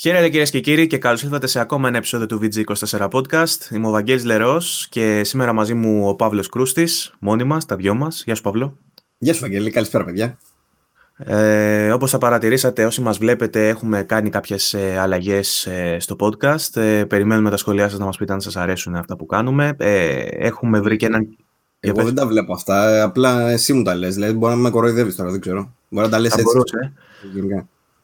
Χαίρετε κυρίες και κύριοι και καλώς ήρθατε σε ακόμα ένα επεισόδιο του VG24 Podcast. Είμαι ο Βαγγέλης Λερός και σήμερα μαζί μου ο Παύλος Κρούστης, μόνοι μας, τα δυο μας. Γεια σου, Παύλο. Γεια σου, Βαγγέλη. Καλησπέρα, παιδιά. Ε, όπως θα παρατηρήσατε, όσοι μας βλέπετε, έχουμε κάνει κάποιες ε, αλλαγές ε, στο podcast. Ε, περιμένουμε τα σχόλιά σας να μας πείτε αν σας αρέσουν αυτά που κάνουμε. Ε, έχουμε βρει και έναν... Εγώ δεν τα βλέπω αυτά, απλά εσύ μου τα λες. Δηλαδή, μπορεί να με κοροϊδεύεις τώρα, δεν ξέρω. Μπορεί να τα λες έτσι. Μπορούσε.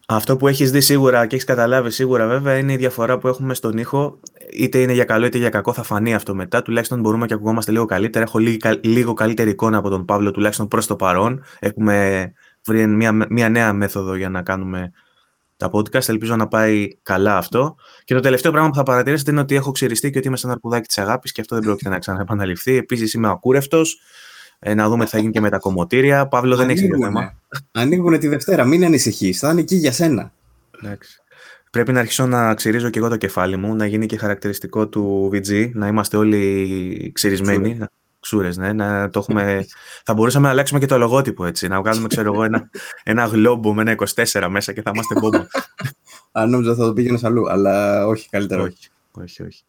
Αυτό που έχεις δει σίγουρα και έχεις καταλάβει σίγουρα βέβαια είναι η διαφορά που έχουμε στον ήχο. Είτε είναι για καλό είτε για κακό θα φανεί αυτό μετά. Τουλάχιστον μπορούμε και ακουγόμαστε λίγο καλύτερα. Έχω λίγο, καλύτερη εικόνα από τον Παύλο τουλάχιστον προς το παρόν. Έχουμε βρει μια, μια νέα μέθοδο για να κάνουμε τα podcast. Ελπίζω να πάει καλά αυτό. Και το τελευταίο πράγμα που θα παρατηρήσετε είναι ότι έχω ξυριστεί και ότι είμαι σαν αρκουδάκι της αγάπης και αυτό δεν πρόκειται να ξαναεπαναληφθεί. Επίσης είμαι ακούρευτος. Ε, να δούμε τι θα γίνει και με τα κομμωτήρια. Παύλο, δεν έχει το θέμα. Ανοίγουν τη Δευτέρα, μην ανησυχείς. Θα είναι εκεί για σένα. Εντάξει. Πρέπει να αρχίσω να ξυρίζω και εγώ το κεφάλι μου, να γίνει και χαρακτηριστικό του VG, να είμαστε όλοι ξυρισμένοι. Ξούρες, ναι. Να το έχουμε... θα μπορούσαμε να αλλάξουμε και το λογότυπο έτσι. Να βγάλουμε, ξέρω εγώ, ένα, ένα γλόμπο με ένα 24 μέσα και θα είμαστε μπόμπο. Αν νόμιζα θα το πήγαινες αλλού, αλλά όχι, καλύτερα. Όχι, όχι, όχι.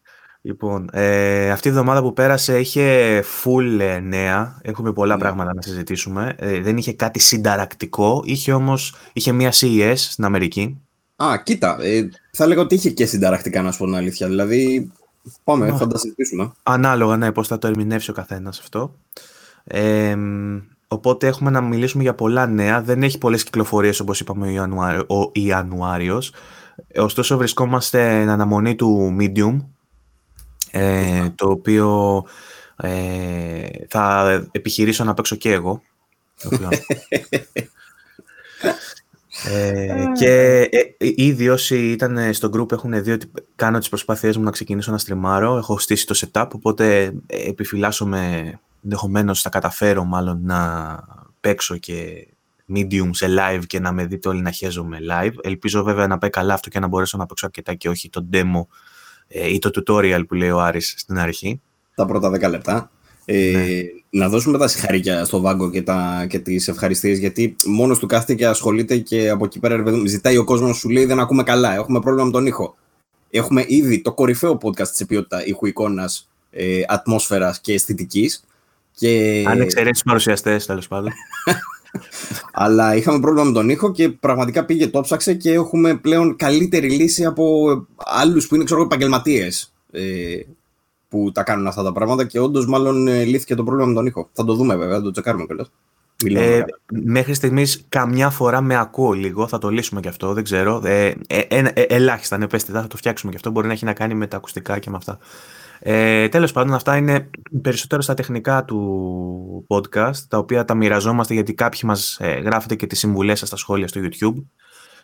Λοιπόν, ε, αυτή η εβδομάδα που πέρασε είχε full ε, νέα. Έχουμε πολλά ναι. πράγματα να συζητήσουμε. Ε, δεν είχε κάτι συνταρακτικό. Είχε όμως είχε μία CES στην Αμερική. Α, κοίτα. Ε, θα λέγω ότι είχε και συνταρακτικά, να σου πω την αλήθεια. Δηλαδή, πάμε, θα τα συζητήσουμε. Ανάλογα, ναι, πώς θα το ερμηνεύσει ο καθένας αυτό. Ε, οπότε έχουμε να μιλήσουμε για πολλά νέα. Δεν έχει πολλές κυκλοφορίες, όπως είπαμε, ο, Ιανουάριο, ο Ιανουάριος. Ωστόσο, βρισκόμαστε εν αναμονή του Medium, ε, το οποίο ε, θα επιχειρήσω να παίξω και εγώ. ε, και ε, ήδη όσοι ήταν στο group έχουν δει ότι κάνω τις προσπάθειές μου να ξεκινήσω να στριμάρω. Έχω στήσει το setup, οπότε επιφυλάσσομαι ενδεχομένως θα καταφέρω μάλλον να παίξω και medium σε live και να με δείτε όλοι να χέζομαι live. Ελπίζω βέβαια να πάει καλά αυτό και να μπορέσω να παίξω αρκετά και όχι το demo ε, ή το tutorial που λέει ο Άρης στην αρχή. Τα πρώτα 10 λεπτά. Ε, ναι. Να δώσουμε τα συγχαρήκια στο Βάγκο και, τα, και τις ευχαριστίες γιατί μόνος του κάθεται και ασχολείται και από εκεί πέρα ζητάει ο κόσμος σου λέει δεν ακούμε καλά, έχουμε πρόβλημα με τον ήχο. Έχουμε ήδη το κορυφαίο podcast σε ποιότητα ήχου εικόνας, ε, ατμόσφαιρας και αισθητικής. Και... Αν εξαιρέσεις του παρουσιαστές, τέλος πάντων. Αλλά είχαμε πρόβλημα με τον ήχο και πραγματικά πήγε, το ψάξε και έχουμε πλέον καλύτερη λύση από άλλους που είναι ξέρω, επαγγελματίες ε, που τα κάνουν αυτά τα πράγματα και όντως μάλλον ε, λύθηκε το πρόβλημα με τον ήχο. Θα το δούμε βέβαια, θα το τσεκάρουμε κιόλας. Ε, μέχρι στιγμής καμιά φορά με ακούω λίγο, θα το λύσουμε και αυτό, δεν ξέρω. Ε, ε, ε, ε ελάχιστα, ναι, πέστε, θα το φτιάξουμε και αυτό. Μπορεί να έχει να κάνει με τα ακουστικά και με αυτά. Ε, τέλος πάντων, αυτά είναι περισσότερο στα τεχνικά του podcast, τα οποία τα μοιραζόμαστε γιατί κάποιοι μας ε, γράφετε και τις συμβουλές σας στα σχόλια στο YouTube.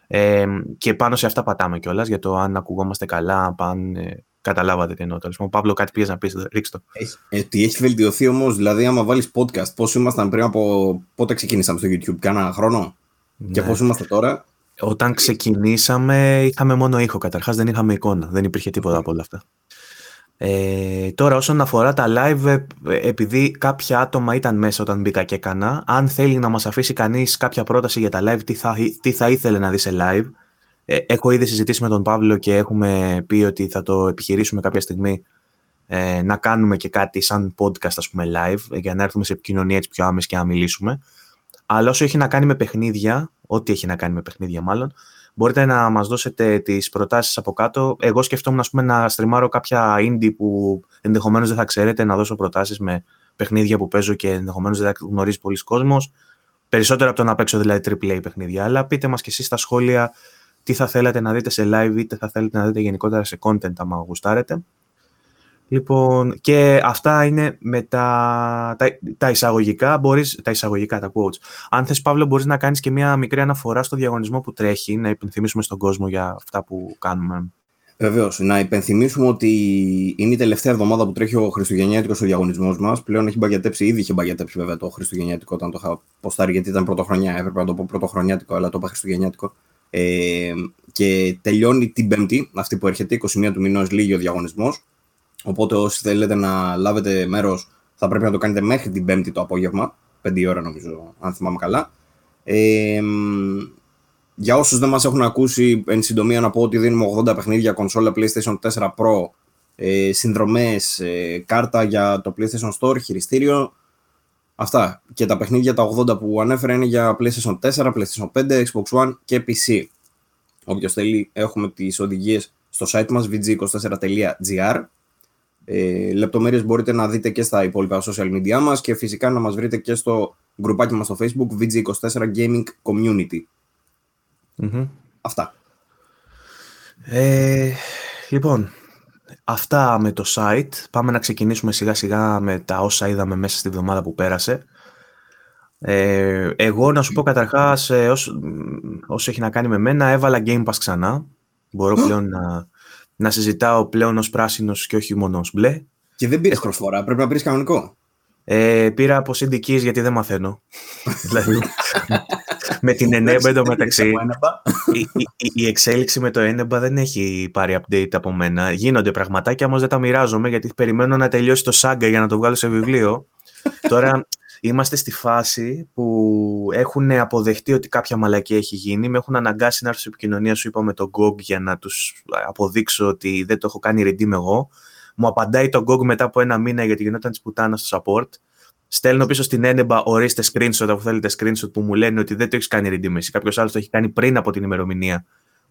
Ε, και πάνω σε αυτά πατάμε κιόλας, για το αν ακουγόμαστε καλά, αν ε, καταλάβατε τι εννοώ. Τέλος πάντων, Παύλο, κάτι πήγες να πεις, ρίξτε το. Έχει, ε, τι έχει βελτιωθεί όμως, δηλαδή άμα βάλεις podcast, πώς ήμασταν πριν από πότε ξεκινήσαμε στο YouTube, κάνα χρόνο; Ναι. και πώς είμαστε τώρα; Όταν ξεκινήσαμε είχαμε μόνο ήχο καταρχάς, δεν είχαμε εικόνα, δεν υπήρχε τίποτα από όλα αυτά. Ε, τώρα όσον αφορά τα live, ε, επειδή κάποια άτομα ήταν μέσα όταν μπήκα και έκανα, αν θέλει να μας αφήσει κανείς κάποια πρόταση για τα live, τι θα, τι θα ήθελε να δει σε live, ε, έχω ήδη συζητήσει με τον Παύλο και έχουμε πει ότι θα το επιχειρήσουμε κάποια στιγμή ε, να κάνουμε και κάτι σαν podcast ας πούμε live, για να έρθουμε σε επικοινωνία έτσι πιο άμεση και να μιλήσουμε. Αλλά όσο έχει να κάνει με παιχνίδια, ό,τι έχει να κάνει με παιχνίδια μάλλον, Μπορείτε να μας δώσετε τις προτάσεις από κάτω. Εγώ σκεφτόμουν ας πούμε, να στριμάρω κάποια indie που ενδεχομένως δεν θα ξέρετε, να δώσω προτάσεις με παιχνίδια που παίζω και ενδεχομένως δεν θα γνωρίζει πολλοί κόσμος. Περισσότερο από το να παίξω δηλαδή AAA παιχνίδια. Αλλά πείτε μας και εσείς στα σχόλια τι θα θέλατε να δείτε σε live είτε θα θέλετε να δείτε γενικότερα σε content άμα γουστάρετε. Λοιπόν, και αυτά είναι με τα, τα, τα εισαγωγικά, μπορείς, τα εισαγωγικά, τα quotes. Αν θες, Παύλο, μπορείς να κάνεις και μια μικρή αναφορά στο διαγωνισμό που τρέχει, να υπενθυμίσουμε στον κόσμο για αυτά που κάνουμε. Βεβαίως. Να υπενθυμίσουμε ότι είναι η τελευταία εβδομάδα που τρέχει ο Χριστουγεννιάτικος ο διαγωνισμός μας. Πλέον έχει μπαγιατέψει, ήδη είχε μπαγιατέψει βέβαια το Χριστουγεννιάτικο όταν το είχα ποστάρει, γιατί ήταν πρωτοχρονιά. Έπρεπε να το πω πρωτοχρονιάτικο, αλλά το είπα Χριστουγεννιάτικο. Ε, και τελειώνει την Πέμπτη, αυτή που έρχεται, 21 του μηνός, λίγη ο διαγωνισμός. Οπότε όσοι θέλετε να λάβετε μέρος θα πρέπει να το κάνετε μέχρι την Πέμπτη το απόγευμα, 5 ώρα νομίζω, αν θυμάμαι καλά. Ε, για όσους δεν μας έχουν ακούσει, εν συντομία να πω ότι δίνουμε 80 παιχνίδια κονσόλα PlayStation 4 Pro, ε, συνδρομές, ε, κάρτα για το PlayStation Store, χειριστήριο. Αυτά. Και τα παιχνίδια τα 80 που ανέφερα είναι για PlayStation 4, PlayStation 5, Xbox One και PC. Όποιος θέλει, έχουμε τις οδηγίες στο site μας vg24.gr. Ε, λεπτομέρειες μπορείτε να δείτε και στα υπόλοιπα social media μας και φυσικά να μας βρείτε και στο γκρουπάκι μας στο facebook VG24 Gaming Community. Αυτά. Ε, λοιπόν, αυτά με το site. Πάμε να ξεκινήσουμε σιγά σιγά με τα όσα είδαμε μέσα στη βδομάδα που πέρασε. Ε, εγώ να σου πω καταρχάς, ε, όσο, όσο έχει να κάνει με μένα, έβαλα Game Pass ξανά. Μπορώ πλέον να, να συζητάω πλέον ως πράσινος και όχι μόνο ως μπλε. Και δεν πήρες προσφορά, πρέπει να πήρες κανονικό. Ε, πήρα από Syndic γιατί δεν μαθαίνω. δηλαδή, με την Eneba εντωμεταξύ. η, η, η, εξέλιξη με το Eneba δεν έχει πάρει update από μένα. Γίνονται πραγματάκια, όμως δεν τα μοιράζομαι γιατί περιμένω να τελειώσει το Saga για να το βγάλω σε βιβλίο. Τώρα είμαστε στη φάση που έχουν αποδεχτεί ότι κάποια μαλακή έχει γίνει. Με έχουν αναγκάσει να έρθω σε επικοινωνία, σου είπα, με τον GOG για να τους αποδείξω ότι δεν το έχω κάνει redeem εγώ. Μου απαντάει το GOG μετά από ένα μήνα γιατί γινόταν της πουτάνας στο support. Στέλνω πίσω στην Ένεμπα, ορίστε screenshot, αφού θέλετε screenshot που μου λένε ότι δεν το έχεις κάνει redeem εσύ. Κάποιος άλλος το έχει κάνει πριν από την ημερομηνία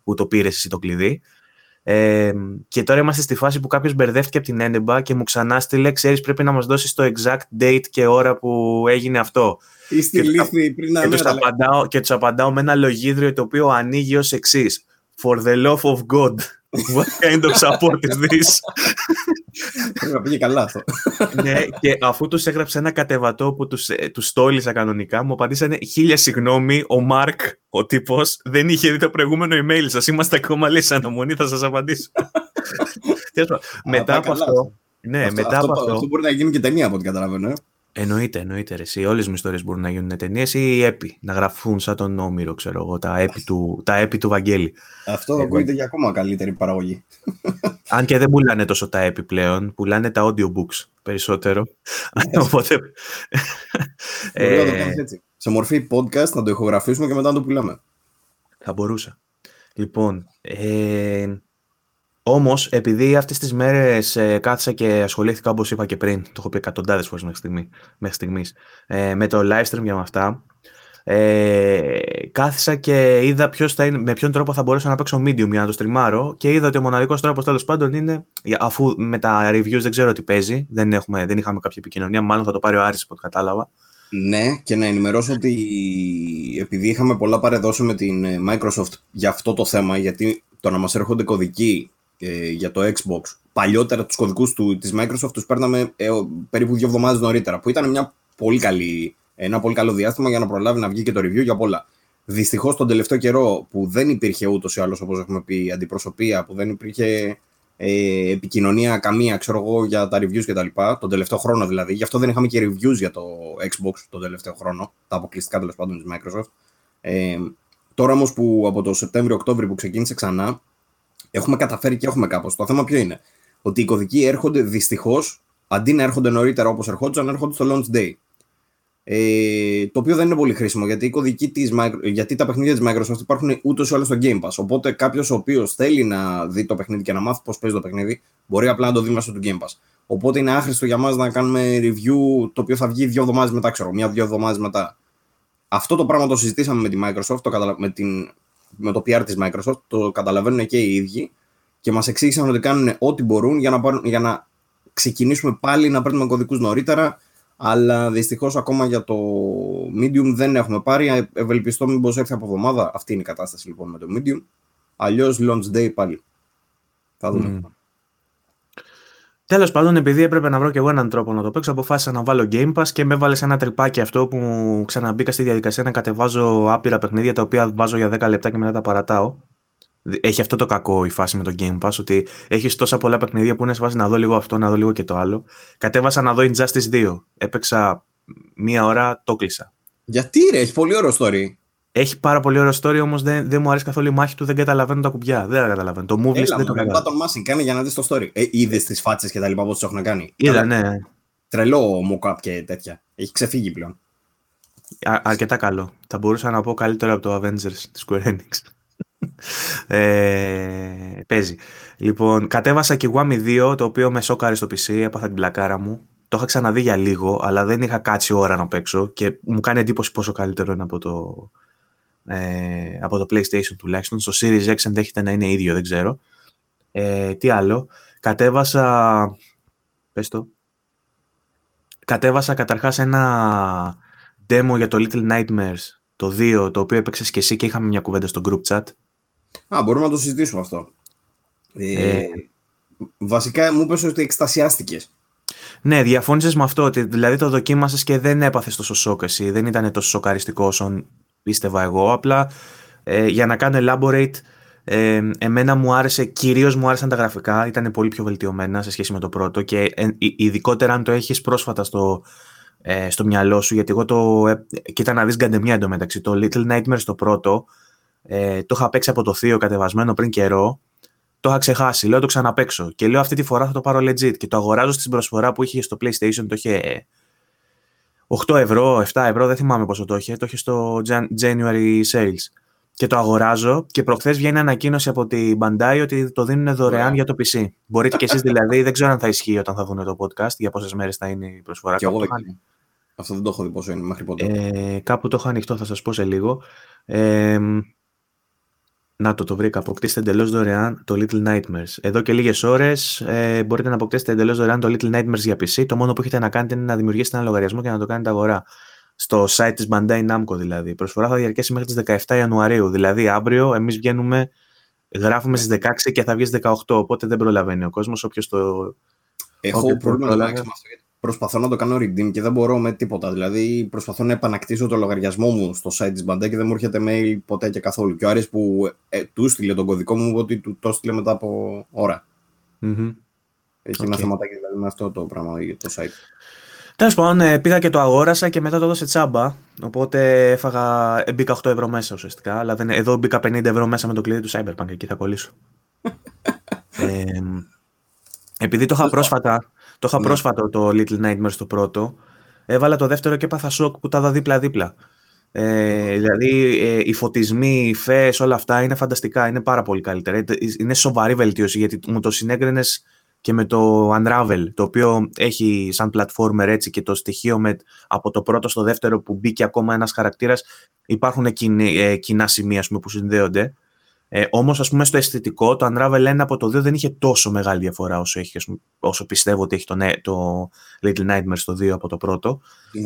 που το πήρες εσύ το κλειδί. Ε, και τώρα είμαστε στη φάση που κάποιος μπερδεύτηκε από την Ένεμπα και μου ξανά στείλε, ξέρεις, πρέπει να μας δώσεις το exact date και ώρα που έγινε αυτό. Είστε λύθη πριν να και, τους απαντάω, και τους απαντάω με ένα λογίδριο το οποίο ανοίγει ως εξής. For the love of God. What kind of support is this? Πρέπει να πήγε καλά αυτό. ναι, και αφού τους έγραψε ένα κατεβατό που τους τους στόλισα κανονικά, μου απαντήσανε χίλια συγγνώμη, ο Μάρκ, ο τύπος, δεν είχε δει το προηγούμενο email σας. Είμαστε ακόμα λέει σε αναμονή, θα σας απαντήσω. μετά από αυτό. Ναι, αυτό, μετά αυτό, από αυτό. Αυτό μπορεί να γίνει και ταινία από ό,τι καταλαβαίνω. Ε. Εννοείται, εννοείται. Ρε. Όλες μου ιστορίες μπορούν να γίνουν ταινίες ή έπι. Να γραφούν σαν τον Όμηρο, ξέρω εγώ, τα έπι του, τα έπι του Βαγγέλη. Αυτό εγώ... ακούγεται για ακόμα καλύτερη παραγωγή. Αν και δεν πουλάνε τόσο τα έπι πλέον, πουλάνε τα audiobooks περισσότερο. Οπότε. Μπορεί να το κάνεις έτσι. Σε μορφή podcast να το ηχογραφήσουμε και μετά να το πουλάμε. Θα μπορούσα. Λοιπόν, ε, Όμως, επειδή αυτές τις μέρες ε, κάθισα και ασχολήθηκα, όπως είπα και πριν, το έχω πει εκατοντάδες φορές μέχρι, στιγμή, μέχρι στιγμής, ε, με το live stream για αυτά, ε, κάθισα και είδα ποιος θα είναι, με ποιον τρόπο θα μπορούσα να παίξω medium για να το στριμάρω και είδα ότι ο μοναδικός τρόπος τέλος πάντων είναι, αφού με τα reviews δεν ξέρω τι παίζει, δεν, έχουμε, δεν είχαμε κάποια επικοινωνία, μάλλον θα το πάρει ο Άρης από ό,τι κατάλαβα. Ναι, και να ενημερώσω ότι επειδή είχαμε πολλά παρεδώσει με την ε, Microsoft για αυτό το θέμα, γιατί το να μας έρχονται κωδικοί ε, για το Xbox. Παλιότερα τους κωδικούς του, της Microsoft τους παίρναμε ε, περίπου δύο εβδομάδες νωρίτερα, που ήταν μια πολύ καλή, ένα πολύ καλό διάστημα για να προλάβει να βγει και το review για πολλά. Δυστυχώς τον τελευταίο καιρό που δεν υπήρχε ούτως ή άλλως, όπως έχουμε πει, αντιπροσωπεία, που δεν υπήρχε ε, επικοινωνία καμία, ξέρω εγώ, για τα reviews κτλ. Τον τελευταίο χρόνο δηλαδή. Γι' αυτό δεν είχαμε και reviews για το Xbox τον τελευταίο χρόνο, τα αποκλειστικά τέλος πάντων της Microsoft. Ε, τώρα όμως που από το Σεπτέμβριο-Οκτώβριο που ξεκίνησε ξανά, έχουμε καταφέρει και έχουμε κάπως. Το θέμα ποιο είναι; Ότι οι κωδικοί έρχονται δυστυχώς, αντί να έρχονται νωρίτερα όπως ερχόντουσαν, έρχονται στο launch day. Ε, το οποίο δεν είναι πολύ χρήσιμο γιατί, οι κωδικοί της, γιατί τα παιχνίδια της Microsoft υπάρχουν ούτως ή άλλως στο Game Pass. Οπότε κάποιος ο οποίος θέλει να δει το παιχνίδι και να μάθει πώς παίζει το παιχνίδι, μπορεί απλά να το δει μέσω του Game Pass. Οπότε είναι άχρηστο για μας να κάνουμε review το οποίο θα βγει δύο εβδομάδες μετά, ξέρω, μία-δύο εβδομάδες μετά. Αυτό το πράγμα το συζητήσαμε με τη Microsoft, το καταλα... με την με το PR της Microsoft, το καταλαβαίνουν και οι ίδιοι και μας εξήγησαν ότι κάνουν ό,τι μπορούν για να, πάρουν, για να ξεκινήσουμε πάλι να παίρνουμε κωδικούς νωρίτερα αλλά δυστυχώς ακόμα για το Medium δεν έχουμε πάρει. Ευελπιστώ μήπως έρθει από εβδομάδα. Αυτή είναι η κατάσταση λοιπόν με το Medium. Αλλιώς launch day πάλι. Θα δούμε. Mm. Τέλος πάντων, επειδή έπρεπε να βρω και εγώ έναν τρόπο να το παίξω, αποφάσισα να βάλω Game Pass και με έβαλε σε ένα τρυπάκι αυτό που ξαναμπήκα στη διαδικασία να κατεβάζω άπειρα παιχνίδια τα οποία βάζω για 10 λεπτά και μετά τα παρατάω. Έχει αυτό το κακό η φάση με το Game Pass, ότι έχεις τόσα πολλά παιχνίδια που είναι σε φάση να δω λίγο αυτό, να δω λίγο και το άλλο. Κατέβασα να δω Injustice 2. Έπαιξα μία ώρα, το κλείσα. Γιατί ρε, έχει πολύ ωραίο story. Έχει πάρα πολύ ωραίο story, όμως δεν, δεν μου αρέσει καθόλου η μάχη του, δεν καταλαβαίνω τα κουμπιά. Δεν τα καταλαβαίνω. Το movie δεν το καταλαβαίνω. Έλα, τον Μάσιν κάνει για να δεις το story. Ε, Είδες τις φάτσες και τα λοιπά πώ του έχουν κάνει. Είδα, ναι. Τρελό mock-up και τέτοια. Έχει ξεφύγει πλέον. Α, αρκετά καλό. Θα μπορούσα να πω καλύτερο από το Avengers της Square Enix. ε, παίζει. Λοιπόν, κατέβασα και Wami 2, το οποίο με σόκαρε στο PC, έπαθα την πλακάρα μου. Το είχα ξαναδεί για λίγο, αλλά δεν είχα κάτσει ώρα να παίξω και μου κάνει εντύπωση πόσο καλύτερο είναι από το, ε, από το PlayStation τουλάχιστον. Στο Series X ενδέχεται να είναι ίδιο, δεν ξέρω. Ε, τι άλλο. Κατέβασα... Πες το. Κατέβασα καταρχάς ένα demo για το Little Nightmares, το 2, το οποίο έπαιξες και εσύ και είχαμε μια κουβέντα στο group chat. Α, μπορούμε να το συζητήσουμε αυτό. Ε, ε, βασικά μου είπες ότι εκστασιάστηκες. Ναι, διαφώνησες με αυτό, ότι δηλαδή το δοκίμασες και δεν έπαθες τόσο σοκ εσύ, δεν ήταν τόσο σοκαριστικό όσο πίστευα εγώ, απλά ε, για να κάνω elaborate, ε, εμένα μου άρεσε, κυρίως μου άρεσαν τα γραφικά, ήταν πολύ πιο βελτιωμένα σε σχέση με το πρώτο και ε, ειδικότερα αν το έχεις πρόσφατα στο, ε, στο μυαλό σου, γιατί εγώ το. Ε, κοίτα να δεις γκαντεμιά εντωμεταξύ. Το Little Nightmares το πρώτο, ε, το είχα παίξει από το θείο κατεβασμένο πριν καιρό. Το είχα ξεχάσει. Λέω το ξαναπέξω. Και λέω αυτή τη φορά θα το πάρω legit. Και το αγοράζω στην προσφορά που είχε στο PlayStation. Το είχε 8 ευρώ, 7 ευρώ, δεν θυμάμαι πόσο το είχε. Το είχε στο January Sales. Και το αγοράζω και προχθές βγαίνει ανακοίνωση από την Bandai ότι το δίνουν δωρεάν για το PC. Μπορείτε κι εσείς δηλαδή, δεν ξέρω αν θα ισχύει όταν θα δουν το podcast, για πόσες μέρες θα είναι η προσφορά. Και εγώ δεν αυτό δεν το έχω δει πόσο είναι μέχρι πότε. Ε, κάπου το έχω ανοιχτό, θα σας πω σε λίγο. Ε, να το, το βρήκα. Αποκτήστε εντελώς δωρεάν το Little Nightmares. Εδώ και λίγες ώρες ε, μπορείτε να αποκτήσετε εντελώς δωρεάν το Little Nightmares για PC. Το μόνο που έχετε να κάνετε είναι να δημιουργήσετε ένα λογαριασμό και να το κάνετε αγορά. Στο site της Bandai Namco δηλαδή. Η προσφορά θα διαρκέσει μέχρι τις 17 Ιανουαρίου. Δηλαδή αύριο εμείς βγαίνουμε, γράφουμε στις 16 και θα βγει 18. Οπότε δεν προλαβαίνει ο κόσμος. Όποιος το. Έχω πρόβλημα να αυτό προσπαθώ να το κάνω redeem και δεν μπορώ με τίποτα. Δηλαδή, προσπαθώ να επανακτήσω το λογαριασμό μου στο site της Bandai και δεν μου έρχεται mail ποτέ και καθόλου. Και ο Άρης που ε, του στείλε τον κωδικό μου, ότι του το στείλε μετά από ώρα. Mm-hmm. Έχει okay. ένα θεματάκι δηλαδή με αυτό το πράγμα το site. Τέλος πάντων, ε, πήγα και το αγόρασα και μετά το έδωσε τσάμπα. Οπότε έφαγα, ε, μπήκα 8 ευρώ μέσα ουσιαστικά. Αλλά δεν, εδώ μπήκα 50 ευρώ μέσα με το κλειδί του Cyberpunk. Εκεί θα κολλήσω. ε, επειδή το είχα πρόσφατα, το είχα ναι. πρόσφατο το Little Nightmares το πρώτο. Έβαλα το δεύτερο και έπαθα σοκ που τα δω δίπλα-δίπλα. Ε, δηλαδή ε, οι φωτισμοί, οι φαίες, όλα αυτά είναι φανταστικά, είναι πάρα πολύ καλύτερα. Ε, είναι σοβαρή βελτίωση γιατί μου το συνέγκρινε και με το Unravel, το οποίο έχει σαν platformer έτσι και το στοιχείο με, από το πρώτο στο δεύτερο που μπήκε ακόμα ένας χαρακτήρας, υπάρχουν ε, κοινά σημεία πούμε, που συνδέονται. Ε, Όμως, ας πούμε, στο αισθητικό, το Unravel 1 από το 2 δεν είχε τόσο μεγάλη διαφορά όσο, έχει, όσο πιστεύω ότι έχει το, το Little Nightmares το 2 από το πρώτο.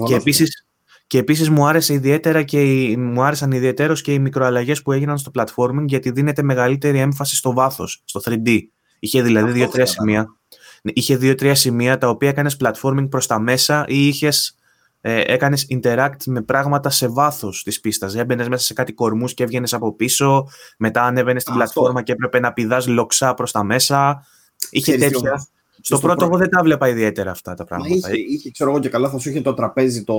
και επίσης, και επίσης μου, άρεσε ιδιαίτερα και μου άρεσαν ιδιαίτερως και οι μικροαλλαγές που έγιναν στο platforming γιατί δίνεται μεγαλύτερη έμφαση στο βάθος, στο 3D. Είχε δηλαδή δύο-τρία σημεία. Είχε δύο-τρία σημεία τα οποία έκανες platforming προς τα μέσα ή είχες ε, έκανες interact με πράγματα σε βάθος της πίστας. Έμπαινες μέσα σε κάτι κορμούς και έβγαινες από πίσω, μετά ανέβαινες στην πλατφόρμα και έπρεπε να πηδάς λοξά προς τα μέσα. Είχε τέτοια. Στο, πρώτο, εγώ δεν τα βλέπα ιδιαίτερα αυτά τα πράγματα. Μα είχε, είχε, ξέρω εγώ και καλά, θα σου είχε το τραπέζι το,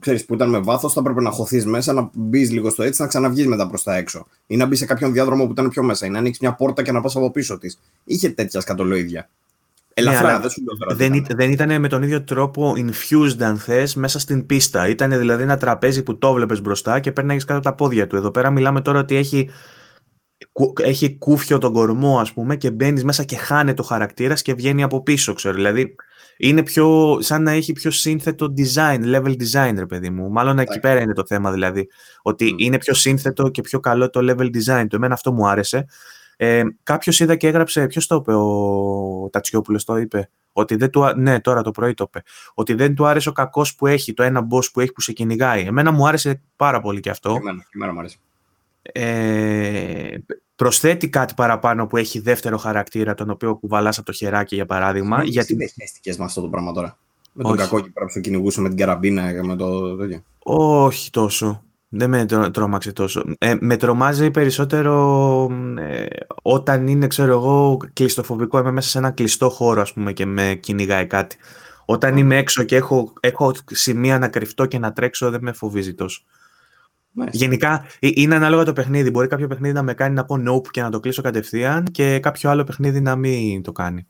ξέρεις, που ήταν με βάθος. Θα έπρεπε να χωθείς μέσα, να μπεις λίγο στο έτσι, να ξαναβγείς μετά προς τα έξω. Ή να μπεις σε κάποιον διάδρομο που ήταν πιο μέσα. Ή να ανοίξεις μια πόρτα και να πας από πίσω της. Είχε τέτοια σκατολοίδια. Ελαφρά, ναι, δεν σου λέω δεν, δεν ήταν με τον ίδιο τρόπο infused, αν θες, μέσα στην πίστα. Ήταν δηλαδή ένα τραπέζι που το βλέπεις μπροστά και παίρνει κάτω τα πόδια του. Εδώ πέρα μιλάμε τώρα ότι έχει, έχει κούφιο τον κορμό, ας πούμε, και μπαίνεις μέσα και χάνει το χαρακτήρας και βγαίνει από πίσω, ξέρω. Δηλαδή είναι πιο, σαν να έχει πιο σύνθετο design, level design, ρε παιδί μου. Μάλλον εκεί πέρα είναι το θέμα, δηλαδή. Ότι είναι πιο σύνθετο και πιο καλό το level design. Το εμένα αυτό μου άρεσε. Ε, Κάποιος είδα και έγραψε, ποιος το είπε, ο Τατσιόπουλος το είπε. Ότι δεν του, ναι, τώρα το πρωί το είπε. Ότι δεν του άρεσε ο κακός που έχει, το ένα boss που έχει που σε κυνηγάει. Εμένα μου άρεσε πάρα πολύ και αυτό. Εμένα, εμένα μου άρεσε. Ε, προσθέτει κάτι παραπάνω που έχει δεύτερο χαρακτήρα, τον οποίο κουβαλάς από το χεράκι για παράδειγμα. Τι γιατί... συναισθητικέ με αυτό το πράγμα τώρα. Με τον κακό και που κυνηγούσε με την καραμπίνα με το τέτοιο. Όχι τόσο. Δεν με τρόμαξε τόσο. Ε, με τρομάζει περισσότερο ε, όταν είναι, ξέρω εγώ, κλειστοφοβικό. Είμαι μέσα σε ένα κλειστό χώρο, ας πούμε, και με κυνηγάει κάτι. Όταν είμαι έξω και έχω, έχω σημεία να κρυφτώ και να τρέξω, δεν με φοβίζει τόσο. Γενικά, ε, είναι ανάλογα το παιχνίδι. Μπορεί κάποιο παιχνίδι να με κάνει να πω nope και να το κλείσω κατευθείαν και κάποιο άλλο παιχνίδι να μην το κάνει.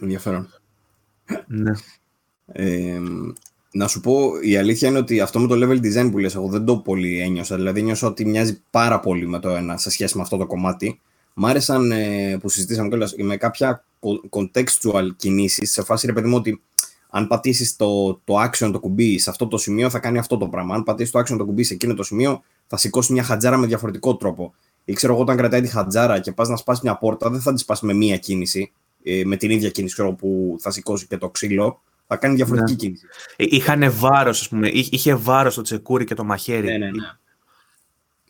Ενδιαφέρον. Ναι. Ε, Να σου πω, η αλήθεια είναι ότι αυτό με το level design που λες, εγώ δεν το πολύ ένιωσα. Δηλαδή, νιώσα ότι μοιάζει πάρα πολύ με το ένα σε σχέση με αυτό το κομμάτι. Μ' άρεσαν ε, που συζητήσαμε κιόλας με κάποια contextual κινήσεις σε φάση ρε παιδί μου ότι αν πατήσεις το, το action το κουμπί σε αυτό το σημείο θα κάνει αυτό το πράγμα. Αν πατήσεις το action το κουμπί σε εκείνο το σημείο θα σηκώσει μια χατζάρα με διαφορετικό τρόπο. Ή ξέρω εγώ, όταν κρατάει τη χατζάρα και πας να σπάσει μια πόρτα, δεν θα της σπάσει με μία κίνηση, ε, με την ίδια κίνηση ξέρω, που θα σηκώσει και το ξύλο. Θα κάνει διαφορετική ναι. κίνηση. Ε, είχαν βάρος, ας πούμε. Είχε βάρος το τσεκούρι και το μαχαίρι. Ναι, ναι, ναι.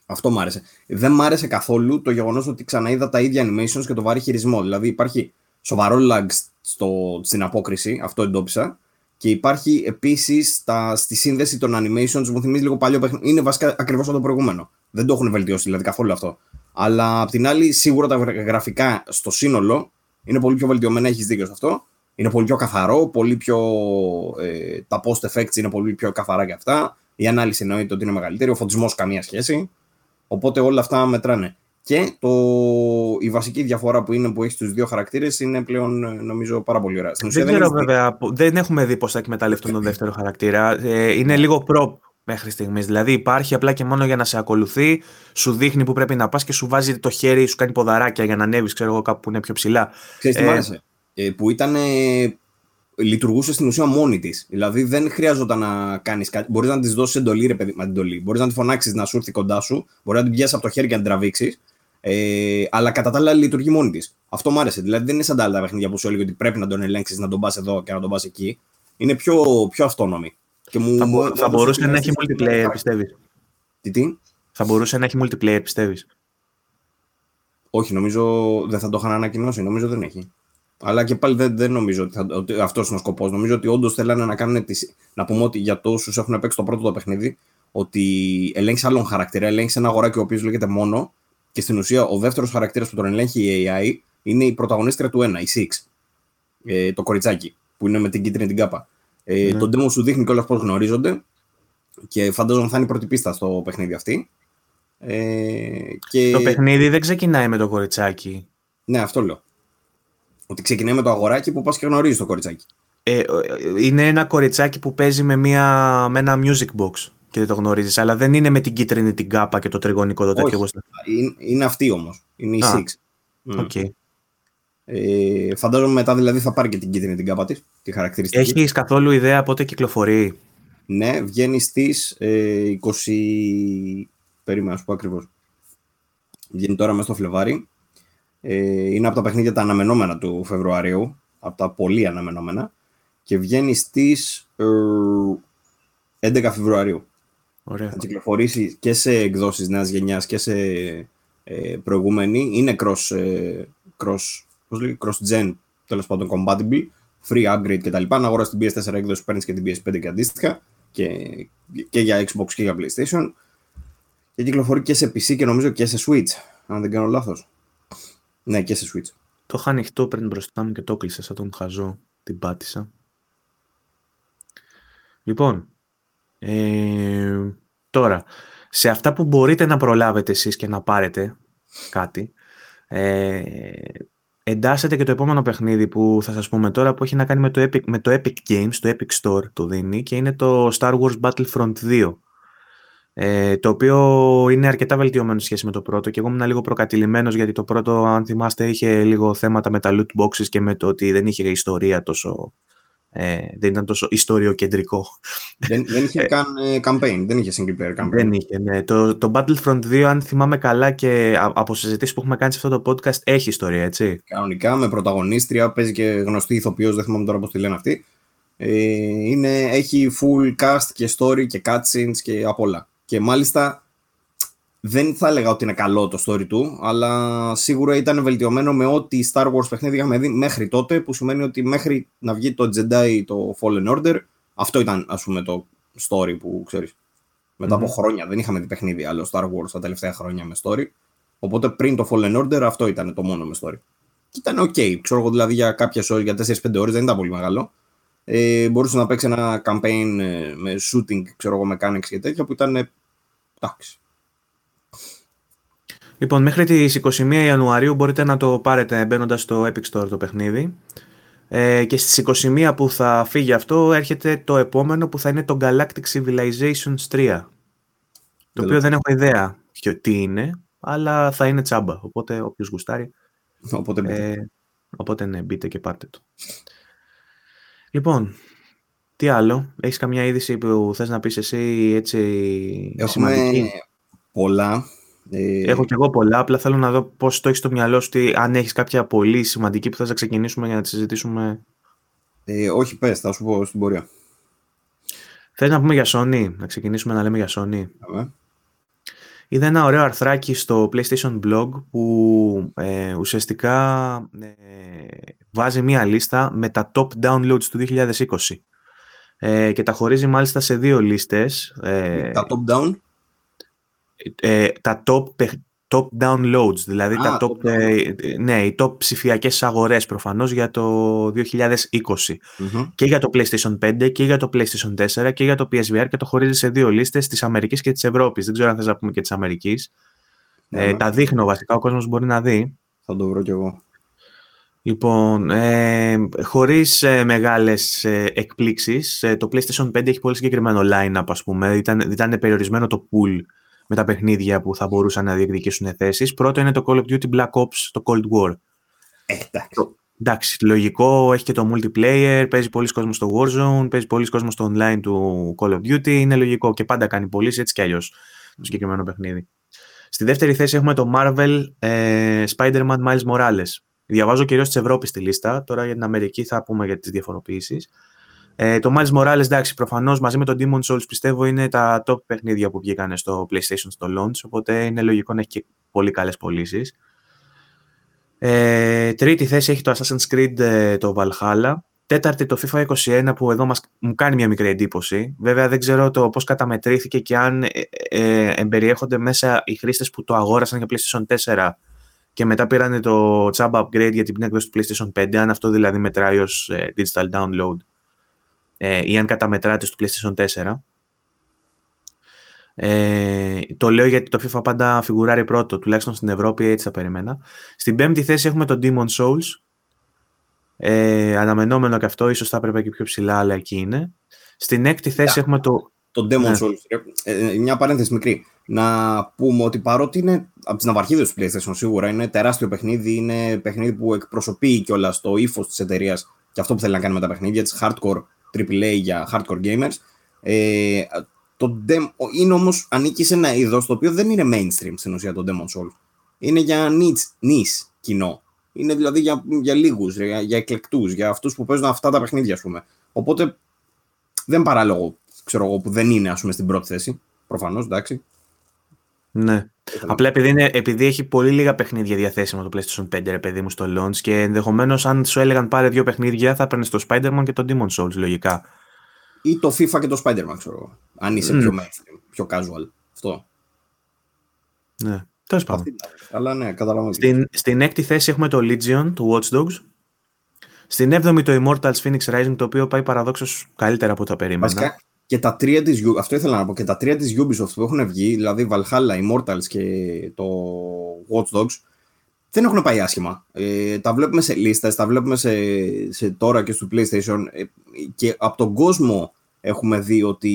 Αυτό μ' άρεσε. Δεν μ' άρεσε καθόλου το γεγονός ότι ξαναείδα τα ίδια animations και το βάρη χειρισμό. Δηλαδή υπάρχει σοβαρό lag στο, στην απόκριση, αυτό εντόπισα. Και υπάρχει επίσης στη σύνδεση των animations, μου θυμίζει λίγο παλιό παιχνίδι. Είναι βασικά ακριβώς το προηγούμενο. Δεν το έχουν βελτιώσει δηλαδή καθόλου αυτό. Αλλά απ' την άλλη, σίγουρα τα γραφικά στο σύνολο είναι πολύ πιο βελτιωμένα, έχεις δίκιο σε αυτό. Είναι πολύ πιο καθαρό, πολύ πιο. Ε, τα post effects είναι πολύ πιο καθαρά και αυτά. Η ανάλυση εννοείται ότι είναι μεγαλύτερη, ο φωτισμός καμία σχέση. Οπότε όλα αυτά μετράνε. Και το, η βασική διαφορά που είναι που έχει του δύο χαρακτήρες είναι πλέον ε, νομίζω πάρα πολύ ωραία. δεν ξέρω βέβαια, δεν έχουμε δει πώς θα εκμεταλλευτούν τον δεύτερο χαρακτήρα. Ε, είναι λίγο prop μέχρι στιγμής. Δηλαδή υπάρχει απλά και μόνο για να σε ακολουθεί, σου δείχνει που πρέπει να πας και σου βάζει το χέρι, σου κάνει ποδαράκια για να ανέβεις, ξέρω εγώ, κάπου που είναι πιο ψηλά. Ξέρεις τι ε, άρεσε; Ε, που ήταν. λειτουργούσε στην ουσία μόνη της. Δηλαδή δεν χρειάζονταν να κάνεις κάτι. Μπορείς να της δώσεις εντολή, ρε παιδί, εντολή. Μπορείς να τη φωνάξεις να σου έρθει κοντά σου. Μπορεί να την πιάσεις από το χέρι και να την τραβήξεις. Ε, αλλά κατά τα άλλα λειτουργεί μόνη της. Αυτό μου άρεσε. Δηλαδή δεν είναι σαν τα άλλα παιχνίδια που σου έλεγε ότι πρέπει να τον ελέγξεις, να τον πας εδώ και να τον πας εκεί. Είναι πιο, πιο αυτόνομη. Και μου, θα, θα μπορούσε να έχει multiplayer, πιστεύεις; Τι, τι; Θα μπορούσε να έχει multiplayer, πιστεύεις; Όχι, νομίζω δεν θα το είχαν ανακοινώσει. Νομίζω δεν έχει. Αλλά και πάλι δεν, δεν νομίζω ότι, ότι αυτός είναι ο σκοπός. Νομίζω ότι όντως θέλανε να κάνουν. Τις, να πούμε ότι για τόσους έχουν παίξει το πρώτο το παιχνίδι, ότι ελέγχεις άλλον χαρακτήρα, ελέγχεις ένα αγοράκι ο οποίος λέγεται μόνο και στην ουσία ο δεύτερος χαρακτήρας που τον ελέγχει η AI είναι η πρωταγωνίστρια του 1, η Six. Ε, το κοριτσάκι που είναι με την κίτρινη την κάπα. Ε, ναι. Το demo σου δείχνει κιόλας πώς γνωρίζονται και φαντάζομαι θα είναι η πρώτη πίστα στο παιχνίδι αυτή. Ε, και... Το παιχνίδι δεν ξεκινάει με το κοριτσάκι. Ναι, αυτό λέω. Ότι ξεκινάει με το αγοράκι που πα και γνωρίζεις το κοριτσάκι. Ε, είναι ένα κοριτσάκι που παίζει με, μια, με ένα music box και δεν το γνωρίζεις. Αλλά δεν είναι με την κίτρινη την κάπα και το τριγωνικό το τέτοιο. Είναι, είναι αυτή όμως. Είναι η Six. Okay. Ε, φαντάζομαι μετά δηλαδή θα πάρει και την κίτρινη την κάπα της, τη χαρακτηριστική. Έχεις καθόλου ιδέα πότε κυκλοφορεί; Ναι, βγαίνει στις ε, 20. Περίμενα, να σου πω ακριβώς. Βγαίνει τώρα μέσα στο Φλεβάρι. Ε, είναι από τα παιχνίδια τα αναμενόμενα του Φεβρουαρίου. Από τα πολύ αναμενόμενα. Και βγαίνει στις 11 ε, Φεβρουαρίου. Ωραία. Θα κυκλοφορήσει και σε εκδόσεις νέας γενιάς και σε ε, προηγούμενη. Είναι cross, ε, cross πώς λέει, cross-gen, τέλος πάντων compatible, free upgrade κτλ. Να αγοράσεις την PS4 έκδοση που παίρνεις και την PS5 και αντίστοιχα και, και για Xbox και για PlayStation. Και κυκλοφορεί και σε PC και νομίζω και σε Switch, αν δεν κάνω λάθος. Ναι, και σε Switch. Το είχα ανοιχτό πριν μπροστά μου και το κλείσα σαν τον χαζό. Την πάτησα. Λοιπόν, ε, τώρα, σε αυτά που μπορείτε να προλάβετε εσείς και να πάρετε κάτι, ε, εντάσσεται και το επόμενο παιχνίδι που θα σας πούμε τώρα που έχει να κάνει με το Epic, με το Epic Games, το Epic Store το δίνει και είναι το Star Wars Battlefront 2 ε, το οποίο είναι αρκετά βελτιωμένο σχέση με το πρώτο και εγώ ήμουν λίγο προκατηλημένος γιατί το πρώτο αν θυμάστε είχε λίγο θέματα με τα loot boxes και με το ότι δεν είχε ιστορία τόσο ε, δεν ήταν τόσο ιστοριοκεντρικό. Δεν, δεν είχε ε, καν ε, campaign, δεν είχε single player campaign. Δεν είχε, ναι. Το, το Battlefront 2, αν θυμάμαι καλά και από συζητήσεις που έχουμε κάνει σε αυτό το podcast, έχει ιστορία, έτσι. Κανονικά, με πρωταγωνίστρια, παίζει και γνωστή ηθοποιός, δεν θυμάμαι τώρα πώς τη λένε αυτή. Ε, είναι, έχει full cast και story και cutscenes και απ' όλα. Και μάλιστα δεν θα έλεγα ότι είναι καλό το story του, αλλά σίγουρα ήταν βελτιωμένο με ό,τι Star Wars παιχνίδι είχαμε δει μέχρι τότε, που σημαίνει ότι μέχρι να βγει το Jedi, το Fallen Order, αυτό ήταν ας πούμε το story που ξέρεις. Μετά από χρόνια δεν είχαμε δει παιχνίδι άλλο Star Wars τα τελευταία χρόνια με story. Οπότε πριν το Fallen Order αυτό ήταν το μόνο με story. Και ήταν ok, ξέρω εγώ δηλαδή για κάποιες ώρες, για 4-5 ώρες δεν ήταν πολύ μεγάλο. Ε, μπορούσε να παίξει ένα campaign ε, με shooting, ξέρω εγώ, mechanics και τέτοια που ήταν εντάξει, Λοιπόν, μέχρι τις 21 Ιανουαρίου μπορείτε να το πάρετε μπαίνοντας στο Epic Store το παιχνίδι. Ε, και στις 21 που θα φύγει αυτό έρχεται το επόμενο που θα είναι το Galactic Civilizations 3. Το οποίο δεν έχω ιδέα τι είναι, αλλά θα είναι τσάμπα. Οπότε όποιος γουστάρει. Οπότε, ε, οπότε ναι, μπείτε και πάρτε το. Λοιπόν, τι άλλο, έχεις καμιά είδηση που θες να πεις εσύ έτσι Έχουμε σημαντική; πολλά. Ε... Έχω κι εγώ πολλά, απλά θέλω να δω πώς το έχεις στο μυαλό σου, αν έχεις κάποια πολύ σημαντική που θες να ξεκινήσουμε για να τη συζητήσουμε. Ε, όχι, πες, θα σου πω στην πορεία. Θες να πούμε για Sony, να ξεκινήσουμε να λέμε για Sony; Είδα ένα ωραίο αρθράκι στο PlayStation Blog που ε, ουσιαστικά ε, βάζει μία λίστα με τα top downloads του 2020 ε, και τα χωρίζει μάλιστα σε δύο λίστες. Ε, τα top down? Ε, τα top, top downloads, δηλαδή τα top, ε, ναι, οι top ψηφιακές αγορές προφανώς για το 2020 και για το PlayStation 5 και για το PlayStation 4 και για το PSVR και το χωρίζει σε δύο λίστες της Αμερικής και της Ευρώπης. Δεν ξέρω αν θες να πούμε και της Αμερικής. Ε, τα δείχνω βασικά, ο κόσμος μπορεί να δει. Θα το βρω κι εγώ. Λοιπόν, ε, χωρίς ε, μεγάλες ε, εκπλήξεις, ε, το PlayStation 5 έχει πολύ συγκεκριμένο line-up, ας πούμε. Ήταν, ήταν περιορισμένο το pool με τα παιχνίδια που θα μπορούσαν να διεκδικήσουν θέσεις. Πρώτο είναι το Call of Duty Black Ops, το Cold War. Ε, εντάξει. Εντάξει, λογικό, έχει και το multiplayer, παίζει πολλοί κόσμος στο Warzone, παίζει πολλοί κόσμος στο online του Call of Duty, είναι λογικό και πάντα κάνει πωλήσεις έτσι κι αλλιώς το συγκεκριμένο παιχνίδι. Στη δεύτερη θέση έχουμε το Marvel ε, Spider-Man Miles Morales. Διαβάζω κυρίως της Ευρώπης στη λίστα. Τώρα για την Αμερική θα πούμε για τις διαφοροποιήσεις. Ε, το Miles Morales, εντάξει, προφανώς μαζί με το Demon Souls πιστεύω είναι τα top παιχνίδια που βγήκαν στο PlayStation στο launch. Οπότε είναι λογικό να έχει και πολύ καλές πωλήσεις. Ε, τρίτη θέση έχει το Assassin's Creed ε, το Valhalla. Τέταρτη το FIFA 21 που εδώ μας, μου κάνει μια μικρή εντύπωση. Βέβαια δεν ξέρω το πώς καταμετρήθηκε και αν ε, ε, εμπεριέχονται μέσα οι χρήστες που το αγόρασαν για PlayStation 4 και μετά πήραν το Chaba upgrade για την έκδοση του PlayStation 5, αν αυτό δηλαδή μετράει ως ε, digital download ε, ή αν καταμετράται στο PlayStation 4. Ε, το λέω γιατί το FIFA πάντα φιγουράρει πρώτο, τουλάχιστον στην Ευρώπη έτσι θα περιμένα. Στην πέμπτη θέση έχουμε το Demon Souls. Ε, αναμενόμενο και αυτό, ίσως θα έπρεπε και πιο ψηλά, αλλά εκεί είναι. Στην έκτη θέση έχουμε το... Το Demon ναι. Souls. Ε, μια παρένθεση μικρή να πούμε ότι παρότι είναι από τις ναυαρχίδες του PlayStation σίγουρα, είναι τεράστιο παιχνίδι, είναι παιχνίδι που εκπροσωπεί κιόλας το ύφος της εταιρείας και αυτό που θέλει να κάνει με τα παιχνίδια τη, hardcore AAA για hardcore gamers. Ε, το Dem- είναι όμως ανήκει σε ένα είδος το οποίο δεν είναι mainstream στην ουσία το Demon Soul. Είναι για niche, niche κοινό. Είναι δηλαδή για, για λίγους, για, για εκλεκτούς, για αυτούς που παίζουν αυτά τα παιχνίδια, ας πούμε. Οπότε δεν παράλογο ξέρω εγώ, που δεν είναι ας πούμε, στην πρώτη θέση. Προφανώς, εντάξει. Ναι. Απλά επειδή, είναι, επειδή έχει πολύ λίγα παιχνίδια διαθέσιμα το PlayStation 5, ρε παιδί μου, στο launch και ενδεχομένως αν σου έλεγαν πάρε δύο παιχνίδια θα έπαιρνες το Spider-Man και το Demon Souls, λογικά. Ή το FIFA και το Spider-Man, ξέρω Αν είσαι mm. πιο mainstream, πιο casual. Αυτό. Ναι. Τέλος πάντων. Αλλά ναι, καταλαβαίνω. Στην, στην έκτη θέση έχουμε το Legion, του Watch Dogs. Στην έβδομη το Immortals Phoenix Rising, το οποίο πάει παραδόξως καλύτερα από τα περίμενα. Βασικά, και τα τρία της, αυτό ήθελα να πω, και τα τρία της Ubisoft που έχουν βγει, δηλαδή Valhalla, Immortals και το Watch Dogs, δεν έχουν πάει άσχημα. Ε, τα βλέπουμε σε λίστες, τα βλέπουμε σε, σε τώρα και στο PlayStation ε, και από τον κόσμο έχουμε δει ότι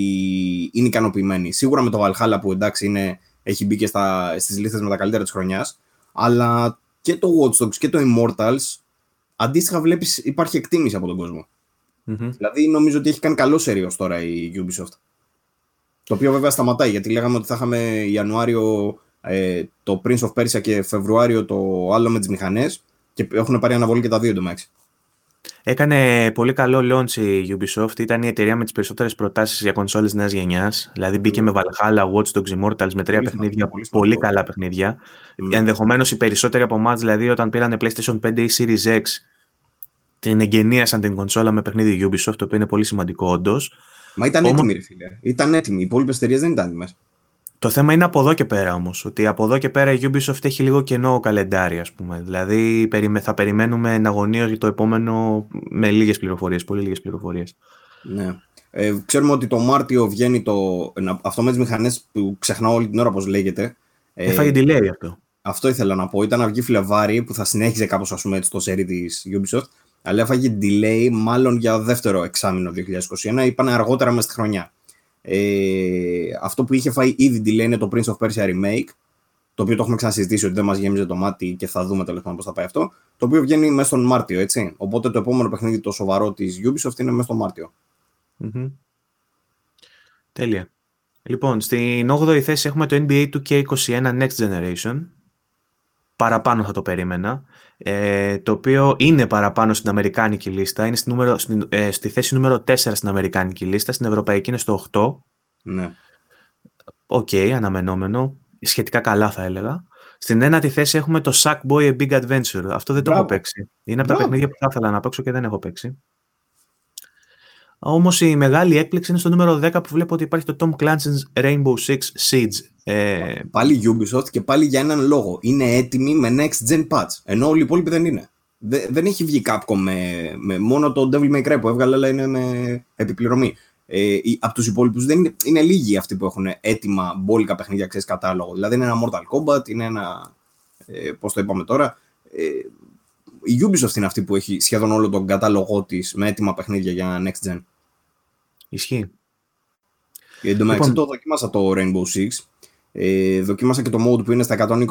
είναι ικανοποιημένοι. Σίγουρα με το Valhalla που εντάξει είναι, έχει μπει και στα, στις λίστες με τα καλύτερα της χρονιάς, αλλά και το Watch Dogs και το Immortals αντίστοιχα βλέπεις υπάρχει εκτίμηση από τον κόσμο. Mm-hmm. Δηλαδή νομίζω ότι έχει κάνει καλό σερίο τώρα η Ubisoft. Το οποίο βέβαια σταματάει γιατί λέγαμε ότι θα είχαμε Ιανουάριο ε, το Prince of Persia και Φεβρουάριο το άλλο με τις μηχανές και έχουν πάρει αναβολή και τα δύο εντωμεταξύ. Έκανε πολύ καλό launch η Ubisoft. Ήταν η εταιρεία με τις περισσότερες προτάσεις για κονσόλες νέας γενιάς. Δηλαδή μπήκε mm. με Valhalla, Watch Dogs Immortals με τρία πολύ παιχνίδια, πολύ, πολύ καλά παιχνίδια. Mm. Ενδεχομένως οι περισσότεροι από εμάς, δηλαδή όταν πήραν PlayStation 5 ή Series X, την εγγενίασαν την κονσόλα με παιχνίδι Ubisoft, το οποίο είναι πολύ σημαντικό όντως. Μα ήταν Όμως... έτοιμη, ρε φίλε. Ήταν έτοιμη. Οι υπόλοιπες εταιρείες δεν ήταν έτοιμες. Το θέμα είναι από εδώ και πέρα όμως. Ότι από εδώ και πέρα η Ubisoft έχει λίγο κενό καλεντάρι, ας πούμε. Δηλαδή θα περιμένουμε εναγωνίω για το επόμενο με λίγες πληροφορίες, πολύ λίγες πληροφορίες. Ναι. Ε, ξέρουμε ότι το Μάρτιο βγαίνει το. Αυτό με τις μηχανές που ξεχνάω όλη την ώρα πώς λέγεται. Ε, Έφαγε delay αυτό. Αυτό ήθελα να πω. Ήταν να βγει Φλεβάρι που θα συνέχιζε κάπως ας πούμε το σερί της Ubisoft Αλλά έφαγε delay μάλλον για δεύτερο εξάμεινο 2021. Είπανε αργότερα μέσα στη χρονιά. Ε, αυτό που είχε φάει ήδη delay είναι το Prince of Persia Remake, το οποίο το έχουμε ξανασυζητήσει ότι δεν μας γέμιζε το μάτι και θα δούμε τέλος πάντων πώς θα πάει αυτό. Το οποίο βγαίνει μέσα στον Μάρτιο, έτσι. Οπότε το επόμενο παιχνίδι το σοβαρό της Ubisoft είναι μέσα στον μαρτιο Τέλεια. Λοιπόν, στην 8η θέση έχουμε το NBA 2K21 Next Generation. Παραπάνω θα το περίμενα. Ε, το οποίο είναι παραπάνω στην Αμερικάνικη λίστα. Είναι στη, νούμερο, στην, ε, στη θέση νούμερο 4 στην Αμερικάνικη λίστα. Στην Ευρωπαϊκή είναι στο 8. Ναι. OK, okay, αναμενόμενο. Σχετικά καλά θα έλεγα. Στην ένατη θέση έχουμε το Sackboy A Big Adventure. Αυτό δεν το έχω παίξει. Είναι από τα παιχνίδια που θα ήθελα να παίξω και δεν έχω παίξει. Όμως η μεγάλη έκπληξη είναι στο νούμερο 10 που βλέπω ότι υπάρχει το Tom Clancy's Rainbow Six Siege. Ε... Πάλι Ubisoft και πάλι για έναν λόγο. Είναι έτοιμη με next gen patch. Ενώ όλοι οι υπόλοιποι δεν είναι. Δεν έχει βγει Capcom με, με μόνο το Devil May Cry που έβγαλε, αλλά είναι με επί πληρωμή. Ε, από τους υπόλοιπους δεν είναι, είναι λίγοι αυτοί που έχουν έτοιμα μπόλικα παιχνίδια, ξέρεις κατάλογο. Δηλαδή είναι ένα Mortal Kombat, είναι ένα. Ε, Πώς το είπαμε τώρα. Ε, η Ubisoft είναι αυτή που έχει σχεδόν όλο τον κατάλογό της με έτοιμα παιχνίδια για next gen. Ισχύει. Εν τω μεταξύ λοιπόν... το δοκίμασα το Rainbow Six. Ε, δοκίμασα και το mode που είναι στα 120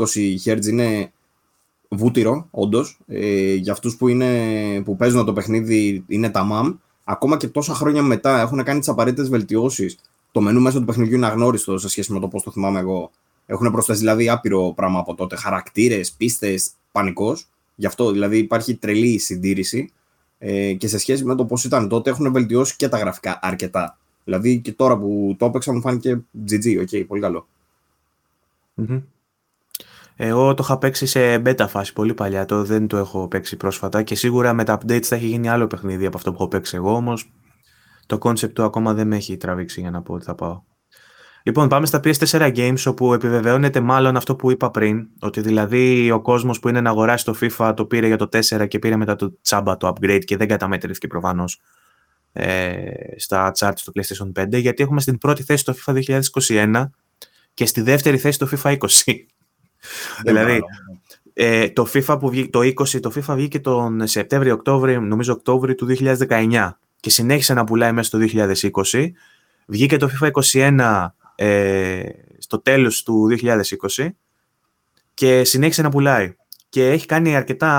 Hz. Είναι βούτυρο, όντως. Ε, για αυτούς που, που παίζουν το παιχνίδι είναι τα MAM. Ακόμα και τόσα χρόνια μετά έχουν κάνει τις απαραίτητες βελτιώσεις. Το μενού μέσα του παιχνιδιού είναι αγνώριστο σε σχέση με το πώς το θυμάμαι εγώ. Έχουν προσθέσει δηλαδή άπειρο πράγμα από τότε. Χαρακτήρες, πίστες, πανικός. Γι' αυτό δηλαδή υπάρχει τρελή συντήρηση ε, και σε σχέση με το πώς ήταν τότε έχουν βελτιώσει και τα γραφικά αρκετά. Δηλαδή και τώρα που το έπαιξα μου φάνηκε GG, OK, okay, πολύ καλό. Εγώ το είχα παίξει σε beta φάση πολύ παλιά, το δεν το έχω παίξει πρόσφατα και σίγουρα με τα updates θα έχει γίνει άλλο παιχνίδι από αυτό που έχω παίξει εγώ, όμως το concept του ακόμα δεν με έχει τραβήξει για να πω ότι θα πάω. Λοιπόν, πάμε στα PS4 Games, όπου επιβεβαιώνεται μάλλον αυτό που είπα πριν, ότι δηλαδή ο κόσμος που είναι να αγοράσει το FIFA το πήρε για το 4 και πήρε μετά το τσάμπα το upgrade και δεν καταμετρήθηκε προφανώς ε, στα charts του PlayStation 5, γιατί έχουμε στην πρώτη θέση το FIFA 2021 και στη δεύτερη θέση το FIFA 20. δηλαδή, ε, το FIFA που βγήκε, το 20, το FIFA βγήκε τον Σεπτέμβριο-Οκτώβριο, νομίζω Οκτώβριο του 2019 και συνέχισε να πουλάει μέσα στο 2020. Βγήκε το FIFA 21 ε, στο τέλος του 2020 και συνέχισε να πουλάει. Και έχει κάνει αρκετά,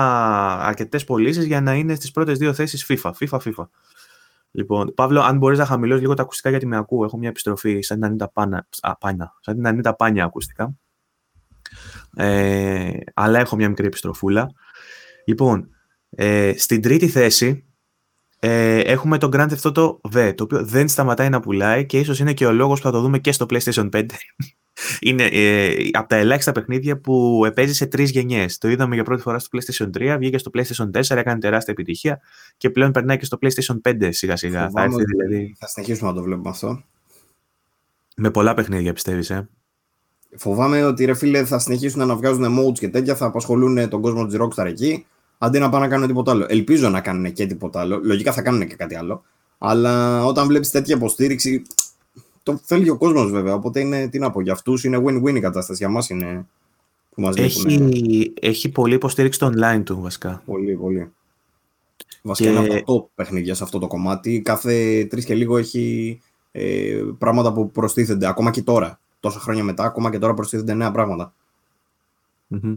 αρκετές πωλήσεις για να είναι στις πρώτες δύο θέσεις FIFA. FIFA, FIFA. Λοιπόν, Παύλο, αν μπορείς να χαμηλώσεις λίγο τα ακουστικά γιατί με ακούω. Έχω μια επιστροφή σαν την Ανίτα Πάνα, α, Πάνια, σαν την Ανίτα Πάνια ακουστικά. Ε, αλλά έχω μια μικρή επιστροφούλα. Λοιπόν, ε, στην τρίτη θέση ε, έχουμε το Grand Theft Auto V, το οποίο δεν σταματάει να πουλάει και ίσως είναι και ο λόγος που θα το δούμε και στο PlayStation 5. είναι ε, από τα ελάχιστα παιχνίδια που παίζει σε τρεις γενιές. Το είδαμε για πρώτη φορά στο PlayStation 3, βγήκε στο PlayStation 4, έκανε τεράστια επιτυχία και πλέον περνάει και στο PlayStation 5 σιγά σιγά. Θα, έρθει, δηλαδή... θα συνεχίσουμε να το βλέπουμε αυτό. Με πολλά παιχνίδια πιστεύεις, ε; Φοβάμαι ότι ρε φίλε θα συνεχίσουν να βγάζουν modes και τέτοια, θα απασχολούν τον κόσμο της Rockstar εκεί αντί να πάνε να κάνουν τίποτα άλλο. Ελπίζω να κάνουν και τίποτα άλλο. Λογικά θα κάνουν και κάτι άλλο. Αλλά όταν βλέπεις τέτοια υποστήριξη, το θέλει ο κόσμος βέβαια. Οπότε είναι, τι να πω, για αυτούς είναι win-win η κατάσταση. Για μας είναι που μας έχει, έχει πολύ υποστήριξη στο online του βασικά. Πολύ, πολύ. Βασικά και... είναι από το παιχνίδια σε αυτό το κομμάτι. Κάθε τρεις και λίγο έχει ε, πράγματα που προστίθενται. Ακόμα και τώρα. Τόσα χρόνια μετά, ακόμα και τώρα προστίθενται νέα πράγματα. Mm-hmm.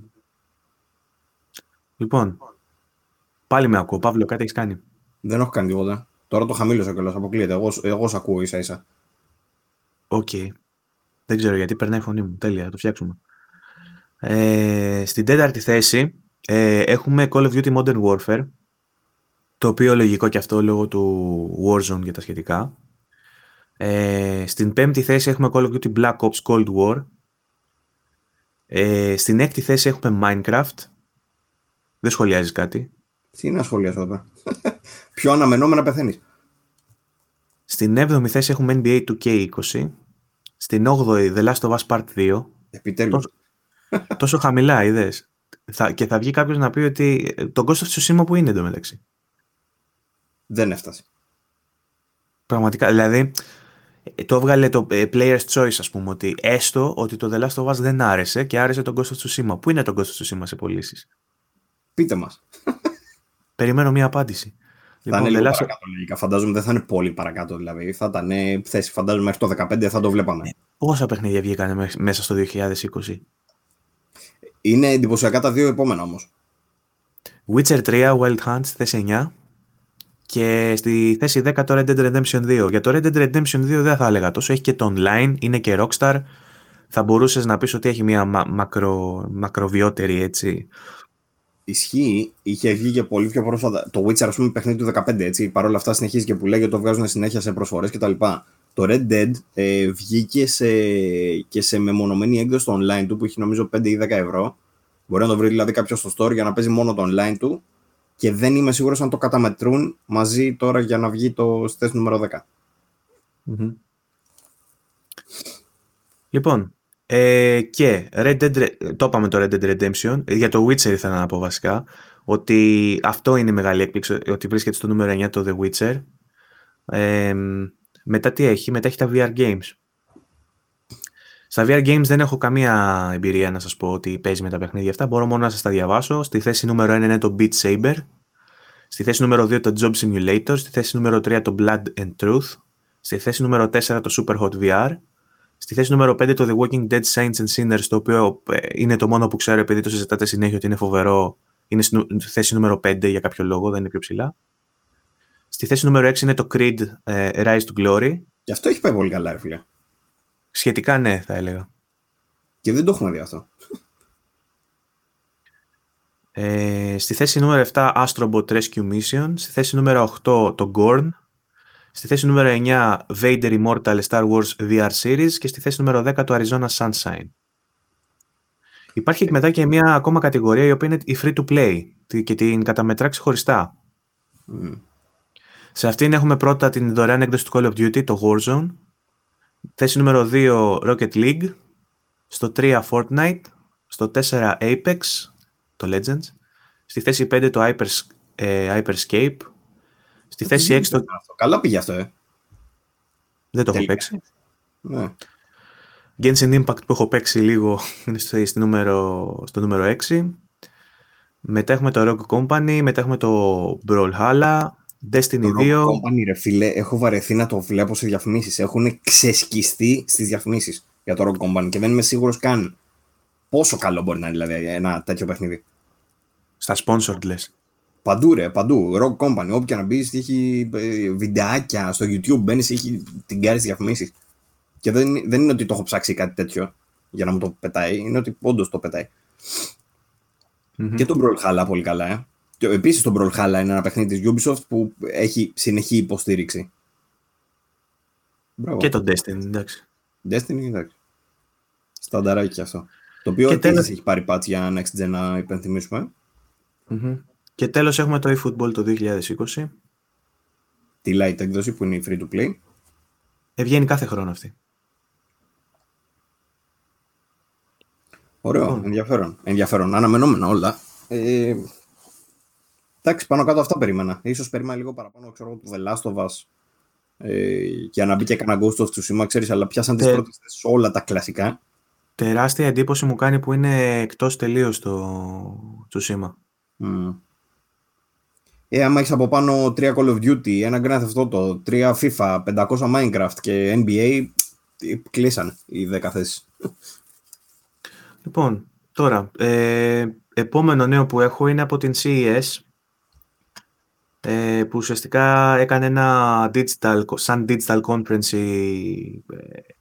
Λοιπόν, πάλι με ακούω. Παύλο, κάτι έχεις κάνει; Δεν έχω κάνει τίποτα. Τώρα το χαμήλωσα κιόλας. Αποκλείεται. Εγώ, εγώ σε ακούω ίσα ίσα. OK. Okay. Δεν ξέρω γιατί περνάει η φωνή μου. Τέλεια, θα το φτιάξουμε. Ε, στην τέταρτη θέση ε, έχουμε Call of Duty Modern Warfare. Το οποίο λογικό και αυτό λόγω του Warzone και τα σχετικά. Ε, στην πέμπτη θέση έχουμε Call of Duty Black Ops Cold War. Ε, στην έκτη θέση έχουμε Minecraft. Δεν σχολιάζεις κάτι; Τι να σχολιάσω εδώ; Πιο αναμενόμενα πεθαίνεις. Στην 7η θέση έχουμε NBA 2K20. Στην 8η The Last of Us Part 2. Επιτέλους. Τόσο, τόσο χαμηλά, είδες. και θα βγει κάποιος να πει ότι τον Ghost of Tsushima που είναι εντωμεταξύ. Δεν έφτασε. Πραγματικά, δηλαδή το έβγαλε το ε, Player's Choice, ας πούμε, ότι έστω ότι το The Last of Us δεν άρεσε και άρεσε τον Ghost of Tsushima. Πού είναι τον Ghost of Tsushima σε πωλήσεις; Πείτε μας. Περιμένω μία απάντηση. Θα είναι λίγο παρακάτω λογικά. Φαντάζομαι δεν θα είναι πολύ παρακάτω δηλαδή. Θα ήταν θέση, φαντάζομαι μέχρι το 15 θα το βλέπαμε. Ε, πόσα παιχνίδια βγήκαν μέσα στο 2020. Είναι εντυπωσιακά τα δύο επόμενα όμως. Witcher 3, Wild Hunt, θέση 9. Και στη θέση 10 το Red Dead Redemption 2. Για το Red Dead Redemption 2 δεν θα έλεγα τόσο. Έχει και το online, είναι και Rockstar. Θα μπορούσες να πεις ότι έχει μια μακρο, μακροβιότερη έτσι, Ισχύει, είχε βγει και πολύ πιο πρόσφατα. Το Witcher, ας πούμε, παιχνίδι του 15, έτσι. Παρ' όλα αυτά συνεχίζει και που λέγεται το βγάζουν συνέχεια σε προσφορές κτλ. Το Red Dead ε, βγήκε σε, και σε μεμονωμένη έκδοση στο online του που έχει νομίζω 5 ή 10 ευρώ. Μπορεί να το βρει δηλαδή κάποιος στο store για να παίζει μόνο το online του και δεν είμαι σίγουρος αν το καταμετρούν μαζί τώρα για να βγει το στη θέση νούμερο 10. mm Λοιπόν, ε, και Red Dead, το είπαμε το Red Dead Redemption, για το Witcher ήθελα να πω βασικά, ότι αυτό είναι η μεγάλη έκπληξη, ότι βρίσκεται στο νούμερο 9 το The Witcher. Ε, μετά τι έχει, μετά έχει τα VR games. Στα VR games δεν έχω καμία εμπειρία να σας πω ότι παίζει με τα παιχνίδια αυτά, μπορώ μόνο να σας τα διαβάσω. Στη θέση νούμερο 1 είναι το Beat Saber, στη θέση νούμερο 2 το Job Simulator, στη θέση νούμερο 3 το Blood and Truth, στη θέση νούμερο 4 το Super Hot VR, Στη θέση νούμερο 5 το The Walking Dead Saints and Sinners, το οποίο ε, είναι το μόνο που ξέρω επειδή το συζητάτε συνέχεια ότι είναι φοβερό. Είναι στη θέση νούμερο 5 για κάποιο λόγο, δεν είναι πιο ψηλά. Στη θέση νούμερο 6 είναι το Creed uh, Rise to Glory. Και αυτό έχει πάει πολύ καλά, ρε φίλε. Σχετικά ναι, θα έλεγα. Και δεν το έχουμε δει αυτό. Ε, στη θέση νούμερο 7 Astrobot Rescue Mission. Στη θέση νούμερο 8 το Gorn. Στη θέση νούμερο 9 Vader Immortal Star Wars VR Series και στη θέση νούμερο 10 το Arizona Sunshine. Υπάρχει μετά και μια ακόμα κατηγορία η οποία είναι η free to play και την καταμετρά ξεχωριστά. Mm. Σε αυτήν έχουμε πρώτα την δωρεάν έκδοση του Call of Duty, το Warzone. Θέση νούμερο 2 Rocket League. Στο 3 Fortnite. Στο 4 Apex, το Legends. Στη θέση 5 το Hypers, ε, Hyperscape. Στη θέση 6 το... Καλά πήγε αυτό, ε. Δεν το έχω παίξει. Ναι. Genshin Impact που έχω παίξει λίγο είναι στο, στο, νούμερο, στο νούμερο 6. Μετά έχουμε το Rock Company, μετά έχουμε το Brawlhalla, Destiny το 2. Rock Company, ρε φίλε, έχω βαρεθεί να το βλέπω σε διαφημίσεις. Έχουν ξεσκιστεί στις διαφημίσεις για το Rock Company και δεν είμαι σίγουρος καν πόσο καλό μπορεί να είναι δηλαδή, ένα τέτοιο παιχνίδι. Στα sponsored λες. Παντού ρε, παντού. Rock Company. Όποια να μπεις, έχει ε, βιντεάκια στο YouTube. Μπαίνεις, έχει την κάρη διαφημίσεις. Και δεν, δεν είναι ότι το έχω ψάξει κάτι τέτοιο για να μου το πετάει. Είναι ότι όντως το πετάει. Mm-hmm. Και τον Brawlhalla πολύ καλά. Ε. Επίσης το Brawlhalla είναι ένα παιχνίδι της Ubisoft που έχει συνεχή υποστήριξη. Μπράβο. Και το Destiny, εντάξει. Destiny, εντάξει. Στανταράκι αυτό. Το οποίο επίσης έχει πάρει patch για Next Gen να υπενθυμίσουμε. Mm-hmm. Και τέλος έχουμε το eFootball το 2020. Τη light έκδοση που είναι η free to play. Ευγαίνει κάθε χρόνο αυτή. Ωραίο, oh. ενδιαφέρον. Ενδιαφέρον, αναμενόμενα όλα. Ε, εντάξει, πάνω κάτω αυτά περίμενα. Ίσως περίμενα λίγο παραπάνω, ξέρω, του Βελάστοβας ε, για να μπει και κανένα Ghost of Tsushima, ξέρεις, αλλά πιάσαν τις πρώτες όλα τα κλασικά. Τεράστια εντύπωση μου κάνει που είναι εκτός τελείως το Tsushima. Mm. Ε, άμα έχεις από πάνω τρία Call of Duty, ένα Grand Theft Auto, τρία FIFA, 500 Minecraft και NBA, κλείσαν οι 10 θέσεις. Λοιπόν, τώρα, ε, επόμενο νέο που έχω είναι από την CES, ε, που ουσιαστικά έκανε ένα digital, σαν digital conference η,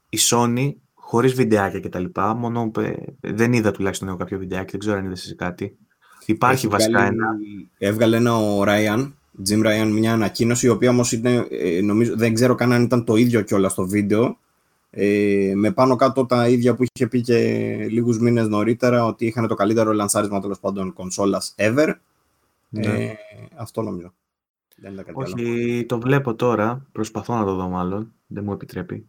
η Sony, χωρίς βιντεάκια κτλ. Μόνο, ε, δεν είδα τουλάχιστον κάποιο βιντεάκι, δεν ξέρω αν είδες εσύ κάτι. Υπάρχει βασικά ένα. Έβγαλε ένα ο Ryan, Jim Ryan, μια ανακοίνωση, η οποία όμως ε, νομίζω, δεν ξέρω καν αν ήταν το ίδιο κιόλας στο βίντεο. Ε, με πάνω κάτω τα ίδια που είχε πει και λίγους μήνες νωρίτερα ότι είχαν το καλύτερο λανσάρισμα τέλος πάντων κονσόλας ever. Ναι. Ε, αυτό νομίζω. Δεν Όχι, το βλέπω τώρα. Προσπαθώ να το δω μάλλον. Δεν μου επιτρέπει.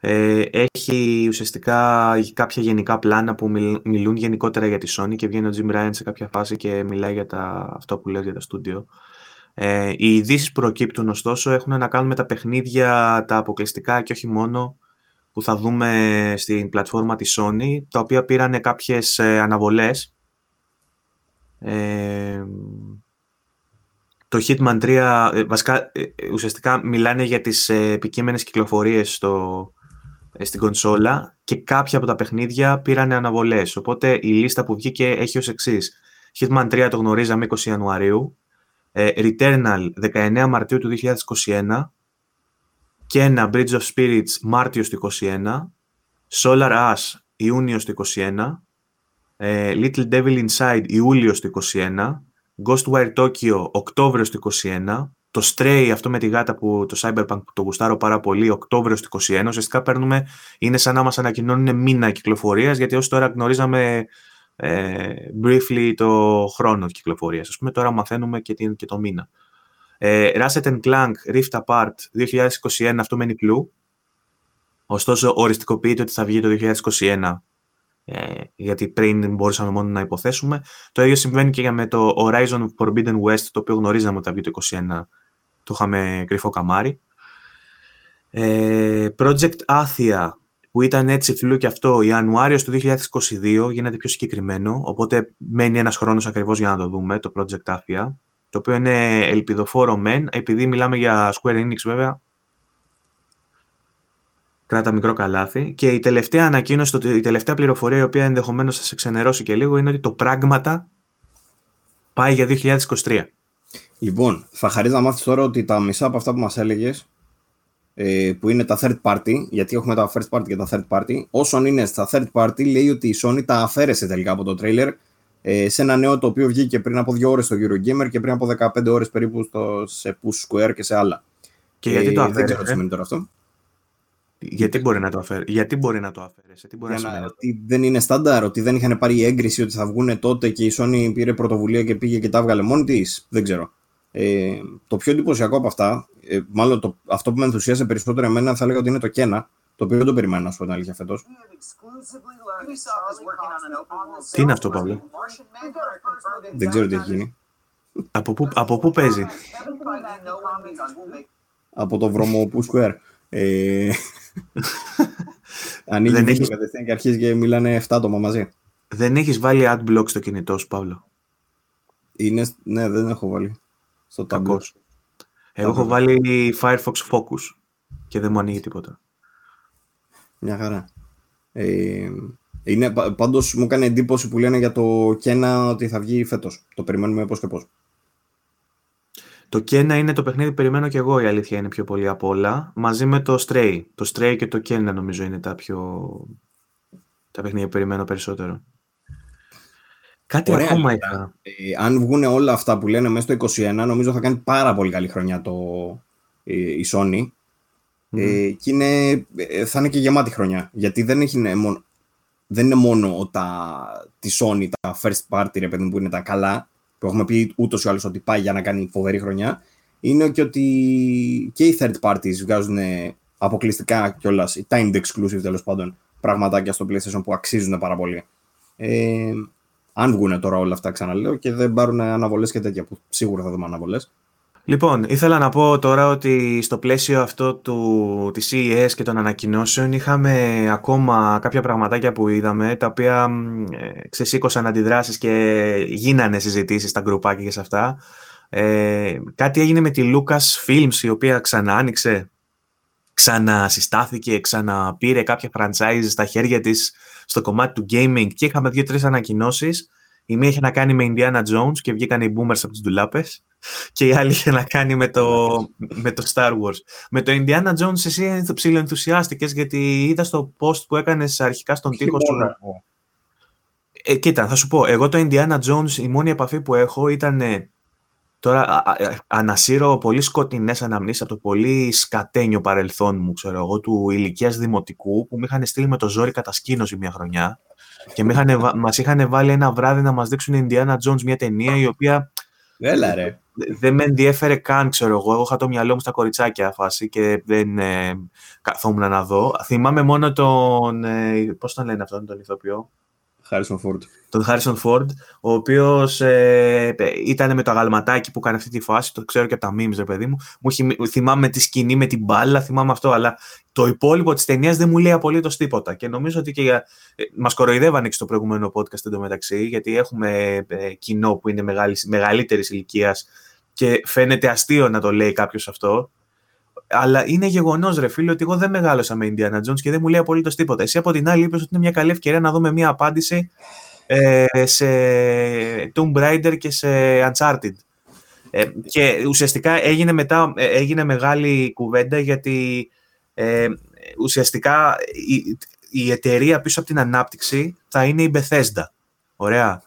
Ε, έχει ουσιαστικά κάποια γενικά πλάνα που μιλούν γενικότερα για τη Sony και βγαίνει ο Jim Ryan σε κάποια φάση και μιλάει για τα, αυτό που λέει για τα στούντιο. Ε, οι ειδήσεις που προκύπτουν ωστόσο έχουν να κάνουν με τα παιχνίδια, τα αποκλειστικά και όχι μόνο που θα δούμε στην πλατφόρμα της Sony, τα οποία πήραν κάποιες ε, αναβολές. Ε, Το Hitman 3, ε, βασικά, ε, ουσιαστικά μιλάνε για τις επικείμενες κυκλοφορίες στο, στην κονσόλα και κάποια από τα παιχνίδια πήραν αναβολές. Οπότε η λίστα που βγήκε έχει ως εξής. Hitman 3 το γνωρίζαμε 20 Ιανουαρίου, Returnal 19 Μαρτίου του 2021 και ένα Bridge of Spirits Μάρτιος του 2021, Solar Ash Ιούνιος του 2021, Little Devil Inside Ιούλιος του 2021, Ghostwire Tokyo Οκτώβριος του 2021, το Stray, αυτό με τη γάτα που το Cyberpunk που το γουστάρω πάρα πολύ, Οκτώβριος του 2021. Ουσιαστικά παίρνουμε, είναι σαν να μας ανακοινώνουν μήνα κυκλοφορίας, γιατί ως τώρα γνωρίζαμε ε, briefly το χρόνο κυκλοφορίας. Α πούμε, τώρα μαθαίνουμε και, την, και το μήνα. Ε, Ratchet Clank Rift Apart 2021, αυτό μένει κλου. Ωστόσο, οριστικοποιείται ότι θα βγει το 2021 ε, γιατί πριν μπορούσαμε μόνο να υποθέσουμε. Το ίδιο συμβαίνει και με το Horizon Forbidden West, το οποίο γνωρίζαμε ότι θα βγει το 2021 το είχαμε κρυφό καμάρι. Ε, Project Athia, που ήταν έτσι φιλού και αυτό, Ιανουάριος του 2022, γίνεται πιο συγκεκριμένο, οπότε μένει ένας χρόνος ακριβώς για να το δούμε, το Project Athia, το οποίο είναι ελπιδοφόρο μεν, επειδή μιλάμε για Square Enix βέβαια, κράτα μικρό καλάθι. Και η τελευταία ανακοίνωση, η τελευταία πληροφορία, η οποία ενδεχομένως θα σε ξενερώσει και λίγο, είναι ότι το πράγματα πάει για 2023. Λοιπόν, θα χαρίζει να μάθεις τώρα ότι τα μισά από αυτά που μας έλεγες, ε, που είναι τα third party, γιατί έχουμε τα first party και τα third party, όσον είναι στα third party, λέει ότι η Sony τα αφαίρεσε τελικά από το trailer ε, σε ένα νέο το οποίο βγήκε πριν από δύο ώρες στο Eurogamer και πριν από 15 ώρες περίπου στο, σε Push Square και σε άλλα. Και γιατί το αφαίρεσε. Δεν ξέρω τι σημαίνει τώρα αυτό. Γιατί μπορεί να το αφαιρέσει, γιατί μπορεί να το αφαιρέσει, τι μπορεί να, να ότι δεν είναι στάνταρ, ότι δεν είχαν πάρει έγκριση ότι θα βγουν τότε και η Sony πήρε πρωτοβουλία και πήγε και τα έβγαλε μόνη της. Δεν ξέρω. Ε, το πιο εντυπωσιακό από αυτά, ε, μάλλον το, αυτό που με ενθουσίασε περισσότερο εμένα, θα έλεγα ότι είναι το Κένα, το οποίο δεν το περιμένω να σου πω την αλήθεια φέτος. Τι είναι αυτό, Παύλο; Δεν ξέρω τι έχει γίνει. Από πού, από πού παίζει; από το βρωμό Square. Ε, ανοίγει έχεις... κατευθείαν και αρχίζει και μιλάνε 7 άτομα μαζί. Δεν έχεις βάλει adblock στο κινητό σου, Παύλο; Είναι... Ναι, δεν έχω βάλει. Στο Κακός. Εγώ έχω βάλει Firefox Focus και δεν μου ανοίγει τίποτα. Μια χαρά. Ε, είναι, πάντως μου έκανε εντύπωση που λένε για το Κένα ότι θα βγει φέτος. Το περιμένουμε πώς και πώς. Το Kena είναι το παιχνίδι που περιμένω και εγώ, η αλήθεια είναι πιο πολύ από όλα. Μαζί με το Stray. Το Stray και το Kena νομίζω είναι τα πιο... τα παιχνίδια που περιμένω περισσότερο. Κάτι Ωραία, ακόμα είχα. Ε, αν βγουν όλα αυτά που λένε μέσα στο 21, νομίζω θα κάνει πάρα πολύ καλή χρονιά το, ε, η Sony. Ε, και είναι, ε, θα είναι και γεμάτη χρονιά. Γιατί δεν, έχει, μόνο, δεν είναι μόνο τα, τη Sony, τα first party, ρε παιδί που είναι τα καλά, που έχουμε πει ούτως ή άλλως ότι πάει για να κάνει φοβερή χρονιά, είναι και ότι και οι third parties βγάζουν αποκλειστικά κιόλας, οι timed exclusive τέλος πάντων, πραγματάκια στο PlayStation που αξίζουν πάρα πολύ. Ε, αν βγουν τώρα όλα αυτά, ξαναλέω, και δεν πάρουν αναβολές και τέτοια που σίγουρα θα δούμε αναβολές. Λοιπόν, ήθελα να πω τώρα ότι στο πλαίσιο αυτό του, της CES και των ανακοινώσεων είχαμε ακόμα κάποια πραγματάκια που είδαμε τα οποία ε, ξεσήκωσαν αντιδράσεις και γίνανε συζητήσεις στα γκρουπάκια και σε αυτά. Ε, κάτι έγινε με τη Lucas Films η οποία ξανά άνοιξε, ξανασυστάθηκε, ξαναπήρε κάποια franchise στα χέρια της στο κομμάτι του gaming και είχαμε δύο-τρεις ανακοινώσεις. Η μία είχε να κάνει με Indiana Jones και βγήκαν οι boomers από τις ντουλάπες και η άλλη είχε να κάνει με το, με το Star Wars. Με το Indiana Jones εσύ ψιλοενθουσιάστηκες γιατί είδα στο post που έκανες αρχικά στον τοίχο σου. Ε, κοίτα, θα σου πω, εγώ το Indiana Jones η μόνη επαφή που έχω ήταν Τώρα ανασύρω πολύ σκοτεινές αναμνήσεις από το πολύ σκατένιο παρελθόν μου, ξέρω εγώ, του ηλικίας δημοτικού, που με είχαν στείλει με το ζόρι κατασκήνωση μια χρονιά και μας είχαν βάλει ένα βράδυ να μας δείξουν Indiana Jones μια ταινία η οποία Έλα ρε. Δεν με ενδιέφερε καν, ξέρω εγώ. Εγώ είχα το μυαλό μου στα κοριτσάκια φάση και δεν ε, καθόμουν να δω. Θυμάμαι μόνο τον. Ε, Πώς τον λένε αυτόν τον ηθοποιό; Harrison Ford. Τον Harrison Ford, ο οποίος ε, ήταν με το αγαλματάκι που έκανε αυτή τη φάση, το ξέρω και από τα memes, ρε παιδί μου. μου θυμάμαι τη σκηνή με την μπάλα, θυμάμαι αυτό, αλλά το υπόλοιπο της ταινίας δεν μου λέει απολύτως τίποτα. Και νομίζω ότι και για... Ε, μας κοροϊδεύανε και στο προηγούμενο podcast εντωμεταξύ, γιατί έχουμε ε, κοινό που είναι μεγαλύτερης ηλικίας και φαίνεται αστείο να το λέει κάποιος αυτό. Αλλά είναι γεγονός, ρε φίλε, ότι εγώ δεν μεγάλωσα με Indiana Jones και δεν μου λέει απολύτως τίποτα. Εσύ από την άλλη είπες ότι είναι μια καλή ευκαιρία να δούμε μια απάντηση ε, σε Tomb Raider και σε Uncharted. Ε, και ουσιαστικά έγινε μετά ε, έγινε μεγάλη κουβέντα γιατί ε, ουσιαστικά η, η εταιρεία πίσω από την ανάπτυξη θα είναι η Bethesda. Ωραία.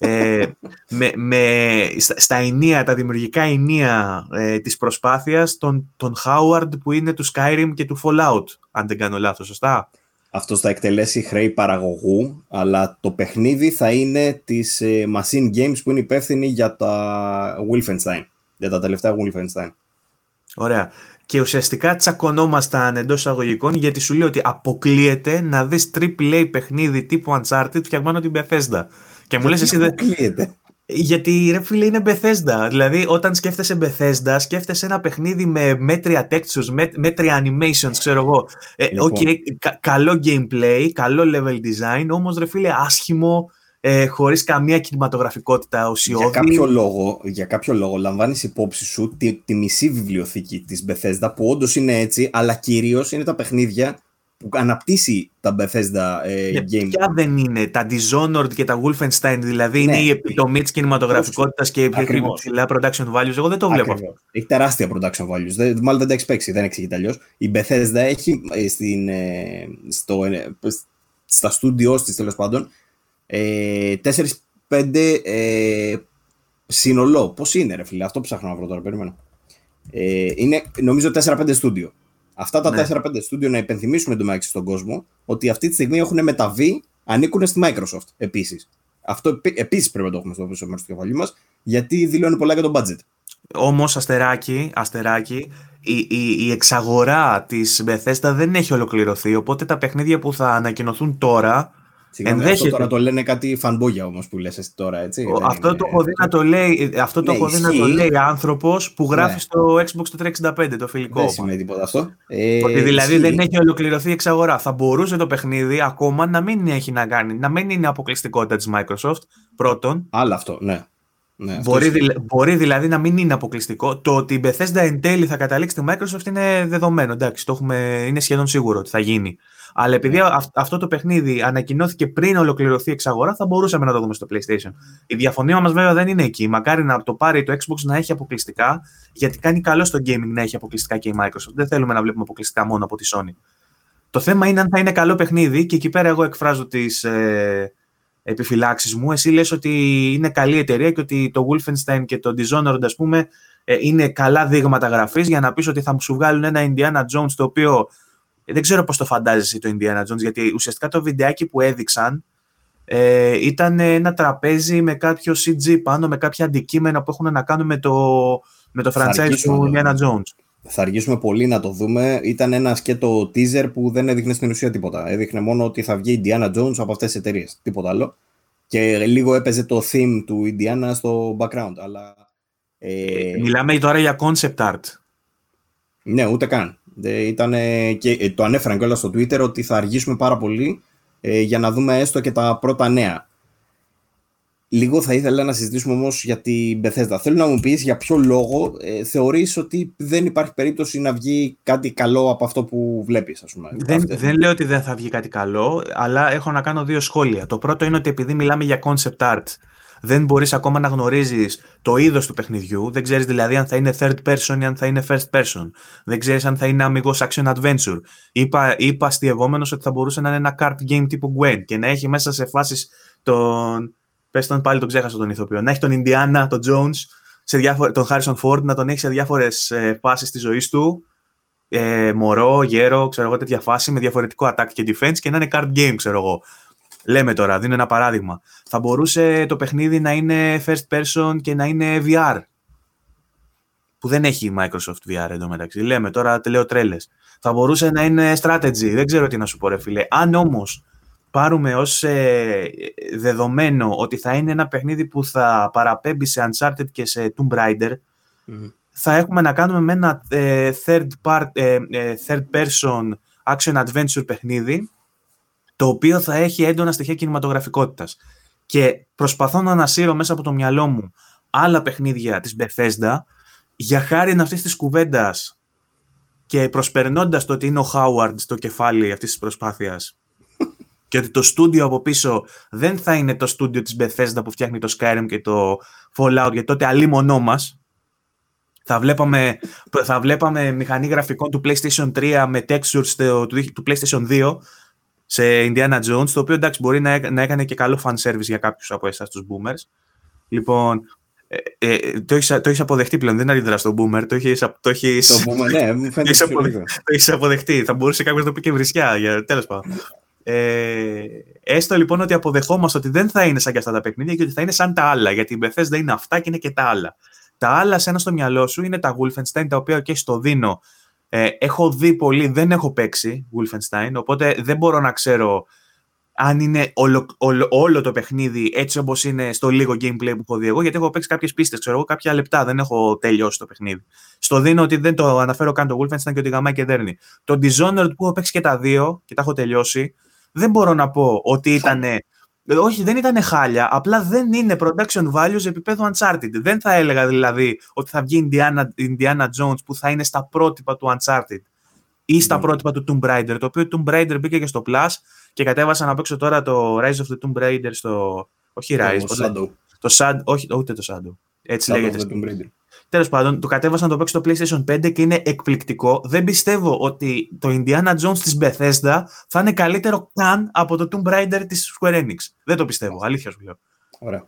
Ε, με, με, στα, ενία, τα δημιουργικά ενία ε, της προσπάθειας των, των Howard που είναι του Skyrim και του Fallout, αν δεν κάνω λάθος, σωστά; Αυτός θα εκτελέσει χρέη παραγωγού, αλλά το παιχνίδι θα είναι της ε, Machine Games που είναι υπεύθυνη για τα Wolfenstein, για τα τελευταία Wolfenstein. Ωραία. Και ουσιαστικά τσακωνόμασταν εντός εισαγωγικών γιατί σου λέει ότι αποκλείεται να δεις AAA παιχνίδι τύπου Uncharted φτιαγμένο την Bethesda. Και μου λες εσύ δεν... Γιατί ρε φίλε είναι Bethesda. Δηλαδή όταν σκέφτεσαι Bethesda, σκέφτεσαι ένα παιχνίδι με μέτρια textures, με, μέτρια animations, ξέρω εγώ. Ε, λοιπόν. okay, καλό gameplay, καλό level design, όμως ρε φίλε άσχημο, ε, χωρίς καμία κινηματογραφικότητα ουσιώδη. Για κάποιο λόγο, για κάποιο λόγο λαμβάνεις υπόψη σου τη, τη μισή βιβλιοθήκη της Bethesda που όντως είναι έτσι, αλλά κυρίως είναι τα παιχνίδια που αναπτύσσει τα Bethesda ε, Game. Ποια δεν είναι, τα Dishonored και τα Wolfenstein, δηλαδή ναι, είναι η επιτομή της κινηματογραφικότητας και ψηλά production values. Εγώ δεν το βλέπω αυτό. Έχει τεράστια production values. Δεν, μάλλον δεν τα έχει παίξει, δεν εξηγείται αλλιώς. Η Bethesda έχει ε, στην, ε, στο, ε, στα studios της τέλος πάντων ε, 4-5 ε, σύνολο. Πώς είναι, ρε φίλε, αυτό ψάχνω να βρω τώρα, περίμενα. Ε, είναι νομίζω 4-5 στούντιο. Αυτά τα ναι. 4-5 στούντιο να υπενθυμίσουμε το στον κόσμο ότι αυτή τη στιγμή έχουν μεταβεί, ανήκουν στη Microsoft επίσης. Αυτό επίσης πρέπει να το έχουμε στο πίσω μέρος του κεφαλιού μας, γιατί δηλώνει πολλά για το budget. Όμως, αστεράκι, αστεράκι, η, η, η εξαγορά της Bethesda δεν έχει ολοκληρωθεί. Οπότε τα παιχνίδια που θα ανακοινωθούν τώρα Συγγνώμη, Ενδέχεται. αυτό τώρα το λένε κάτι φανμπόγια όμως που λες εσύ τώρα, έτσι. Ο, αυτό, το έχω δει να το λέει, αυτό το ναι, έχω δει να το λέει άνθρωπος που γράφει ναι. στο Xbox το 365, το φιλικό. Δεν σημαίνει τίποτα αυτό. Ε, ότι δηλαδή ισχύει. δεν έχει ολοκληρωθεί η εξαγορά. Θα μπορούσε το παιχνίδι ακόμα να μην έχει να κάνει, να μην είναι αποκλειστικότητα της Microsoft, πρώτον. Άλλο αυτό, ναι. Ναι, μπορεί, δη, μπορεί δηλαδή να μην είναι αποκλειστικό. Το ότι η Bethesda εν τέλει θα καταλήξει στη Microsoft είναι δεδομένο. Εντάξει, το έχουμε, είναι σχεδόν σίγουρο ότι θα γίνει. Αλλά επειδή ναι. αυτό το παιχνίδι ανακοινώθηκε πριν ολοκληρωθεί η εξαγορά, θα μπορούσαμε να το δούμε στο PlayStation. Η διαφωνία μας βέβαια δεν είναι εκεί. Μακάρι να το πάρει το Xbox να έχει αποκλειστικά, γιατί κάνει καλό στο gaming να έχει αποκλειστικά και η Microsoft. Δεν θέλουμε να βλέπουμε αποκλειστικά μόνο από τη Sony. Το θέμα είναι αν θα είναι καλό παιχνίδι και εκεί πέρα εγώ εκφράζω τις ε, επιφυλάξεις μου. Εσύ λες ότι είναι καλή εταιρεία και ότι το Wolfenstein και το Dishonored, ας πούμε, ε, είναι καλά δείγματα γραφής για να πεις ότι θα σου βγάλουν ένα Indiana Jones το οποίο δεν ξέρω πώς το φαντάζεσαι το Indiana Jones, γιατί ουσιαστικά το βιντεάκι που έδειξαν ε, ήταν ένα τραπέζι με κάποιο CG πάνω, με κάποια αντικείμενα που έχουν να κάνουν με το, με το franchise του Indiana Jones. Θα αργήσουμε πολύ να το δούμε. Ήταν ένας σκέτο teaser που δεν έδειχνε στην ουσία τίποτα. Έδειχνε μόνο ότι θα βγει Indiana Jones από αυτές τις εταιρείες. Τίποτα άλλο. Και λίγο έπαιζε το theme του Indiana στο background. Αλλά, ε... Μιλάμε τώρα για concept art. Ναι, ούτε καν. Ήταν, και ε, το ανέφεραν κιόλας στο Twitter ότι θα αργήσουμε πάρα πολύ ε, για να δούμε έστω και τα πρώτα νέα. Λίγο θα ήθελα να συζητήσουμε όμως για την Bethesda. Θέλω να μου πεις για ποιο λόγο ε, θεωρείς ότι δεν υπάρχει περίπτωση να βγει κάτι καλό από αυτό που βλέπεις, ας πούμε. Δεν, δεν λέω ότι δεν θα βγει κάτι καλό, αλλά έχω να κάνω δύο σχόλια. Το πρώτο είναι ότι επειδή μιλάμε για concept art, δεν μπορείς ακόμα να γνωρίζεις το είδος του παιχνιδιού, δεν ξέρεις δηλαδή αν θα είναι third person ή αν θα είναι first person, δεν ξέρεις αν θα είναι αμυγός action adventure. Είπα, είπα αστειευόμενος ότι θα μπορούσε να είναι ένα card game τύπου Gwen και να έχει μέσα σε φάσεις τον... Πες τον πάλι τον ξέχασα τον ηθοποιό. Να έχει τον Indiana, τον Jones, σε διάφορε, τον Harrison Ford, να τον έχει σε διάφορες ε, φάσεις της ζωής του, ε, μωρό, γέρο, ξέρω εγώ, τέτοια φάση με διαφορετικό attack και defense και να είναι card game, ξέρω εγώ. Λέμε τώρα, δίνω ένα παράδειγμα. Θα μπορούσε το παιχνίδι να είναι first person και να είναι VR. Που δεν έχει η Microsoft VR εντωμεταξύ. Λέμε τώρα, λέω τρέλες. Θα μπορούσε να είναι strategy; Δεν ξέρω τι να σου πω, ρε φίλε. Αν όμως πάρουμε ως ε, δεδομένο ότι θα είναι ένα παιχνίδι που θα παραπέμπει σε Uncharted και σε Tomb Raider, θα έχουμε να κάνουμε με ένα ε, third, part, ε, third person action adventure παιχνίδι το οποίο θα έχει έντονα στοιχεία κινηματογραφικότητας. Και προσπαθώ να ανασύρω μέσα από το μυαλό μου άλλα παιχνίδια της Bethesda, για χάρη αυτής της κουβέντας και προσπερνώντας το ότι είναι ο Χάουαρντ στο κεφάλι αυτής της προσπάθειας και ότι το στούντιο από πίσω δεν θα είναι το στούντιο της Bethesda που φτιάχνει το Skyrim και το Fallout, γιατί τότε αλλήμονό μας. Θα βλέπαμε, θα βλέπαμε μηχανή γραφικών του PlayStation 3 με textures του, του PlayStation 2 σε Indiana Jones, το οποίο εντάξει μπορεί να, να έκανε και καλό fan service για κάποιους από εσάς τους boomers. Λοιπόν, ε, ε, το, έχεις, το έχεις αποδεχτεί πλέον, δεν αντιδρά στον boomer, το έχεις, το έχεις, το boomer, ναι, μου φαίνεται το έχεις αποδεχτεί. Θα μπορούσε κάποιος να το πει και βρισιά, για, τέλος πάντων. Ε, έστω λοιπόν ότι αποδεχόμαστε ότι δεν θα είναι σαν και αυτά τα παιχνίδια και ότι θα είναι σαν τα άλλα. Γιατί η Bethesda είναι αυτά και είναι και τα άλλα. Τα άλλα, σε ένα στο μυαλό σου, είναι τα Wolfenstein, τα οποία και στο δίνω. Ε, έχω δει πολύ, δεν έχω παίξει Wolfenstein, οπότε δεν μπορώ να ξέρω αν είναι όλο, όλο, όλο το παιχνίδι έτσι όπως είναι στο λίγο gameplay που έχω δει εγώ, γιατί έχω παίξει κάποιες πίστες, ξέρω εγώ, κάποια λεπτά, δεν έχω τελειώσει το παιχνίδι. Στο δίνω ότι δεν το αναφέρω καν το Wolfenstein και ότι γαμάει και δέρνει. Το Dishonored που έχω παίξει και τα δύο και τα έχω τελειώσει, δεν μπορώ να πω ότι ήταν. Όχι, δεν ήταν χάλια. Απλά δεν είναι production values επίπεδου Uncharted. Δεν θα έλεγα δηλαδή ότι θα βγει Indiana, Indiana Jones που θα είναι στα πρότυπα του Uncharted ή στα mm. πρότυπα του Tomb Raider. Το οποίο Tomb Raider μπήκε και στο Plus και κατέβασα να παίξω τώρα το Rise of the Tomb Raider στο. Όχι Rise. Το Shadow. Το Shadow. Όχι, ούτε το Shadow. Έτσι Shadow λέγεται. Τέλος πάντων, το κατέβασα να το παίξω στο PlayStation 5 και είναι εκπληκτικό. Δεν πιστεύω ότι το Indiana Jones της Bethesda θα είναι καλύτερο καν από το Tomb Raider της Square Enix. Δεν το πιστεύω. Αλήθεια σου λέω. Ωραία.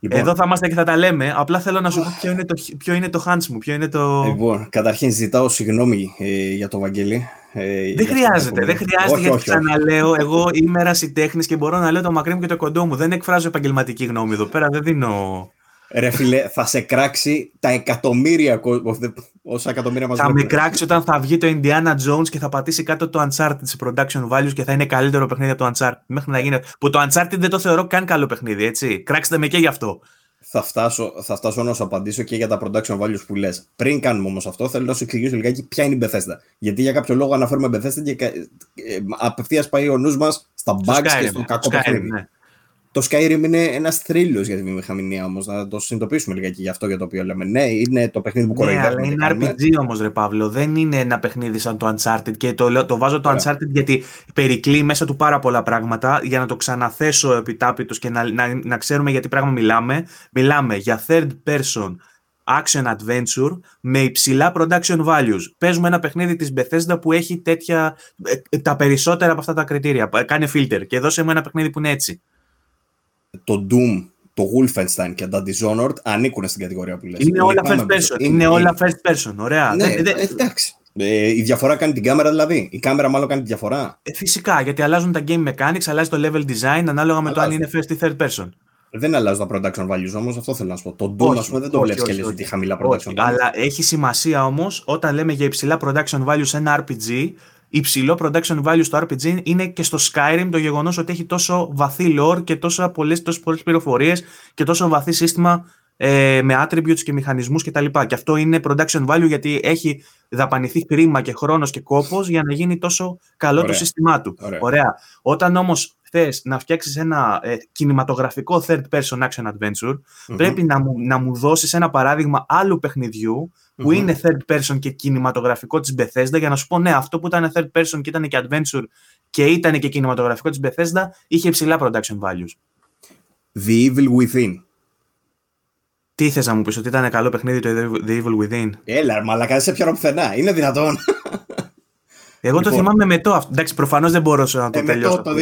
Λοιπόν, Εδώ θα είμαστε και θα τα λέμε. Απλά θέλω να σου πω ποιο είναι το, ποιο είναι το hands μου. Ποιο είναι το... Λοιπόν, καταρχήν ζητάω συγγνώμη ε, για το Βαγγέλη. Ε, δεν χρειάζεται, δεν χρειάζεται όχι, γιατί όχι, ξαναλέω. Εγώ είμαι ερασιτέχνη και μπορώ να λέω το μακρύ μου και το κοντό μου. Δεν εκφράζω επαγγελματική γνώμη εδώ πέρα. Δεν δίνω. Ρε φίλε, θα σε κράξει τα εκατομμύρια όσα εκατομμύρια μας Θα με κράξει όταν θα βγει το Indiana Jones και θα πατήσει κάτω το Uncharted σε production values και θα είναι καλύτερο παιχνίδι από το Uncharted. Μέχρι να γίνει. Που το Uncharted δεν το θεωρώ καν καλό παιχνίδι, έτσι. Κράξτε με και γι' αυτό. Θα φτάσω, θα φτάσω να σου απαντήσω και για τα production values που λες. Πριν κάνουμε όμως αυτό, θέλω να σου εξηγήσω λιγάκι ποια είναι η Bethesda. Γιατί για κάποιο λόγο αναφέρουμε Bethesda και ε, απευθείας πάει ο νους μας στα bugs και στο κακό παιχνίδι. Ναι. Το Skyrim είναι ένας θρύλος για τη βιομηχανία όμως. Να το συνειδητοποιήσουμε λιγάκι γι' αυτό για το οποίο λέμε. Ναι, είναι το παιχνίδι που κοροϊδεύει. Ναι, είναι RPG όμως, ρε Παύλο. Δεν είναι ένα παιχνίδι σαν το Uncharted. Και το, το βάζω το Uncharted γιατί περικλεί μέσα του πάρα πολλά πράγματα. Για να το ξαναθέσω επιτάπητος και να, να, να ξέρουμε γιατί πράγμα μιλάμε. Μιλάμε για third person action adventure με υψηλά production values. Παίζουμε ένα παιχνίδι της Bethesda που έχει τέτοια, ε, τα περισσότερα από αυτά τα κριτήρια. Κάνει filter και δώσε μου ένα παιχνίδι που είναι έτσι το Doom, το Wolfenstein και τα Dishonored ανήκουν στην κατηγορία που λες. Είναι όλα first person. Είναι, όλα first person. Ωραία. Ναι, ε, εντάξει. Ε, η διαφορά κάνει την κάμερα δηλαδή. Η κάμερα μάλλον κάνει τη διαφορά. Ε, φυσικά, γιατί αλλάζουν τα game mechanics, αλλάζει το level design ανάλογα με το αν είναι first ή third person. Δεν αλλάζουν τα production values όμως, αυτό θέλω να σου πω. Το Doom, ας πούμε, δεν το βλέπεις και λες ότι χαμηλά production values. Αλλά έχει σημασία όμως όταν λέμε για υψηλά production values σε ένα RPG, υψηλό production value στο RPG είναι και στο Skyrim το γεγονός ότι έχει τόσο βαθύ lore και τόσο πολλές, τόσο πολλές πληροφορίες και τόσο βαθύ σύστημα ε, με attributes και μηχανισμούς κτλ. Και, και αυτό είναι production value γιατί έχει δαπανηθεί χρήμα και χρόνος και κόπος για να γίνει τόσο καλό το σύστημά του. Ωραία. Όταν όμως θες να φτιάξεις ένα ε, κινηματογραφικό third person action adventure, πρέπει να μου, να μου δώσεις ένα παράδειγμα άλλου παιχνιδιού που είναι third person και κινηματογραφικό της Bethesda για να σου πω ναι, αυτό που ήταν third person και ήταν και adventure και ήταν και κινηματογραφικό της Bethesda είχε υψηλά production values. The Evil Within. Τι θες να μου πεις, ότι ήταν καλό παιχνίδι το The Evil Within; Έλα, μαλακά, σε πιάνω πουθενά. Είναι δυνατόν. Εγώ το λοιπόν. θυμάμαι με το. Εντάξει, προφανώς δεν μπορούσα να το ε, τελειώσω. Το, το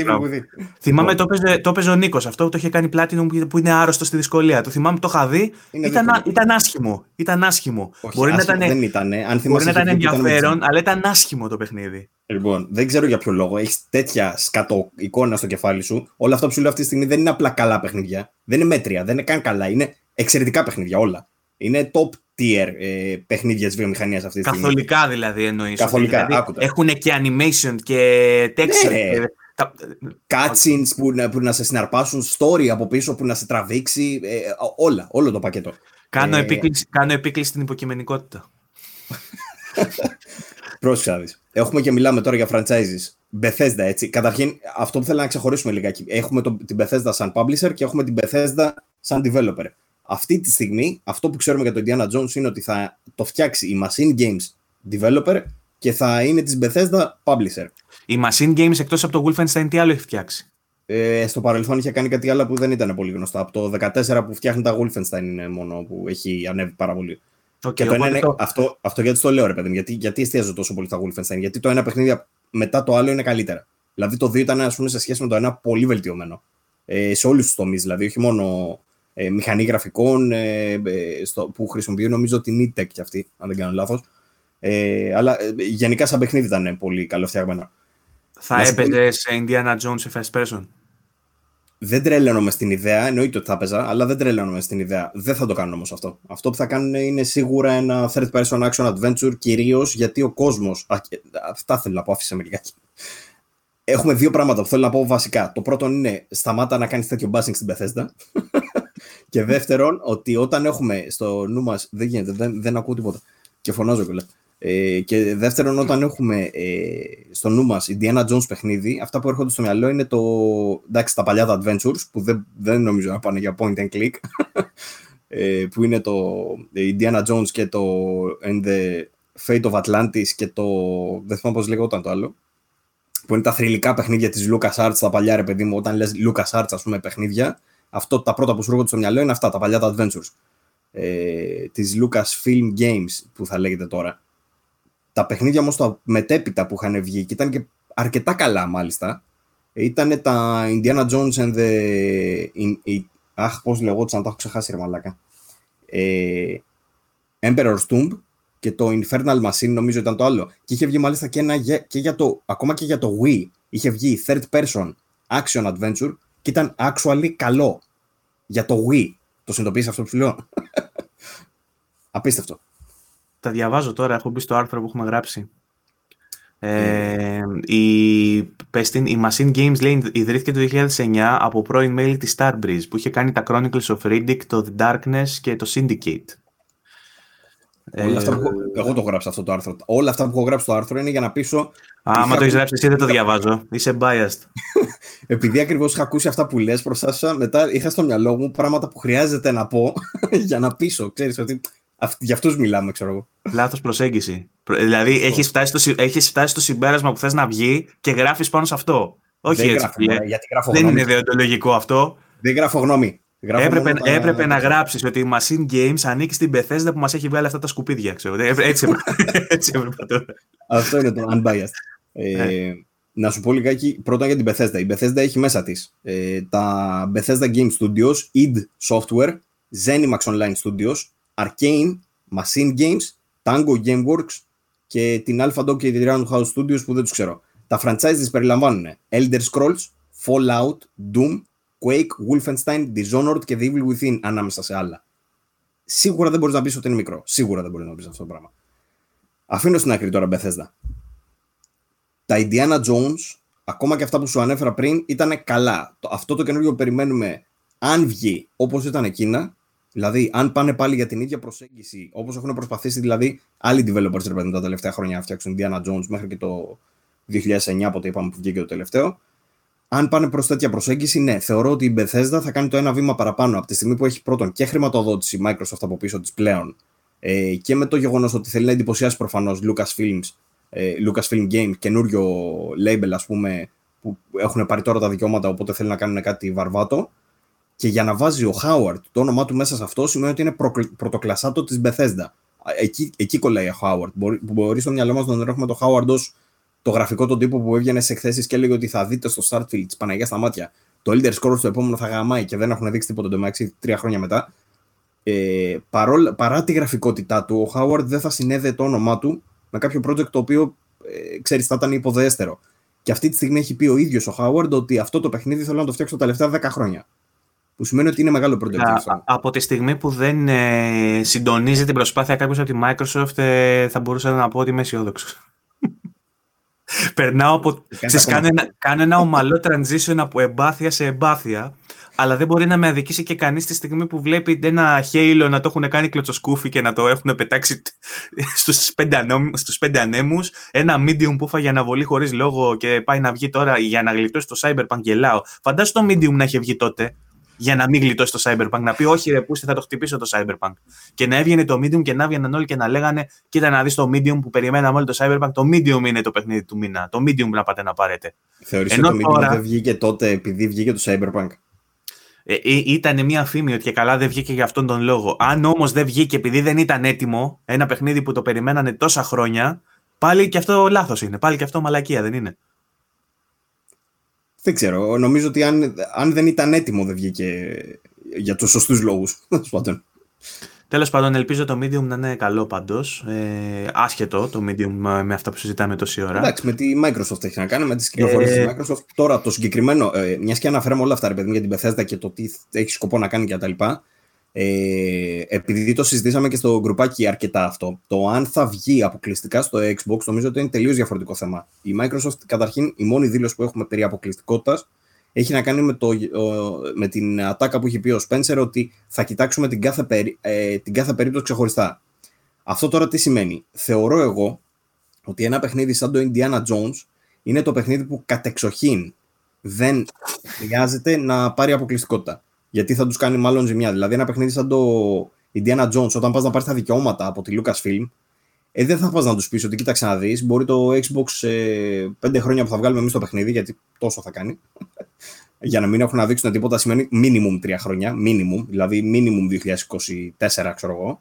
θυμάμαι λοιπόν. το έπαιζε, το έπαιζε ο Νίκος. Αυτό που το είχε κάνει πλάτινο που είναι άρρωστο στη δυσκολία. Το θυμάμαι, το είχα δει. Ήταν, ήταν άσχημο. Ήταν άσχημο. Όχι, μπορεί άσχημο, να ήταν, δεν ήταν. Αν μπορεί να ήταν ενδιαφέρον, αλλά ήταν άσχημο το παιχνίδι. Λοιπόν, δεν ξέρω για ποιο λόγο. Έχεις τέτοια σκατό εικόνα στο κεφάλι σου. Όλα αυτά που σου λέω αυτή τη στιγμή δεν είναι απλά καλά παιχνίδια. Δεν είναι μέτρια, δεν είναι καν καλά. Είναι εξαιρετικά παιχνίδια όλα. Είναι top tier ε, παιχνίδια της βιομηχανίας αυτή τη στιγμή. Καθολικά δηλαδή εννοείς. Καθολικά, δηλαδή, Έχουν και animation και texture. Ναι. Και... Cutscenes που, που, να σε συναρπάσουν, story από πίσω που να σε τραβήξει. Ε, όλα, όλο το πακέτο. Κάνω, ε, επίκληση, κάνω επίκληση στην υποκειμενικότητα. Πρόσεξα Έχουμε και μιλάμε τώρα για franchises. Bethesda, έτσι. Καταρχήν, αυτό που θέλω να ξεχωρίσουμε λιγάκι. Έχουμε το, την Bethesda σαν publisher και έχουμε την Bethesda σαν developer. Αυτή τη στιγμή, αυτό που ξέρουμε για το Indiana Jones είναι ότι θα το φτιάξει η Machine Games developer και θα είναι της Bethesda publisher. Η Machine Games εκτός από το Wolfenstein τι άλλο έχει φτιάξει; Ε, στο παρελθόν είχε κάνει κάτι άλλο που δεν ήταν πολύ γνωστό. Από το 14 που φτιάχνει τα Wolfenstein είναι μόνο που έχει ανέβει πάρα πολύ. Okay, και το ένα είναι, το... αυτό, αυτό γιατί το λέω, ρε παιδί γιατί, γιατί εστιάζω τόσο πολύ στα Wolfenstein. Γιατί το ένα παιχνίδι μετά το άλλο είναι καλύτερα. Δηλαδή το 2 ήταν, ας πούμε, σε σχέση με το ένα πολύ βελτιωμένο. Ε, σε όλους τους τομείς, δηλαδή, όχι μόνο ε, μηχανή γραφικών ε, ε, στο, που χρησιμοποιεί νομίζω την E-Tech κι αυτή, αν δεν κάνω λάθος. Ε, αλλά ε, γενικά σαν παιχνίδι ήταν πολύ καλοφτιαγμένο. Θα έπαιζε σε Indiana Jones σε first person; Δεν τρελαίνομαι στην ιδέα, εννοείται ότι θα έπαιζα, αλλά δεν τρελαίνομαι στην ιδέα. Δεν θα το κάνουν όμως αυτό. Αυτό που θα κάνουν είναι σίγουρα ένα third person action adventure, κυρίως γιατί ο κόσμο. Αυτά θέλω να πω, άφησα μερικά. Έχουμε δύο πράγματα που θέλω να πω βασικά. Το πρώτο είναι σταμάτα να κάνεις τέτοιο bashing στην Bethesda. Και δεύτερον, ότι όταν έχουμε στο νου μας. Δεν γίνεται, δεν, δεν ακούω τίποτα. Και φωνάζω κιόλας. Ε, και δεύτερον, όταν έχουμε ε, στο νου μας Indiana Jones παιχνίδι, αυτά που έρχονται στο μυαλό είναι το. εντάξει, τα παλιά τα Adventures, που δεν, δεν νομίζω να πάνε για point and click. ε, που είναι το Indiana Jones και το And the Fate of Atlantis και το. δεν θυμάμαι πώς λέγονταν το άλλο. Που είναι τα θρηλυκά παιχνίδια της LucasArts, τα παλιά ρε παιδί μου, όταν λες LucasArts, ας πούμε, παιχνίδια. Αυτό τα πρώτα που σου έρχονται στο μυαλό είναι αυτά, τα παλιά τα Adventures. Ε, της Lucasfilm Games, που θα λέγεται τώρα. Τα παιχνίδια όμως τα μετέπειτα που είχαν βγει και ήταν και αρκετά καλά μάλιστα, ήταν τα Indiana Jones and the... In, αχ, πώς λεγόντουσαν, τα έχω ξεχάσει ρε μαλάκα. Ε, Emperor's Tomb και το Infernal Machine νομίζω ήταν το άλλο. Και είχε βγει μάλιστα και, ένα, και για το, ακόμα και για το Wii, είχε βγει third person action adventure και ήταν actually καλό. Για το Wii. Το συνειδητοποίησες αυτό που σου λέω; Απίστευτο τα διαβάζω τώρα, έχω μπει στο άρθρο που έχουμε γράψει. Ε, η, η Machine Games λέει, ιδρύθηκε το 2009 από πρώην μέλη της Starbreeze που είχε κάνει τα Chronicles of Riddick, το The Darkness και το Syndicate. Όλα αυτά που, εγώ το γράψα αυτό το άρθρο. Όλα αυτά που έχω γράψει στο άρθρο είναι για να πείσω. Άμα το έχεις γράψει, εσύ δεν το διαβάζω. Είσαι biased. Επειδή ακριβώς είχα ακούσει αυτά που λες προ μετά είχα στο μυαλό μου πράγματα που χρειάζεται να πω για να πείσω. Ξέρεις ότι για αυτούς μιλάμε, ξέρω εγώ. Λάθος προσέγγιση. Δηλαδή, έχεις φτάσει, στο, έχεις φτάσει στο συμπέρασμα που θες να βγει και γράφεις πάνω σε αυτό. Όχι δεν έτσι. Γράφω, γιατί γράφω δεν είναι διοντολογικό αυτό. Δεν γράφω γνώμη. Γράφω έπρεπε τα... έπρεπε να γράψεις ότι η Machine Games ανήκει στην Bethesda που μας έχει βγάλει αυτά τα σκουπίδια. Ξέρω. Έτσι, έτσι έπρεπε Αυτό είναι το unbiased. Ε, ναι. να σου πω λιγάκι πρώτα για την Bethesda. Η Bethesda έχει μέσα της ε, τα Bethesda Game Studios, id Software, Zenimax Online Studios, Arcane, Machine Games, Tango Gameworks και την Alpha Dog και την Roundhouse Studios που δεν τους ξέρω. Τα franchise της περιλαμβάνουν Elder Scrolls, Fallout, Doom, Quake, Wolfenstein, Dishonored και The Evil Within ανάμεσα σε άλλα. Σίγουρα δεν μπορείς να πεις ότι είναι μικρό. Σίγουρα δεν μπορείς να πεις αυτό το πράγμα. Αφήνω στην άκρη τώρα Bethesda. Τα Indiana Jones, ακόμα και αυτά που σου ανέφερα πριν, ήταν καλά. Αυτό το καινούργιο που περιμένουμε, αν βγει όπως ήταν εκείνα, Δηλαδή, αν πάνε πάλι για την ίδια προσέγγιση, όπως έχουν προσπαθήσει δηλαδή άλλοι developers ρε, τα τελευταία χρόνια να φτιάξουν Diana Jones μέχρι και το 2009, πότε είπαμε που βγήκε το τελευταίο. Αν πάνε προς τέτοια προσέγγιση, ναι, θεωρώ ότι η Bethesda θα κάνει το ένα βήμα παραπάνω από τη στιγμή που έχει πρώτον και χρηματοδότηση Microsoft από πίσω της πλέον ε, και με το γεγονός ότι θέλει να εντυπωσιάσει προφανώς Lucasfilms, ε, Lucasfilm Games, καινούριο label ας πούμε, που έχουν πάρει τώρα τα δικαιώματα, οπότε θέλει να κάνουν κάτι βαρβάτο. Και για να βάζει ο Χάουαρτ το όνομά του μέσα σε αυτό σημαίνει ότι είναι πρωτοκλασάτο της Bethesda. Εκεί, εκεί κολλάει ο Χάουαρτ. Μπορεί, μπορεί στο μυαλό μας να τον έχουμε το Χάουαρτ ως το γραφικό τον τύπο που έβγαινε σε εκθέσεις και έλεγε ότι θα δείτε στο Startfield της Παναγίας στα μάτια. Το Elder Scrolls το επόμενο θα γαμάει και δεν έχουν δείξει τίποτα το μεταξύ τρία χρόνια μετά. Ε, παρόλ, παρά τη γραφικότητά του, ο Χάουαρτ δεν θα συνέδε το όνομά του με κάποιο project το οποίο ε, ξέρεις, θα ήταν υποδέστερο. Και αυτή τη στιγμή έχει πει ο ίδιος ο Χάουαρντ ότι αυτό το παιχνίδι θέλω να το φτιάξω τα τελευταία 10 χρόνια που σημαίνει ότι είναι μεγάλο project. από τη στιγμή που δεν ε, συντονίζει την προσπάθεια κάποιος από τη Microsoft, ε, θα μπορούσα να πω ότι είμαι αισιόδοξος. Περνάω από. κάνω, ένα, κάνω ένα ομαλό transition από εμπάθεια σε εμπάθεια, αλλά δεν μπορεί να με αδικήσει και κανείς τη στιγμή που βλέπει ένα Halo να το έχουν κάνει κλωτσοσκούφι και να το έχουν πετάξει στους πέντε, στους πέντε ανέμου. Ένα medium που φάγε αναβολή χωρίς λόγο και πάει να βγει τώρα για να γλιτώσει το Cyberpunk γελάω. Φαντάσου το medium να είχε βγει τότε για να μην γλιτώσει το Cyberpunk. Να πει, Όχι, ρε, πούστε, θα το χτυπήσω το Cyberpunk. Και να έβγαινε το Medium και να έβγαιναν όλοι και να λέγανε, Κοίτα να δεις το Medium που περιμέναμε όλοι το Cyberpunk. Το Medium είναι το παιχνίδι του μήνα. Το Medium να πάτε να πάρετε. Θεωρείς ότι το Medium τώρα... δεν βγήκε τότε επειδή βγήκε το Cyberpunk; Ε, ε, ήταν μια φήμη ότι και καλά δεν βγήκε για αυτόν τον λόγο. Αν όμως δεν βγήκε επειδή δεν ήταν έτοιμο, ένα παιχνίδι που το περιμένανε τόσα χρόνια, πάλι και αυτό λάθος είναι. Πάλι και αυτό μαλακία δεν είναι. Δεν ξέρω. Νομίζω ότι αν, αν δεν ήταν έτοιμο δεν βγήκε για τους σωστούς λόγους. Τέλος πάντων, ελπίζω το Medium να είναι καλό παντό. Ε, άσχετο το Medium με αυτά που συζητάμε τόση ώρα. Εντάξει, με τη Microsoft έχει να κάνει, με τις κυκλοφορίες ε... της Microsoft. Τώρα το συγκεκριμένο, ε, μιας και αναφέραμε όλα αυτά, ρε παιδί, για την Bethesda και το τι έχει σκοπό να κάνει κτλ. Ε, επειδή το συζητήσαμε και στο γκρουπάκι αρκετά αυτό, το αν θα βγει αποκλειστικά στο Xbox νομίζω ότι είναι τελείως διαφορετικό θέμα. Η Microsoft, καταρχήν, η μόνη δήλωση που έχουμε περί αποκλειστικότητας έχει να κάνει με, το, με την ατάκα που έχει πει ο Spencer ότι θα κοιτάξουμε την κάθε, περί, ε, την κάθε περίπτωση ξεχωριστά. Αυτό τώρα τι σημαίνει; Θεωρώ εγώ ότι ένα παιχνίδι σαν το Indiana Jones είναι το παιχνίδι που κατεξοχήν δεν χρειάζεται να πάρει αποκλειστικότητα γιατί θα τους κάνει μάλλον ζημιά. Δηλαδή, ένα παιχνίδι σαν το Indiana Jones, όταν πας να πάρεις τα δικαιώματα από τη Lucasfilm, ε, δεν θα πας να τους πεις ότι κοίταξε να δεις, μπορεί το Xbox ε, πέντε χρόνια που θα βγάλουμε εμείς το παιχνίδι, γιατί τόσο θα κάνει, για να μην έχουν να δείξουν τίποτα, σημαίνει minimum τρία χρόνια, minimum, δηλαδή minimum 2024, ξέρω εγώ.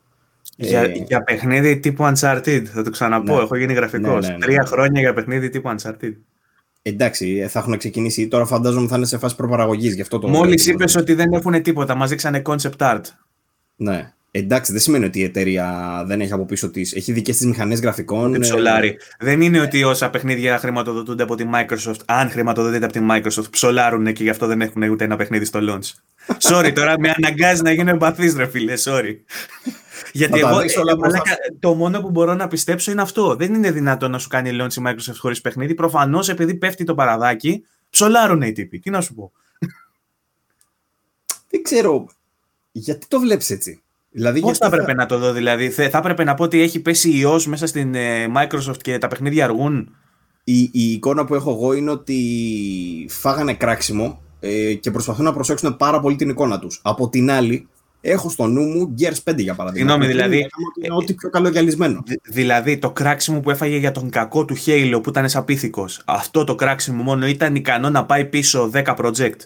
Για, ε, για παιχνίδι τύπου Uncharted, θα το ξαναπώ, ναι, έχω γίνει γραφικός. Ναι, ναι, ναι, Τρία χρόνια για παιχνίδι τύπου Uncharted. Εντάξει, ε, θα έχουν ξεκινήσει. Τώρα φαντάζομαι θα είναι σε φάση προπαραγωγής. Μόλις είπες ότι δεν έχουν τίποτα, μας δείξανε concept art. Ναι. Εντάξει, δεν σημαίνει ότι η εταιρεία δεν έχει από πίσω της. Έχει δικές της μηχανές γραφικών. Ε, ψολάρει. Δεν είναι ότι όσα παιχνίδια χρηματοδοτούνται από τη Microsoft, αν χρηματοδοτείται από τη Microsoft, ψολάρουν και γι' αυτό δεν έχουν ούτε ένα παιχνίδι στο launch. Sorry, τώρα με αναγκάζει να γίνω εμπαθής, ρε φίλε. Sorry. Γιατί εγώ, ε, το μόνο που μπορώ να πιστέψω είναι αυτό. Δεν είναι δυνατόν να σου κάνει launch η Microsoft χωρίς παιχνίδι. Προφανώς επειδή πέφτει το παραδάκι, ψολάρουν οι τύποι. Τι να σου πω. Δεν ξέρω. Γιατί το βλέπεις έτσι; Δηλαδή, Πώς θα έπρεπε να το δω, δηλαδή. Θα έπρεπε να πω ότι έχει πέσει ιός μέσα στην ε, Microsoft και τα παιχνίδια αργούν. Η, η εικόνα που έχω εγώ είναι ότι φάγανε κράξιμο ε, και προσπαθούν να προσέξουν πάρα πολύ την εικόνα τους. Από την άλλη, έχω στο νου μου Gears 5 για παράδειγμα. Συγγνώμη, δηλαδή. Είναι ό,τι πιο καλό γυαλισμένο. Δηλαδή, το κράξιμο που έφαγε για τον κακό του Halo που ήταν σαπίθηκο. Αυτό το κράξιμο μόνο ήταν ικανό να πάει πίσω 10 project.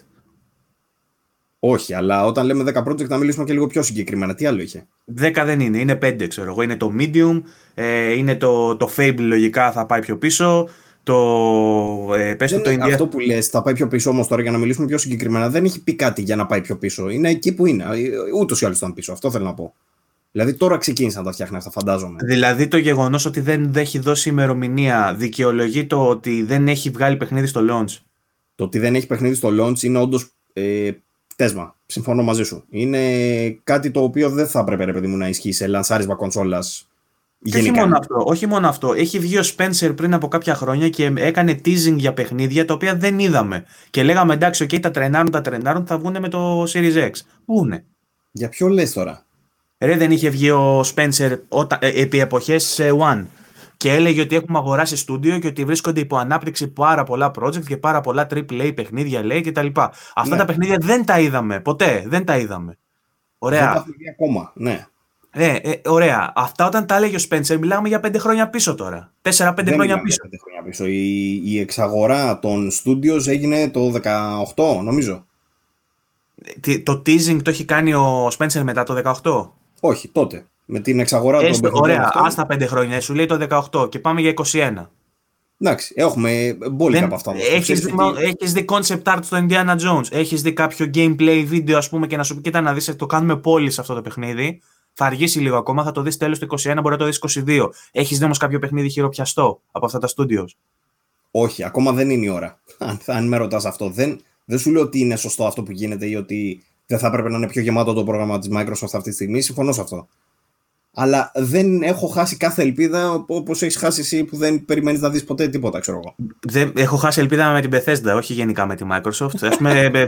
Όχι, αλλά όταν λέμε 10 project να μιλήσουμε και λίγο πιο συγκεκριμένα. Τι άλλο είχε; 10 δεν είναι, είναι 5 ξέρω εγώ. Είναι το Medium, ε, είναι το, το Fable λογικά θα πάει πιο πίσω. Το, ε, πες το, το India... Αυτό που λες θα πάει πιο πίσω όμως τώρα για να μιλήσουμε πιο συγκεκριμένα δεν έχει πει κάτι για να πάει πιο πίσω. Είναι εκεί που είναι. Ούτως ή άλλως ήταν πίσω. Αυτό θέλω να πω. Δηλαδή τώρα ξεκίνησαν να τα φτιάχνει αυτά, φαντάζομαι. Δηλαδή το γεγονός ότι δεν έχει δώσει ημερομηνία δικαιολογεί το ότι δεν έχει βγάλει παιχνίδι στο launch. Το ότι δεν έχει παιχνίδι στο launch είναι όντως ε, πτέσμα. Συμφωνώ μαζί σου. Είναι κάτι το οποίο δεν θα έπρεπε, ρε παιδί μου, να ισχύει σε λανσάρισμα κονσόλας όχι μόνο, αυτό, όχι μόνο αυτό. Έχει βγει ο Spencer πριν από κάποια χρόνια και έκανε teasing για παιχνίδια τα οποία δεν είδαμε. Και λέγαμε εντάξει, okay, τα τρενάρουν, τα τρενάρουν, θα βγουν με το Series X. Πού είναι. Για ποιο λες τώρα; Ρε, δεν είχε βγει ο Spencer όταν, ε, επί εποχές One και έλεγε ότι έχουμε αγοράσει στούντιο και ότι βρίσκονται υπό ανάπτυξη πάρα πολλά project και πάρα πολλά AAA παιχνίδια λέει κτλ. Αυτά ναι. τα παιχνίδια δεν τα είδαμε ποτέ. Δεν τα είδαμε. Ωραία. Δεν τα ακόμα. Ναι. Ε, ε, ωραία. Αυτά όταν τα έλεγε ο Σπέντσερ, μιλάμε για πέντε χρόνια πίσω τώρα. Τέσσερα-πέντε χρόνια πίσω. Πέντε χρόνια πίσω. Η, η εξαγορά των studios έγινε το 18, νομίζω. Το teasing το έχει κάνει ο Σπέντσερ μετά το 18. Όχι, τότε. Με την εξαγορά Έστω, των Ωραία, ας τα πέντε χρόνια. Σου λέει το 18 και πάμε για 21. Εντάξει, έχουμε μπόλικα από αυτά. Έχεις δει, έχεις δει concept art στο Indiana Jones, έχεις δει κάποιο gameplay βίντεο ας πούμε και να σου πει κοίτα να δεις το κάνουμε πόλη σε αυτό το παιχνίδι θα αργήσει λίγο ακόμα, θα το δεις τέλος του 21, μπορεί να το δεις 22. Έχεις δει όμως κάποιο παιχνίδι χειροπιαστό από αυτά τα studios; Όχι, ακόμα δεν είναι η ώρα. Αν, αν με ρωτάς αυτό, δεν, δεν σου λέω ότι είναι σωστό αυτό που γίνεται ή ότι δεν θα έπρεπε να είναι πιο γεμάτο το πρόγραμμα της Microsoft αυτή τη στιγμή. Συμφωνώ σε αυτό αλλά δεν έχω χάσει κάθε ελπίδα όπω έχεις χάσει εσύ που δεν περιμένεις να δεις ποτέ τίποτα, ξέρω εγώ. Δεν, έχω χάσει ελπίδα με την Bethesda, όχι γενικά με τη Microsoft. Ας πούμε, ε,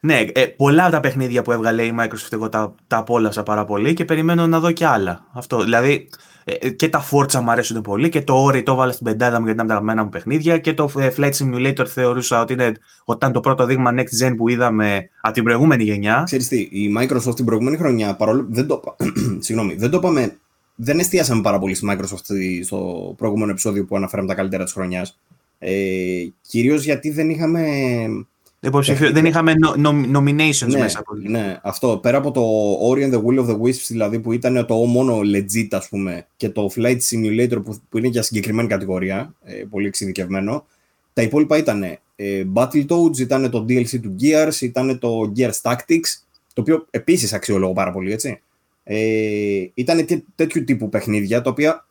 ναι, ε, πολλά από τα παιχνίδια που έβγαλε η Microsoft εγώ τα, τα απόλαυσα πάρα πολύ και περιμένω να δω και άλλα. Αυτό, δηλαδή, Ε, και τα Forza μου αρέσουν πολύ και το Ori το έβαλα στην πεντάδα μου γιατί ήταν τα αγαπημένα μου παιχνίδια και το ε, Flight Simulator θεωρούσα ότι, είναι, ότι ήταν το πρώτο δείγμα Next Gen που είδαμε από την προηγούμενη γενιά. Ξέρεις τι, η Microsoft την προηγούμενη χρονιά, παρόλο δεν το, συγγνώμη, δεν το είπαμε, δεν εστίασαμε πάρα πολύ στη Microsoft στο προηγούμενο επεισόδιο που αναφέραμε τα καλύτερα της χρονιάς. Ε, κυρίως γιατί δεν είχαμε Υποψηφίο. Δεν είχαμε nominations ναι, μέσα από Ναι, αυτό. Πέρα από το Ori and the Will of the Wisps, δηλαδή που ήταν το μόνο legit, ας πούμε, και το Flight Simulator που, που είναι για συγκεκριμένη κατηγορία, ε, πολύ εξειδικευμένο, τα υπόλοιπα ήταν ε, Battletoads, ήταν το DLC του Gears, ήταν το Gears Tactics, το οποίο επίσης αξιολόγω πάρα πολύ, έτσι. Ε, ήταν τέτοιου τύπου παιχνίδια, τα οποία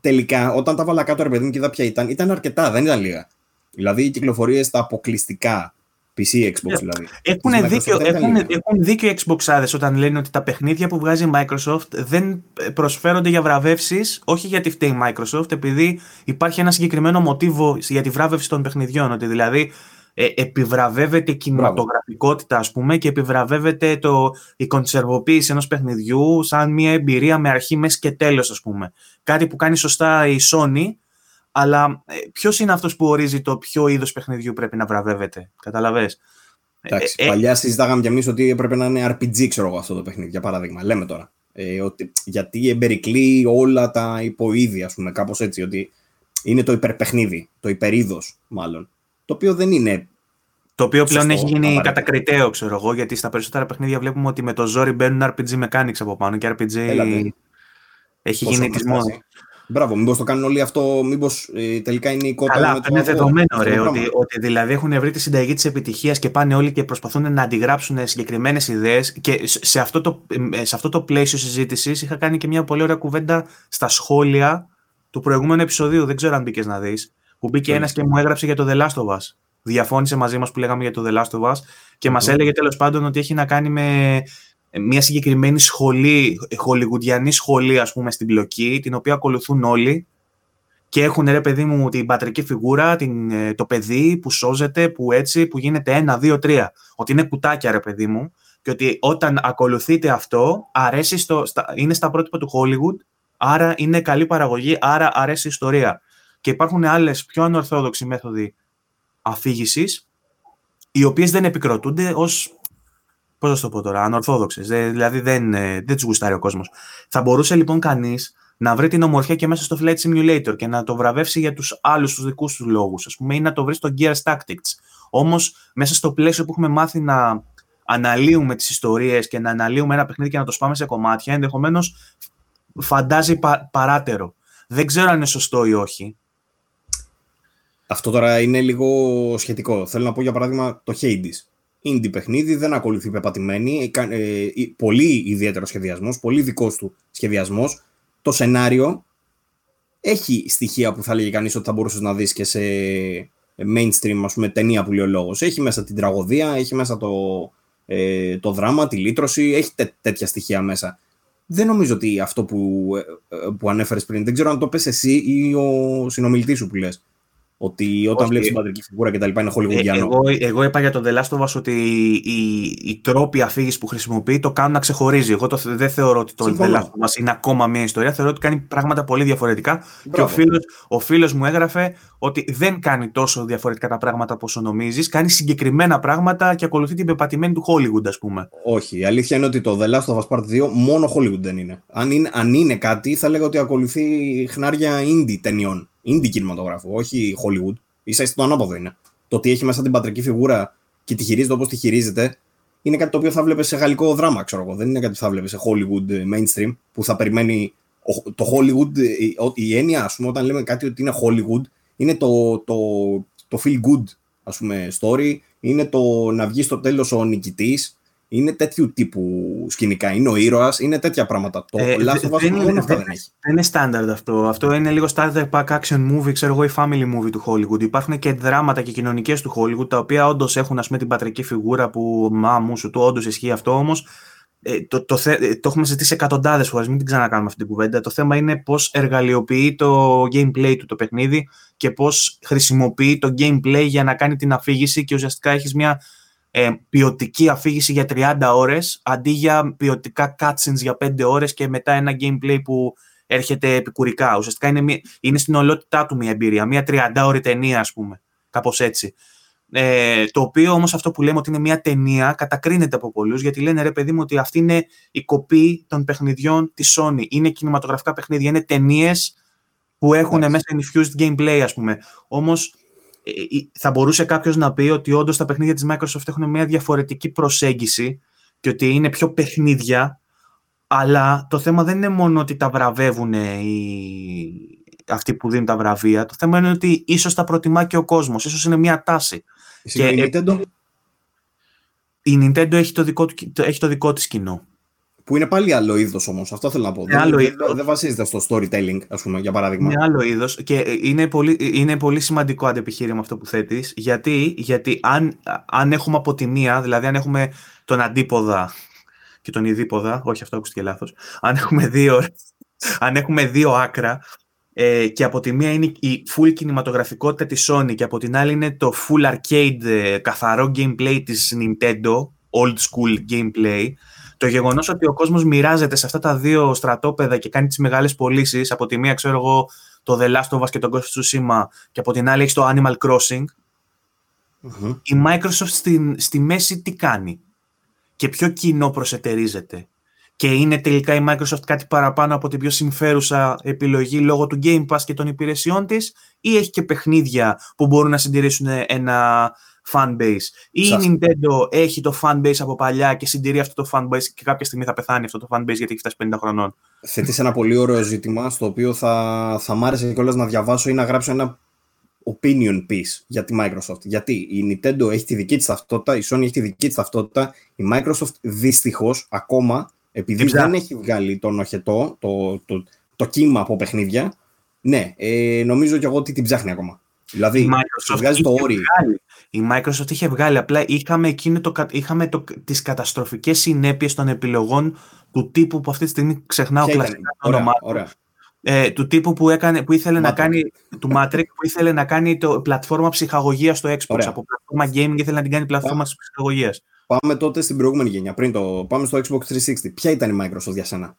τελικά, όταν τα βάλα κάτω, ρε παιδί μου, και είδα ποια ήταν, ήταν αρκετά, δεν ήταν λίγα. Δηλαδή, οι κυκλοφορίες στα αποκλειστικά PC, Xbox δηλαδή. Έχουν δίκιο, έχουν, έχουν δίκιο οι Xbox όταν λένε ότι τα παιχνίδια που βγάζει η Microsoft δεν προσφέρονται για βραβεύσεις, όχι γιατί φταίει η Microsoft, επειδή υπάρχει ένα συγκεκριμένο μοτίβο για τη βράβευση των παιχνιδιών. Ότι δηλαδή ε, επιβραβεύεται η κινηματογραφικότητα, ας πούμε, και επιβραβεύεται το, η κονσερβοποίηση ενός παιχνιδιού σαν μια εμπειρία με αρχή, μέση και τέλος, ας πούμε. Κάτι που κάνει σωστά η Sony, αλλά ε, ποιος είναι αυτός που ορίζει το ποιο είδος παιχνιδιού πρέπει να βραβεύεται. Καταλαβέ. Εντάξει, ε, ε, παλιά συζητάγαμε κι εμείς ότι έπρεπε να είναι RPG, ξέρω εγώ, αυτό το παιχνίδι, για παράδειγμα. Λέμε τώρα. Ε, ότι, γιατί εμπερικλεί όλα τα υποείδη, ας πούμε, κάπως έτσι. Ότι είναι το υπερπαιχνίδι, το υπερίδο, μάλλον. Το οποίο δεν είναι. Το οποίο πλέον έχει γίνει κατακριτέο, ξέρω εγώ, γιατί στα περισσότερα παιχνίδια βλέπουμε ότι με το ζόρι μπαίνουν RPG mechanics από πάνω και RPG. Έλατε. Έχει Πόσο γίνει τη Μπράβο, μήπως το κάνουν όλοι αυτό, μήπως ε, τελικά είναι η κότα. Καλά, αυτό είναι δεδομένο, ρε, ότι, ότι δηλαδή έχουν βρει τη συνταγή της επιτυχίας και πάνε όλοι και προσπαθούν να αντιγράψουν συγκεκριμένες ιδέες. Και σε αυτό, το, σε αυτό το πλαίσιο συζήτησης είχα κάνει και μια πολύ ωραία κουβέντα στα σχόλια του προηγούμενου επεισοδίου. Δεν ξέρω αν μπήκες να δεις. Που μπήκε ένας και μου έγραψε για το The Last of Us. Διαφώνησε μαζί μας που λέγαμε για το The Last of Us και mm-hmm. μα έλεγε τέλος πάντων ότι έχει να κάνει με μια συγκεκριμένη σχολή, χολιγουδιανή σχολή ας πούμε στην πλοκή, την οποία ακολουθούν όλοι και έχουν ρε παιδί μου την πατρική φιγούρα, την, ε, το παιδί που σώζεται, που έτσι, που γίνεται ένα, δύο, τρία. Ότι είναι κουτάκια ρε παιδί μου και ότι όταν ακολουθείτε αυτό, αρέσει στο, στα, είναι στα πρότυπα του Hollywood, άρα είναι καλή παραγωγή, άρα αρέσει η ιστορία. Και υπάρχουν άλλες πιο ανορθόδοξοι μέθοδοι αφήγησης, οι οποίες δεν επικροτούνται ως Πώς να το πω τώρα, ανορθόδοξες. Δηλαδή δεν, ε, δεν τους γουστάρει ο κόσμος. Θα μπορούσε λοιπόν κανείς να βρει την ομορφιά και μέσα στο Flight Simulator και να το βραβεύσει για τους άλλους τους δικούς τους λόγους, ας πούμε, ή να το βρει στο Gears Tactics. Όμως, μέσα στο πλαίσιο που έχουμε μάθει να αναλύουμε τις ιστορίες και να αναλύουμε ένα παιχνίδι και να το σπάμε σε κομμάτια, ενδεχομένως φαντάζει πα, παράτερο. Δεν ξέρω αν είναι σωστό ή όχι. Αυτό τώρα είναι λίγο σχετικό. Θέλω να πω για παράδειγμα το Hades indie παιχνίδι, δεν ακολουθεί πεπατημένη, ε, πολύ ιδιαίτερος σχεδιασμός, πολύ δικός του σχεδιασμός. Το σενάριο έχει στοιχεία που θα λέγει κανείς ότι θα μπορούσες να δεις και σε mainstream, ας πούμε, ταινία που λέει ο λόγος. Έχει μέσα την τραγωδία, έχει μέσα το, ε, το δράμα, τη λύτρωση, έχει τέτοια στοιχεία μέσα. Δεν νομίζω ότι αυτό που, ε, ε, που ανέφερες πριν, δεν ξέρω αν το πες εσύ ή ο συνομιλητής σου που λες, ότι όταν βλέπεις την πατρική φιγούρα και τα λοιπά είναι χολιγουδιανό. Ε, εγώ, εγώ είπα για τον Δελάστοβα ότι οι, οι τρόποι αφήγησης που χρησιμοποιεί το κάνουν να ξεχωρίζει. Εγώ το, δεν θεωρώ ότι το Δελάστοβα είναι ακόμα μια ιστορία. Θεωρώ ότι κάνει πράγματα πολύ διαφορετικά. Και ο φίλος ο φίλος μου έγραφε ότι δεν κάνει τόσο διαφορετικά τα πράγματα όσο νομίζεις. Κάνει συγκεκριμένα πράγματα και ακολουθεί την πεπατημένη του Hollywood, ας πούμε. Όχι. Η αλήθεια είναι ότι το The Last of Us Part 2 μόνο Hollywood δεν είναι. Αν είναι, αν είναι κάτι, θα λέγω ότι ακολουθεί χνάρια indie ταινιών indie κινηματογράφο, όχι Hollywood. σα ίσα το ανάποδο είναι. Το ότι έχει μέσα την πατρική φιγούρα και τη χειρίζεται όπως τη χειρίζεται, είναι κάτι το οποίο θα βλέπεις σε γαλλικό δράμα, ξέρω εγώ. Δεν είναι κάτι που θα βλέπεις σε Hollywood ε, mainstream, που θα περιμένει. Το Hollywood, ε, η έννοια, ας πούμε, όταν λέμε κάτι ότι είναι Hollywood, είναι το, το, το feel good, ας πούμε, story, είναι το να βγεις στο τέλος ο νικητής, είναι τέτοιου τύπου σκηνικά. Είναι ο ήρωας, είναι τέτοια πράγματα. Το ε, Last of Us δεν, είναι, αυτά δεν, έχει. Δεν είναι standard αυτό. Αυτό είναι λίγο starter pack action movie, ξέρω εγώ, η family movie του Hollywood. Υπάρχουν και δράματα και κοινωνικές του Hollywood, τα οποία όντως έχουν ας πούμε, την πατρική φιγούρα που μα μου σου του, όντως ισχύει αυτό όμως. Ε, το, το, το, το έχουμε ζητήσει εκατοντάδες φορές, μην την ξανακάνουμε αυτή την κουβέντα. Το θέμα είναι πώς εργαλειοποιεί το gameplay του το παιχνίδι και πώς χρησιμοποιεί το gameplay για να κάνει την αφήγηση και ουσιαστικά έχεις μια ε, ποιοτική αφήγηση για 30 ώρες αντί για ποιοτικά cutscenes για 5 ώρες και μετά ένα gameplay που έρχεται επικουρικά. Ουσιαστικά είναι, μια, είναι στην ολότητά του μια εμπειρία, μια 30ωρη ταινία, ας πούμε. Κάπως έτσι. Ε, το οποίο όμως αυτό που λέμε ότι είναι μια ταινία κατακρίνεται από πολλούς γιατί λένε ρε παιδί μου ότι αυτή είναι η κοπή των παιχνιδιών της Sony. Είναι κινηματογραφικά παιχνίδια, είναι ταινίες που έχουν μέσα infused gameplay, ας πούμε. Όμως ε, ε, θα μπορούσε κάποιος να πει ότι όντως τα παιχνίδια της Microsoft έχουν μια διαφορετική προσέγγιση και ότι είναι πιο παιχνίδια, αλλά το θέμα δεν είναι μόνο ότι τα βραβεύουν οι... αυτοί που δίνουν τα βραβεία. Το θέμα είναι ότι ίσως τα προτιμά και ο κόσμος. ίσως είναι μια τάση. Και η Nintendo; Η Nintendo έχει το δικό, έχει το δικό της κοινό. Που είναι πάλι άλλο είδος όμως. Αυτό θέλω να πω. Είναι δεν, δεν βασίζεται στο storytelling, ας πούμε, για παράδειγμα. Είναι άλλο είδος. Και είναι πολύ, είναι πολύ σημαντικό αντεπιχείρημα αυτό που θέτεις. Γιατί, γιατί αν, αν έχουμε από τη μία, δηλαδή αν έχουμε τον αντίποδα και τον ειδίποδα, όχι αυτό ακούστηκε λάθος. Αν έχουμε δύο, αν έχουμε δύο άκρα, ε, και από τη μία είναι η full κινηματογραφικότητα της Sony και από την άλλη είναι το full arcade ε, καθαρό gameplay της Nintendo, old school gameplay, το γεγονός ότι ο κόσμος μοιράζεται σε αυτά τα δύο στρατόπεδα και κάνει τις μεγάλες πωλήσεις, από τη μία ξέρω εγώ το The Last of Us και τον Ghost of Tsushima και από την άλλη έχει το Animal Crossing, η Microsoft στη, στη μέση τι κάνει; Και ποιο κοινό προσετερίζεται; Και είναι τελικά η Microsoft κάτι παραπάνω από την πιο συμφέρουσα επιλογή λόγω του Game Pass και των υπηρεσιών της ή έχει και παιχνίδια που μπορούν να συντηρήσουν ένα fanbase. Ή η Nintendo έχει το fanbase από παλιά και συντηρεί αυτό το fanbase και κάποια στιγμή θα πεθάνει αυτό το fanbase γιατί έχει φτάσει 50 χρονών. Θέτεις ένα πολύ ωραίο ζήτημα στο οποίο θα, θα μ' άρεσε κιόλας να διαβάσω ή να γράψω ένα opinion piece για τη Microsoft. Γιατί η Nintendo έχει τη δική της ταυτότητα, η Sony έχει τη δική της ταυτότητα, η Microsoft δυστυχώς ακόμα επειδή δεν έχει βγάλει τον οχετό, το, το, το, κύμα από παιχνίδια, ναι, ε, νομίζω κι εγώ ότι την ψάχνει ακόμα. Δηλαδή, βγάζει το όρι. Η Microsoft είχε βγάλει, απλά είχαμε, εκείνο το, είχαμε το, τις καταστροφικές συνέπειες των επιλογών του τύπου που αυτή τη στιγμή ξεχνάω κλασικά το όνομά ε, του τύπου που, έκανε, που ήθελε να κάνει, του Matrix, που ήθελε να κάνει το πλατφόρμα ψυχαγωγίας στο Xbox. Ωραία. Από πλατφόρμα gaming ήθελε να την κάνει πλατφόρμα ψυχαγωγίας. Πάμε τότε στην προηγούμενη γενιά, πριν το πάμε στο Xbox 360. Ποια ήταν η Microsoft για σένα;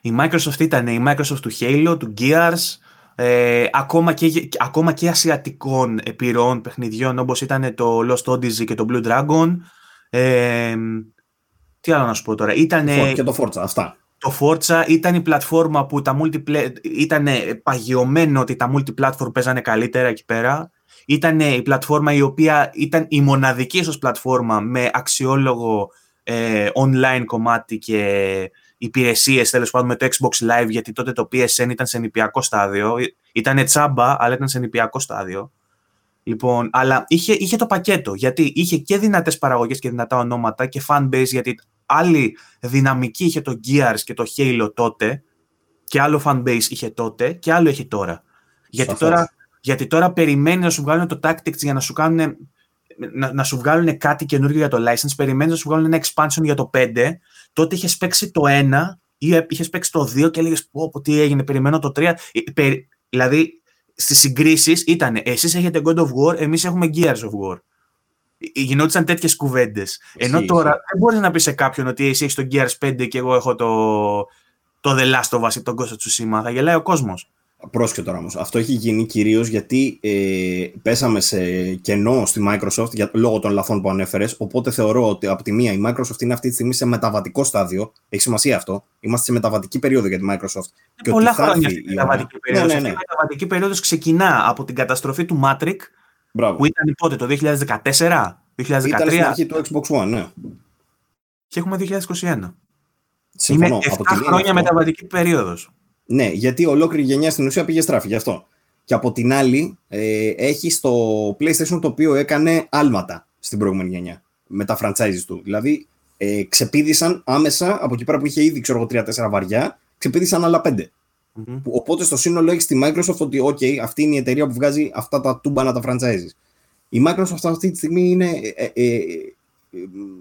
Η Microsoft ήταν η Microsoft του Halo, του Gears, ε, ακόμα, και, ακόμα και ασιατικών επιρροών παιχνιδιών όπως ήταν το Lost Odyssey και το Blue Dragon. Ε, τι άλλο να σου πω τώρα. Ήτανε, και το Forza, αυτά. Το Forza ήταν η πλατφόρμα που τα multiplayer, ήταν παγιωμένο ότι τα multiplatform παίζανε καλύτερα εκεί πέρα ήταν η πλατφόρμα η οποία ήταν η μοναδική ίσως πλατφόρμα με αξιόλογο ε, online κομμάτι και υπηρεσίες τέλος πάντων με το Xbox Live γιατί τότε το PSN ήταν σε νηπιακό στάδιο. Ήταν τσάμπα, αλλά ήταν σε νηπιακό στάδιο. Λοιπόν, αλλά είχε, είχε το πακέτο γιατί είχε και δυνατές παραγωγές και δυνατά ονόματα και fanbase γιατί άλλη δυναμική είχε το Gears και το Halo τότε και άλλο fanbase είχε τότε και άλλο έχει τώρα. Γιατί τώρα γιατί τώρα περιμένει να σου βγάλουν το Tactics για να σου κάνουν να, να σου βγάλουν κάτι καινούργιο για το license, περιμένεις να σου βγάλουν ένα expansion για το 5, τότε είχες παίξει το 1 ή είχες παίξει το 2 και έλεγες πω, πω τι έγινε, περιμένω το 3. Ε, δηλαδή, στις συγκρίσεις ήταν εσείς έχετε God of War, εμείς έχουμε Gears of War. Ε, γινόντουσαν τέτοιες κουβέντες. Ενώ τώρα δεν μπορείς να πεις σε κάποιον ότι εσύ έχεις το Gears 5 και εγώ έχω το, το The Last of Us ή τον Ghost of Tsushima. Θα γελάει ο κόσμος. Πρόσχετο τώρα όμως. Αυτό έχει γίνει κυρίως γιατί ε, πέσαμε σε κενό στη Microsoft για, λόγω των λαθών που ανέφερες. Οπότε θεωρώ ότι από τη μία η Microsoft είναι αυτή τη στιγμή σε μεταβατικό στάδιο. Έχει σημασία αυτό. Είμαστε σε μεταβατική περίοδο για τη Microsoft. Ε, και πολλά χρόνια αυτή η μεταβατική περίοδος. Ναι, ναι, ναι. η μεταβατική περίοδος ξεκινά από την καταστροφή του Matrix Μπράβο. που ήταν πότε, το 2014, 2013. Ήταν στην αρχή του Xbox One, ναι. Και έχουμε 2021. Συμφωνώ. Είναι 7 χρόνια μεταβατική περίοδος. Ναι, γιατί ολόκληρη γενιά στην ουσία πήγε στράφη γι' αυτό. Και από την άλλη, ε, έχει το PlayStation το οποίο έκανε άλματα στην προηγούμενη γενιά με τα franchises του. Δηλαδή, ε, ξεπίδησαν άμεσα από εκεί πέρα που είχε ήδη, ξέρω εγώ, 3-4 βαριά, ξεπίδησαν άλλα 5. Mm-hmm. Οπότε στο σύνολο έχει στη Microsoft ότι, OK, αυτή είναι η εταιρεία που βγάζει αυτά τα τούμπανα τα franchises. Η Microsoft αυτή τη στιγμή είναι ε, ε,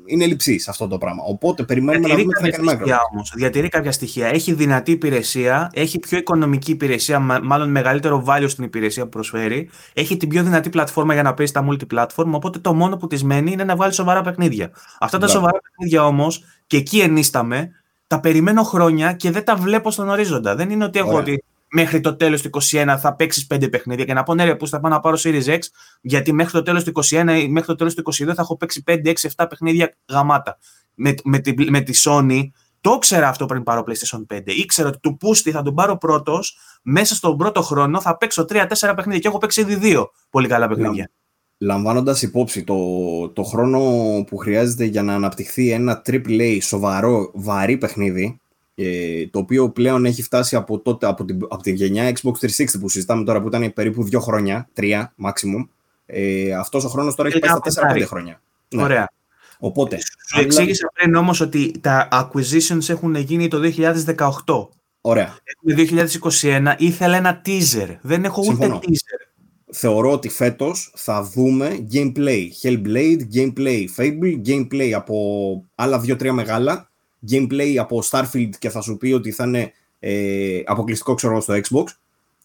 είναι λειψή αυτό το πράγμα. Οπότε περιμένουμε να δούμε τι θα κάνει Microsoft. Όμως, διατηρεί κάποια στοιχεία. Έχει δυνατή υπηρεσία, έχει πιο οικονομική υπηρεσία, μάλλον μεγαλύτερο value στην υπηρεσία που προσφέρει. Έχει την πιο δυνατή πλατφόρμα για να παίζει τα multiplatform. Οπότε το μόνο που της μένει είναι να βάλει σοβαρά παιχνίδια. Αυτά τα σοβαρά παιχνίδια όμως, και εκεί ενίσταμε, τα περιμένω χρόνια και δεν τα βλέπω στον ορίζοντα. Δεν είναι ότι έχω ότι μέχρι το τέλος του 2021 θα παίξεις 5 παιχνίδια και να πω ναι, ρε, που θα πάω να πάρω Series X, γιατί μέχρι το τέλος του 2021 ή μέχρι το τέλος του 2022 θα έχω παίξει 5, 6, 7 παιχνίδια γαμάτα. Με, με, τη, με τη Sony το ήξερα αυτό πριν πάρω PlayStation 5. Ήξερα ότι του Πούστη θα τον πάρω πρώτος. Μέσα στον πρώτο χρόνο θα παίξω 3-4 παιχνίδια και έχω παίξει ήδη δύο πολύ καλά παιχνίδια. Λαμβάνοντας υπόψη το, το χρόνο που χρειάζεται για να αναπτυχθεί ένα AAA σοβαρό, βαρύ παιχνίδι, ε, το οποίο πλέον έχει φτάσει από, τότε, από, την, από τη γενιά Xbox 360 που συζητάμε τώρα, που ήταν περίπου δύο χρόνια, τρία maximum. Ε, Αυτός ο χρόνος τώρα έχει πάει στα 4-5 χρόνια. Ναι. Ωραία. Οπότε. Σου εξήγησα πριν όμως ότι τα acquisitions έχουν γίνει το 2018. Ωραία. Έχουμε 2021, ήθελα ένα teaser. Δεν έχω Συμφωνώ. ούτε teaser. Θεωρώ ότι φέτος θα δούμε gameplay. Hellblade, gameplay Fable, gameplay από άλλα δύο-τρία μεγάλα. Gameplay από Starfield και θα σου πει ότι θα είναι ε, αποκλειστικό ξέρω στο Xbox.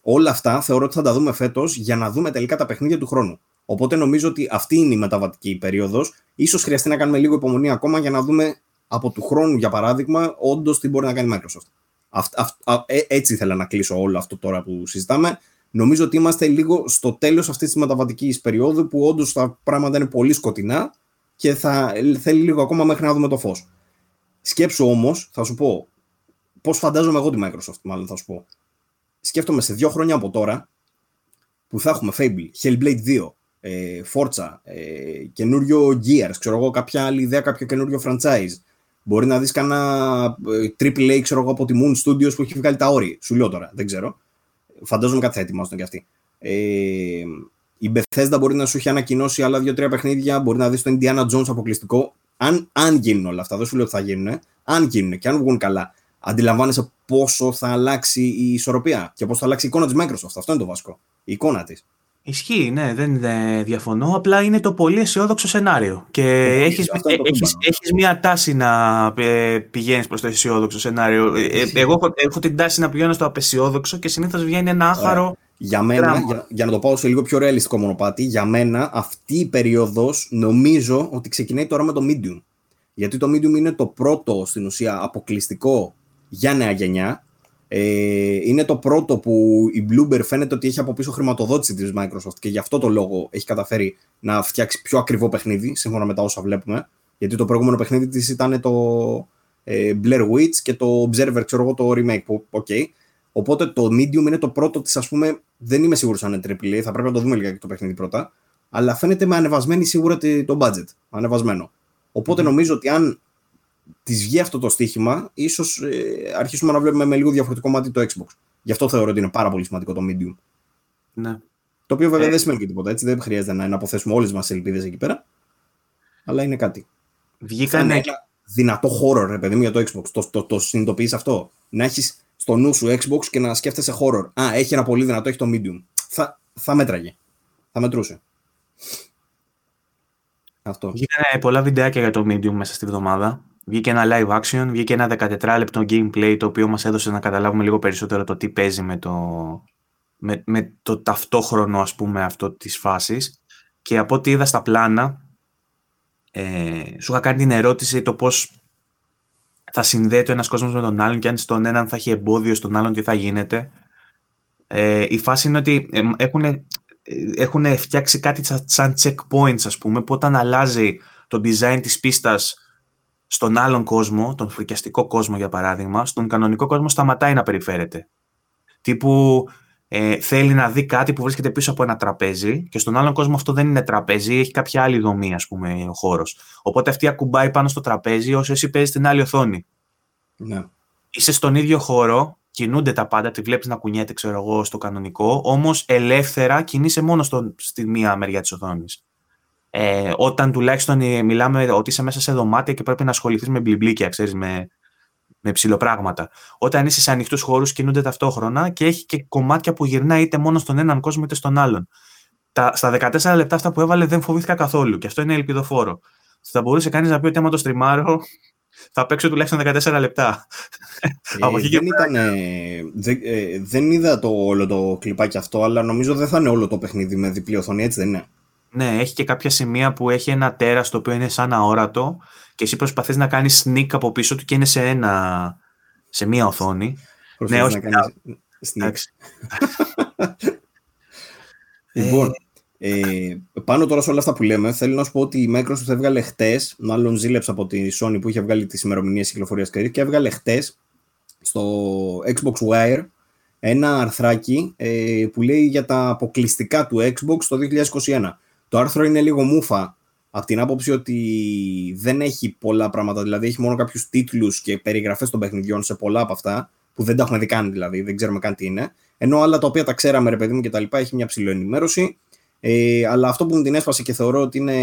Όλα αυτά θεωρώ ότι θα τα δούμε φέτος για να δούμε τελικά τα παιχνίδια του χρόνου. Οπότε νομίζω ότι αυτή είναι η μεταβατική περίοδος. σω χρειαστεί να κάνουμε λίγο υπομονή ακόμα για να δούμε από του χρόνου, για παράδειγμα, όντως τι μπορεί να κάνει η Microsoft. Αυτ, αυ, α, ε, έτσι ήθελα να κλείσω όλο αυτό τώρα που συζητάμε. Νομίζω ότι είμαστε λίγο στο τέλος αυτής της μεταβατικής περίοδου που όντως τα πράγματα είναι πολύ σκοτεινά και θα θέλει λίγο ακόμα μέχρι να δούμε το φως. Σκέψου όμως, θα σου πω, πώς φαντάζομαι εγώ τη Microsoft, μάλλον θα σου πω. Σκέφτομαι σε δύο χρόνια από τώρα που θα έχουμε Fable, Hellblade 2, ε, Forza, ε, καινούριο Gears, ξέρω εγώ, κάποια άλλη ιδέα, κάποιο καινούριο franchise. Μπορεί να δεις κανένα ε, triple A, ξέρω εγώ, από τη Moon Studios που έχει βγάλει τα όρια. Σου λέω τώρα, δεν ξέρω. Φαντάζομαι κάτι θα ετοιμάσουν και αυτοί. Ε, η Bethesda μπορεί να σου έχει ανακοινώσει άλλα δύο-τρία παιχνίδια. Μπορεί να δεις το Indiana Jones αποκλειστικό. Αν, αν γίνουν όλα αυτά, δεν σου λέω ότι θα γίνουν. Αν γίνουν και αν βγουν καλά, αντιλαμβάνεσαι πόσο θα αλλάξει η ισορροπία και πώς θα αλλάξει η εικόνα της Microsoft. Αυτό είναι το βασικό. Η εικόνα της. Ισχύει, ναι, δεν διαφωνώ. Απλά είναι το πολύ αισιόδοξο σενάριο. Και ε, έχεις, έχεις, έχεις μια τάση να ε, πηγαίνεις προς το αισιόδοξο σενάριο. Ε, εγώ έχω, έχω, την τάση να πηγαίνω στο απεσιόδοξο και συνήθως βγαίνει ένα άχαρο Για μένα, για, για, να το πάω σε λίγο πιο ρεαλιστικό μονοπάτι, για μένα αυτή η περίοδος νομίζω ότι ξεκινάει τώρα με το Medium. Γιατί το Medium είναι το πρώτο στην ουσία αποκλειστικό για νέα γενιά ε, είναι το πρώτο που η Bloomberg φαίνεται ότι έχει από πίσω χρηματοδότηση της Microsoft και γι' αυτό το λόγο έχει καταφέρει να φτιάξει πιο ακριβό παιχνίδι, σύμφωνα με τα όσα βλέπουμε. Γιατί το προηγούμενο παιχνίδι της ήταν το ε, Blair Witch και το Observer, ξέρω εγώ, το remake. Που, okay. Οπότε το Medium είναι το πρώτο της, ας πούμε, δεν είμαι σίγουρος αν είναι AAA, θα πρέπει να το δούμε λίγα και το παιχνίδι πρώτα. Αλλά φαίνεται με ανεβασμένη σίγουρα το budget. Ανεβασμένο. Οπότε νομίζω ότι αν της βγει αυτό το στοίχημα, ίσως ε, αρχίσουμε να βλέπουμε με λίγο διαφορετικό μάτι το Xbox. Γι' αυτό θεωρώ ότι είναι πάρα πολύ σημαντικό το Medium. Ναι. Το οποίο βέβαια ε... δεν σημαίνει και τίποτα έτσι. Δεν χρειάζεται να αποθέσουμε όλες μας ελπίδες εκεί πέρα. Αλλά είναι κάτι. Βγήκαν. ένα δυνατό horror, ρε παιδί μου, για το Xbox. Το, το, το συνειδητοποιείς αυτό; Να έχεις στο νου σου Xbox και να σκέφτεσαι horror. Α, έχει ένα πολύ δυνατό, έχει το Medium. Θα, θα μέτραγε. Θα μετρούσε. Αυτό. Βγήκαν πολλά βιντεάκια για το Medium μέσα στη βδομάδα. Βγήκε ένα live action, βγήκε ένα 14 λεπτό gameplay το οποίο μας έδωσε να καταλάβουμε λίγο περισσότερο το τι παίζει με το, με, με το ταυτόχρονο ας πούμε αυτό της φάσης και από ό,τι είδα στα πλάνα ε, σου είχα κάνει την ερώτηση το πώς θα συνδέεται ο ένας κόσμος με τον άλλον και αν στον έναν θα έχει εμπόδιο στον άλλον τι θα γίνεται. Ε, η φάση είναι ότι ε, έχουν, έχουν φτιάξει κάτι σαν checkpoints ας πούμε που όταν αλλάζει το design της πίστας στον άλλον κόσμο, τον φρικιαστικό κόσμο για παράδειγμα, στον κανονικό κόσμο σταματάει να περιφέρεται. Τύπου ε, θέλει να δει κάτι που βρίσκεται πίσω από ένα τραπέζι και στον άλλον κόσμο αυτό δεν είναι τραπέζι, έχει κάποια άλλη δομή ας πούμε ο χώρος. Οπότε αυτή ακουμπάει πάνω στο τραπέζι όσο εσύ παίζεις στην άλλη οθόνη. Ναι. Είσαι στον ίδιο χώρο, κινούνται τα πάντα, τη βλέπεις να κουνιέται ξέρω εγώ στο κανονικό, όμως ελεύθερα κινείσαι μόνο στο, στη μία μεριά της οθόνης. Ε, όταν τουλάχιστον ε, μιλάμε ότι είσαι μέσα σε δωμάτια και πρέπει να ασχοληθείς με μπλιμπλίκια, ξέρεις, με, με ψηλοπράγματα. Όταν είσαι σε ανοιχτούς χώρους, κινούνται ταυτόχρονα και έχει και κομμάτια που γυρνάει είτε μόνο στον έναν κόσμο είτε στον άλλον. Τα, στα 14 λεπτά αυτά που έβαλε δεν φοβήθηκα καθόλου και αυτό είναι ελπιδοφόρο. Θα μπορούσε κανείς να πει ότι άμα το στριμάρω θα παίξω τουλάχιστον 14 λεπτά. Ε, δεν, ήταν, δεν, δεν είδα το όλο το κλιπάκι αυτό, αλλά νομίζω δεν θα είναι όλο το παιχνίδι με διπλή οθόνη, έτσι δεν είναι. Ναι, έχει και κάποια σημεία που έχει ένα τέρας το οποίο είναι σαν αόρατο και εσύ προσπαθείς να κάνεις sneak από πίσω του και είναι σε, ένα, σε μία οθόνη. ναι, όχι, να κάνεις sneak. λοιπόν, ε, πάνω τώρα σε όλα αυτά που λέμε, θέλω να σου πω ότι η Microsoft έβγαλε χτες, μάλλον ζήλεψε από τη Sony που είχε βγάλει τις ημερομηνίες κυκλοφορίας και έβγαλε χτες στο Xbox Wire ένα αρθράκι ε, που λέει για τα αποκλειστικά του Xbox το 2021. Το άρθρο είναι λίγο μούφα από την άποψη ότι δεν έχει πολλά πράγματα, δηλαδή έχει μόνο κάποιους τίτλους και περιγραφές των παιχνιδιών σε πολλά από αυτά, που δεν τα έχουμε δει καν δηλαδή, δεν ξέρουμε καν τι είναι. Ενώ άλλα τα οποία τα ξέραμε, ρε παιδί μου και τα λοιπά, έχει μια ψηλή ενημέρωση. Ε, αλλά αυτό που μου την έσπασε και θεωρώ ότι, είναι,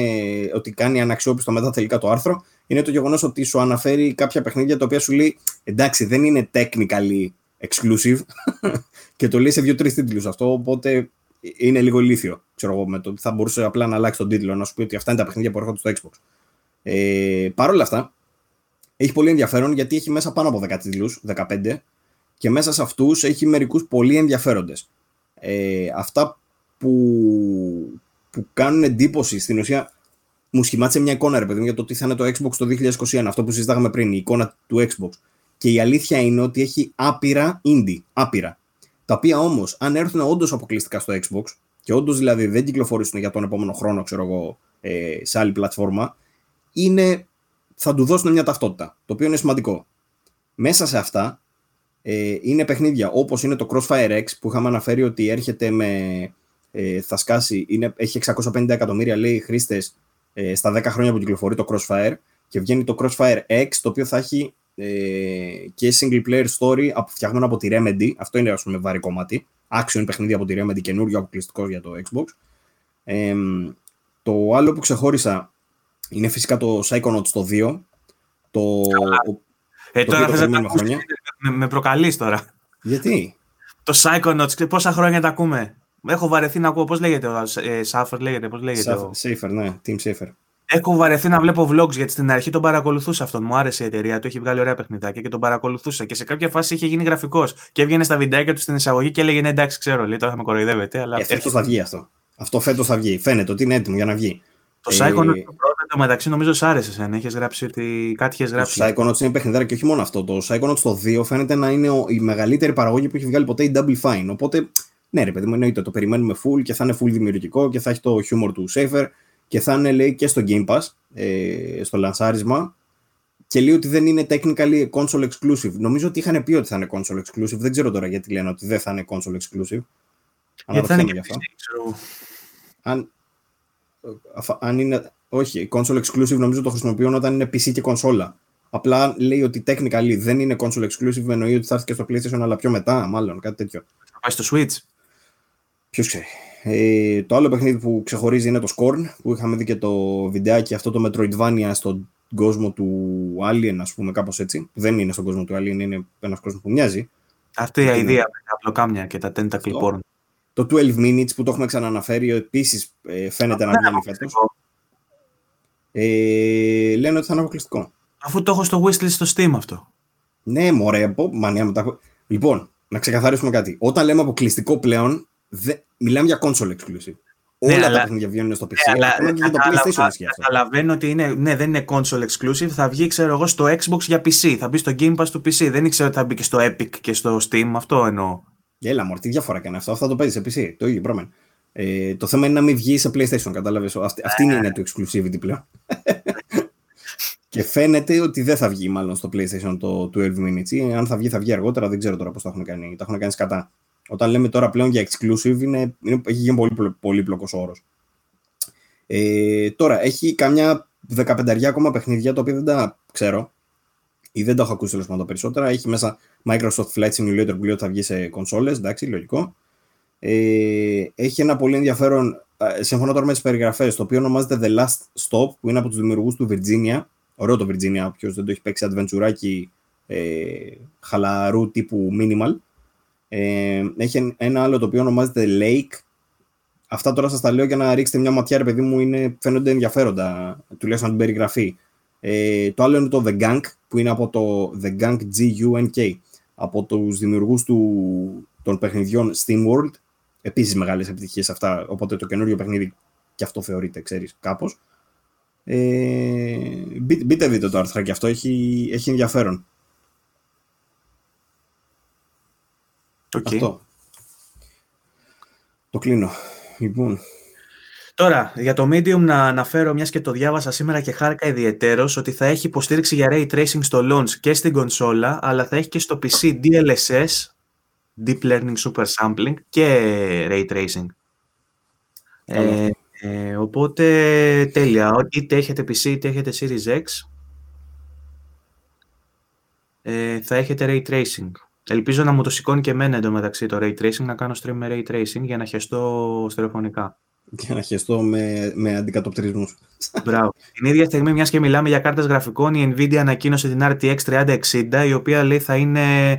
ότι κάνει αναξιόπιστο μετά τελικά το άρθρο είναι το γεγονός ότι σου αναφέρει κάποια παιχνίδια τα οποία σου λέει εντάξει, δεν είναι technically exclusive και το λέει σε δύο-τρεις τίτλους αυτό. Οπότε είναι λίγο ηλίθιο. Ξέρω εγώ, με το, θα μπορούσε απλά να αλλάξει τον τίτλο, να σου πει ότι αυτά είναι τα παιχνίδια που έρχονται στο Xbox. Ε, Παρ' όλα αυτά, έχει πολύ ενδιαφέρον γιατί έχει μέσα πάνω από 10 τίτλους, 15, και μέσα σε αυτούς έχει μερικούς πολύ ενδιαφέροντες. Ε, αυτά που, που κάνουν εντύπωση στην ουσία μου σχημάτισε μια εικόνα ρε παιδί για το τι θα είναι το Xbox το 2021, αυτό που συζητάγαμε πριν, η εικόνα του Xbox. Και η αλήθεια είναι ότι έχει άπειρα indie, άπειρα. Τα οποία όμως, αν έρθουν όντως αποκλειστικά στο Xbox, και όντως δηλαδή δεν κυκλοφορήσουν για τον επόμενο χρόνο, ξέρω εγώ, ε, σε άλλη πλατφόρμα, είναι, θα του δώσουν μια ταυτότητα, το οποίο είναι σημαντικό. Μέσα σε αυτά ε, είναι παιχνίδια όπως είναι το Crossfire X που είχαμε αναφέρει ότι έρχεται με ε, θα σκάσει, είναι, έχει 650 εκατομμύρια λέει χρήστες ε, στα 10 χρόνια που κυκλοφορεί το Crossfire και βγαίνει το Crossfire X το οποίο θα έχει ε, και single player story φτιαγμένο από τη Remedy αυτό είναι ας πούμε βαρύ κομμάτι action παιχνίδι από τη Remedy καινούριο αποκλειστικό για το Xbox ε, το άλλο που ξεχώρισα είναι φυσικά το Psychonauts το 2 το, ε, το τώρα θες να με, με προκαλείς τώρα. Γιατί; Το Psychonauts, πόσα χρόνια τα ακούμε. Έχω βαρεθεί να ακούω, πώς λέγεται ο ε, Σάφερ, λέγεται, πώς λέγεται. Safer, ναι, Team Safer. Έχω βαρεθεί να βλέπω vlogs γιατί στην αρχή τον παρακολουθούσα αυτόν. Μου άρεσε η εταιρεία του, έχει βγάλει ωραία παιχνιδάκια και τον παρακολουθούσα. Και σε κάποια φάση είχε γίνει γραφικός. Και έβγαινε στα βιντεάκια του στην εισαγωγή και έλεγε ναι, εντάξει, ξέρω, λέει, τώρα θα με κοροϊδεύετε. Αλλά... Ε, φέτος θα βγει αυτό. Αυτό φέτος θα βγει. Φαίνεται ότι είναι έτοιμο για να βγει. Το ε... Psychonauts το πρώτο μεταξύ νομίζω σ' άρεσε. Αν έχει γράψει ότι κάτι είχες γράψει. Το Psychonauts είναι παιχνιδάκι και όχι μόνο αυτό. Το Psychonauts το 2 φαίνεται να είναι η μεγαλύτερη παραγωγή που έχει βγάλει ποτέ η Double Fine. Οπότε ναι, ρε παιδί μου, εννοείται το περιμένουμε full και θα είναι full δημιουργικό και θα έχει το humor του Safer και θα είναι λέει και στο Game Pass, ε, στο λανσάρισμα. Και λέει ότι δεν είναι technically console exclusive. Νομίζω ότι είχαν πει ότι θα είναι console exclusive. Δεν ξέρω τώρα γιατί λένε ότι δεν θα είναι console exclusive. Γιατί θα είναι αυτό. Αν, αν είναι. Όχι, console exclusive νομίζω το χρησιμοποιούν όταν είναι PC και κονσόλα. Απλά λέει ότι technically δεν είναι console exclusive, εννοεί ότι θα έρθει και στο PlayStation, αλλά πιο μετά, μάλλον κάτι τέτοιο. Θα πάει στο Switch. Ποιος ξέρει. Ε, το άλλο παιχνίδι που ξεχωρίζει είναι το Scorn, που είχαμε δει και το βιντεάκι αυτό το Metroidvania στον κόσμο του Alien, ας πούμε, κάπως έτσι. Δεν είναι στον κόσμο του Alien, είναι ένας κόσμος που μοιάζει. Αυτή η ιδέα με τα απλοκάμια και τα tentacle porn. Το 12 Minutes που το έχουμε ξαναναφέρει, επίσης ε, φαίνεται να βγαίνει φέτος. Ε, λένε ότι θα είναι αποκλειστικό. Αφού το έχω στο wishlist στο Steam αυτό. Ναι, μωρέ, μανία μου τα Λοιπόν, να ξεκαθαρίσουμε κάτι. Όταν λέμε αποκλειστικό πλέον, Δε, μιλάμε για console exclusive. Ναι, Όλα αλλά, τα παιχνίδια βγαίνουν στο PC. Ναι, αλλά, και για το PlayStation Καταλαβαίνω ότι είναι, ναι, δεν είναι console exclusive. Θα βγει, ξέρω εγώ, στο Xbox για PC. Θα μπει στο Game Pass του PC. Δεν ήξερα ότι θα μπει και στο Epic και στο Steam. Αυτό εννοώ. Έλα, μωρή, τι διαφορά κάνει αυτό. Αυτό το παίζεις σε PC. Το ίδιο πράγμα. Ε, το θέμα είναι να μην βγει σε PlayStation, κατάλαβες. Αυτή, αυτή είναι το exclusivity πλέον. και φαίνεται ότι δεν θα βγει μάλλον στο PlayStation το 12 minutes. αν θα βγει, θα βγει αργότερα. Δεν ξέρω τώρα πώς το έχουν κάνει. Τα έχουν κάνει κατά. Όταν λέμε τώρα πλέον για exclusive, είναι, είναι, έχει γίνει πολύ πολύπλοκος όρος. Ε, τώρα, έχει καμιά 15 ακόμα παιχνίδια, τα οποία δεν τα ξέρω ή δεν τα έχω ακούσει τέλος πάντων περισσότερα. Έχει μέσα Microsoft Flight Simulator που λέει ότι θα βγει σε κονσόλες, εντάξει, λογικό. Ε, έχει ένα πολύ ενδιαφέρον, σύμφωνα τώρα με τις περιγραφές, το οποίο ονομάζεται The Last Stop, που είναι από τους δημιουργούς του Virginia. Ωραίο το Virginia, όποιος δεν το έχει παίξει adventure ε, χαλαρού τύπου minimal. Ε, έχει ένα άλλο το οποίο ονομάζεται Lake. Αυτά τώρα σας τα λέω για να ρίξετε μια ματιά, ρε παιδί μου, είναι, φαίνονται ενδιαφέροντα, τουλάχιστον την περιγραφή. Ε, το άλλο είναι το The Gang, που είναι από το The Gang G-U-N-K, από τους δημιουργούς του, των παιχνιδιών SteamWorld. Επίσης μεγάλες επιτυχίες αυτά, οπότε το καινούριο παιχνίδι και αυτό θεωρείται, ξέρεις, κάπως. Ε, μπείτε, δείτε το άρθρο και αυτό, έχει, έχει ενδιαφέρον. Okay. Αυτό. Το κλείνω. Λοιπόν. Τώρα, για το Medium να αναφέρω, μιας και το διάβασα σήμερα και χάρηκα ιδιαιτέρως ότι θα έχει υποστήριξη για Ray Tracing στο launch και στην κονσόλα, αλλά θα έχει και στο PC DLSS, Deep Learning Super Sampling και Ray Tracing. Ε, ε, οπότε, τέλεια. Είτε έχετε PC, είτε έχετε Series X, ε, θα έχετε Ray Tracing. Ελπίζω να μου το σηκώνει και εμένα εντωμεταξύ το Ray Tracing, να κάνω stream με Ray Tracing για να χεστώ στερεοφωνικά. Για να χεστώ με, με αντικατοπτρισμούς. Μπράβο. Την ίδια στιγμή, μιας και μιλάμε για κάρτες γραφικών, η Nvidia ανακοίνωσε την RTX 3060, η οποία λέει θα είναι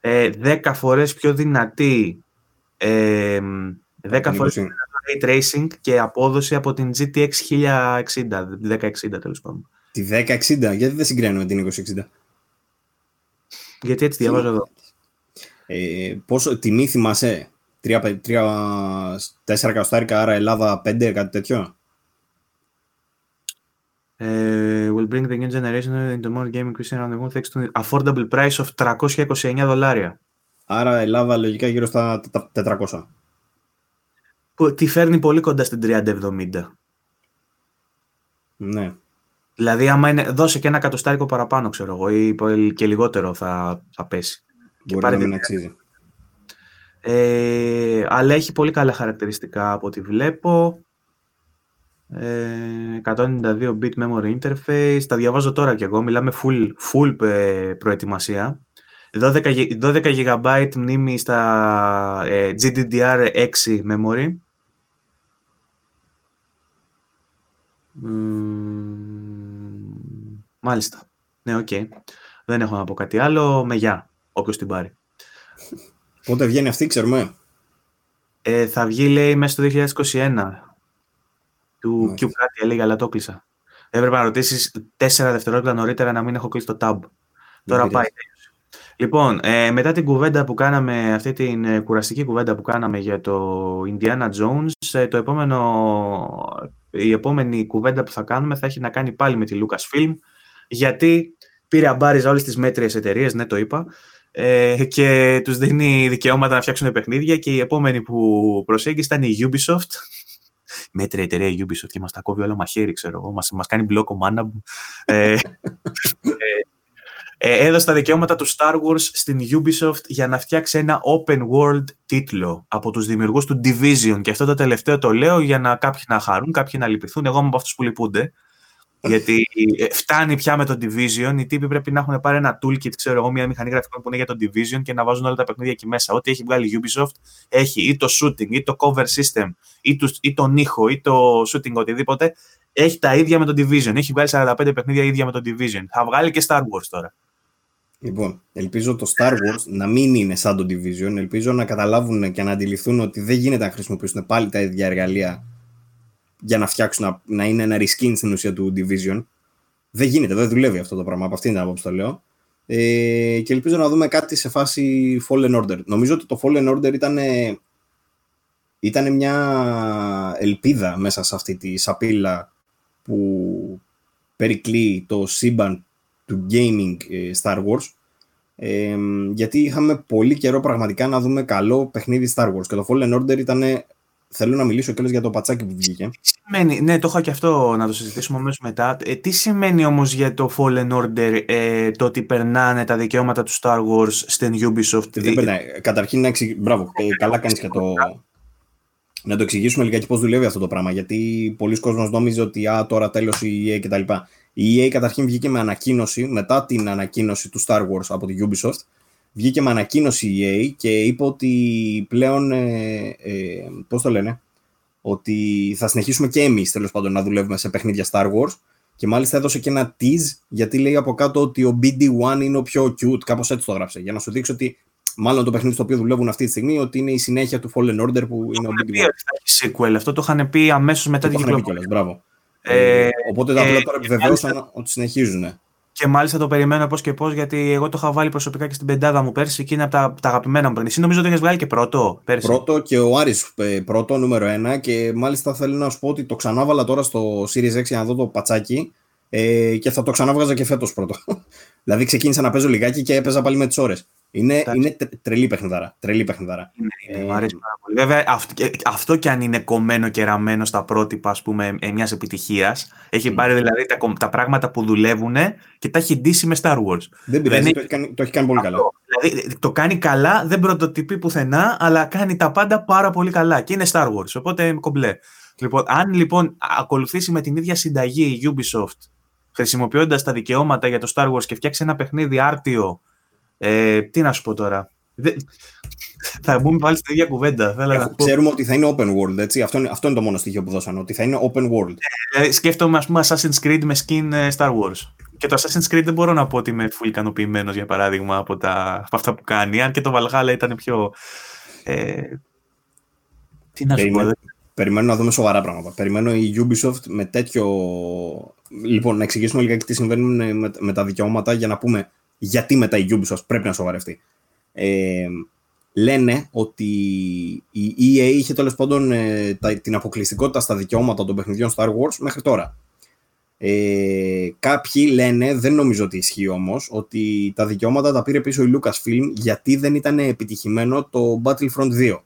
ε, 10 φορές πιο δυνατή ε, 10 φορές πιο Ray Tracing και απόδοση από την GTX 1060, 1060 τέλος πάντων. Τη 1060, γιατί δεν συγκρίνουμε με την 2060. Γιατί έτσι διαβάζω εδώ. Ε, πόσο, τιμή θυμάσαι, 3-4 εκατοστάρικα, άρα Ελλάδα 5, κάτι τέτοιο; Uh, will bring the new generation into more gaming cuisine around the world thanks to affordable price of 329 δολάρια. Άρα Ελλάδα λογικά γύρω στα 400. Που τη φέρνει πολύ κοντά στην 3070. Ναι. Δηλαδή, άμα είναι, δώσε και ένα κατοστάρικο παραπάνω, ξέρω εγώ, ή και λιγότερο θα, θα πέσει. Μπορεί και να μην αξίζει. Ε, αλλά έχει πολύ καλά χαρακτηριστικά από ό,τι βλέπω. Ε, 192 bit memory interface. Τα διαβάζω τώρα κι εγώ. Μιλάμε full, full ε, προετοιμασία. 12, 12 GB μνήμη στα ε, GDDR6 memory. μάλιστα. Ναι, OK. Okay. Δεν έχω να πω κάτι άλλο. Με γεια, όποιος την πάρει. Πότε βγαίνει αυτή, ξέρουμε. Ε, θα βγει, λέει, μέσα στο 2021. Το Q κάτι έλεγε, αλλά το 'κλεισα. Έπρεπε να ρωτήσεις 4 δευτερόλεπτα νωρίτερα να μην έχω κλείσει το tab. Τώρα πάει. Λοιπόν, ε, μετά την κουβέντα που κάναμε, αυτή την ε, κουραστική κουβέντα που κάναμε για το Indiana Jones, ε, το επόμενο, η επόμενη κουβέντα που θα κάνουμε θα έχει να κάνει πάλι με τη Lucasfilm, γιατί πήρε αμπάριζα όλες τις μέτριες εταιρείες, ναι το είπα, ε, και τους δίνει δικαιώματα να φτιάξουν παιχνίδια και η επόμενη που προσέγγισε ήταν η Ubisoft. Μέτρια εταιρεία η Ubisoft και μας τα κόβει όλα μαχαίρι, ξέρω εγώ. Μας, μας κάνει μπλόκο μάνα ε, ε, ε, έδωσε τα δικαιώματα του Star Wars στην Ubisoft για να φτιάξει ένα open world τίτλο από τους δημιουργούς του Division. Και αυτό το τελευταίο το λέω για να κάποιοι να χαρούν, κάποιοι να λυπηθούν. Εγώ είμαι από αυτούς που λυπούνται. Γιατί ε, φτάνει πια με το Division, οι τύποι πρέπει να έχουν πάρει ένα toolkit, ξέρω εγώ, μια μηχανή γραφικών που είναι για το Division και να βάζουν όλα τα παιχνίδια εκεί μέσα. Ό,τι έχει βγάλει η Ubisoft έχει ή το shooting, ή το cover system, ή, το, ή τον ήχο, ή το shooting, οτιδήποτε. Έχει τα ίδια με το Division. Έχει βγάλει 45 παιχνίδια ίδια με το Division. Θα βγάλει και Star Wars τώρα. Λοιπόν, ελπίζω το Star Wars να μην είναι σαν το Division. Ελπίζω να καταλάβουν και να αντιληφθούν ότι δεν γίνεται να χρησιμοποιήσουν πάλι τα ίδια εργαλεία για να φτιάξουν να, να είναι ένα reskin στην ουσία του Division. Δεν γίνεται, δεν δουλεύει αυτό το πράγμα. Από αυτήν την άποψη το λέω. Ε, και ελπίζω να δούμε κάτι σε φάση Fallen Order. Νομίζω ότι το Fallen Order ήταν, ήταν μια ελπίδα μέσα σε αυτή τη σαπίλα που περικλεί το σύμπαν του gaming ε, Star Wars ε, γιατί είχαμε πολύ καιρό πραγματικά να δούμε καλό παιχνίδι Star Wars και το Fallen Order ήταν θέλω να μιλήσω κιόλας για το πατσάκι που βγήκε. Τι σημαίνει, ναι, το είχα και αυτό να το συζητήσουμε αμέσως μετά. Ε, τι σημαίνει όμως για το Fallen Order ε, το ότι περνάνε τα δικαιώματα του Star Wars στην Ubisoft; Δεν περνάει. Καταρχήν, να εξηγ... Μπράβο, ε, καλά κάνεις και το... Να το εξηγήσουμε λιγάκι πώς δουλεύει αυτό το πράγμα, γιατί πολλοί κόσμος νόμιζε ότι α, τώρα τέλος η EA κτλ. Η EA καταρχήν βγήκε με ανακοίνωση, μετά την ανακοίνωση του Star Wars από τη Ubisoft, βγήκε με ανακοίνωση η EA και είπε ότι πλέον, ε, ε, πώς το λένε, ότι θα συνεχίσουμε και εμείς τέλος πάντων να δουλεύουμε σε παιχνίδια Star Wars και μάλιστα έδωσε και ένα tease γιατί λέει από κάτω ότι ο BD1 είναι ο πιο cute, κάπως έτσι το γράψε, για να σου δείξει ότι μάλλον το παιχνίδι στο οποίο δουλεύουν αυτή τη στιγμή ότι είναι η συνέχεια του Fallen Order που είναι ο BD1. Sequel, αυτό το είχαν πει αμέσως μετά την κυκλοφορία. Μπράβο. Ε, ε, οπότε τα ε, απλά τώρα επιβεβαίωσαν ότι συνεχίζουν. Και μάλιστα το περιμένω πώς και πώς, γιατί εγώ το είχα βάλει προσωπικά και στην πεντάδα μου πέρσι και είναι από τα, τα αγαπημένα μου παιχνίδια. Εσύ νομίζω ότι έχεις βγάλει και πρώτο πέρσι; Πρώτο και ο Άρης ε, πρώτο, νούμερο ένα. Και μάλιστα θέλω να σου πω ότι το ξανάβαλα τώρα στο Series 6 για να δω το πατσάκι. Ε, και θα το ξανάβγαζα και φέτος πρώτο. δηλαδή ξεκίνησα να παίζω λιγάκι και έπαιζα πάλι με τις ώρες. Είναι, είναι τρελή παιχνιδάρα. Τρελή παιχνιδάρα. Ναι, ναι, μου αρέσει πάρα πολύ. Βέβαια, αυτό, αυτό και αν είναι κομμένο και ραμμένο στα πρότυπα πούμε, μιας επιτυχίας, έχει πάρει δηλαδή τα, τα πράγματα που δουλεύουν και τα έχει ντύσει μες Star Wars. Δεν πειράζει, το, έχει κάνει, το έχει κάνει πολύ καλά. Δηλαδή, το κάνει καλά, δεν πρωτοτυπεί πουθενά, αλλά κάνει τα πάντα πάρα πολύ καλά. Και είναι Star Wars, οπότε κομπλέ. Λοιπόν, αν λοιπόν ακολουθήσει με την ίδια συνταγή η Ubisoft, χρησιμοποιώντας τα δικαιώματα για το Star Wars και φτιάξει ένα παιχνίδι άρτιο ε, τι να σου πω τώρα. θα μπούμε πάλι στην ίδια κουβέντα. Έχω, ξέρουμε ότι θα είναι open world, έτσι. Αυτό είναι, αυτό είναι το μόνο στοιχείο που δώσανε, ότι θα είναι open world. Ε, σκέφτομαι, ας πούμε, Assassin's Creed με skin ε, Star Wars. Και το Assassin's Creed δεν μπορώ να πω ότι είμαι full ικανοποιημένος, για παράδειγμα, από, τα, από αυτά που κάνει. Αν και το Valhalla ήταν πιο... Ε, τι να σου πω, Περιμένω να δούμε σοβαρά πράγματα. Περιμένω η Ubisoft με τέτοιο. Λοιπόν, να εξηγήσουμε λιγάκι τι συμβαίνουν με, με τα δικαιώματα για να πούμε γιατί μετά η Ubisoft πρέπει να σοβαρευτεί. Ε, λένε ότι η EA είχε τέλος πάντων ε, την αποκλειστικότητα στα δικαιώματα των παιχνιδιών Star Wars μέχρι τώρα. Ε, κάποιοι λένε, δεν νομίζω ότι ισχύει όμως, ότι τα δικαιώματα τα πήρε πίσω η Lucasfilm γιατί δεν ήταν επιτυχημένο το Battlefront 2.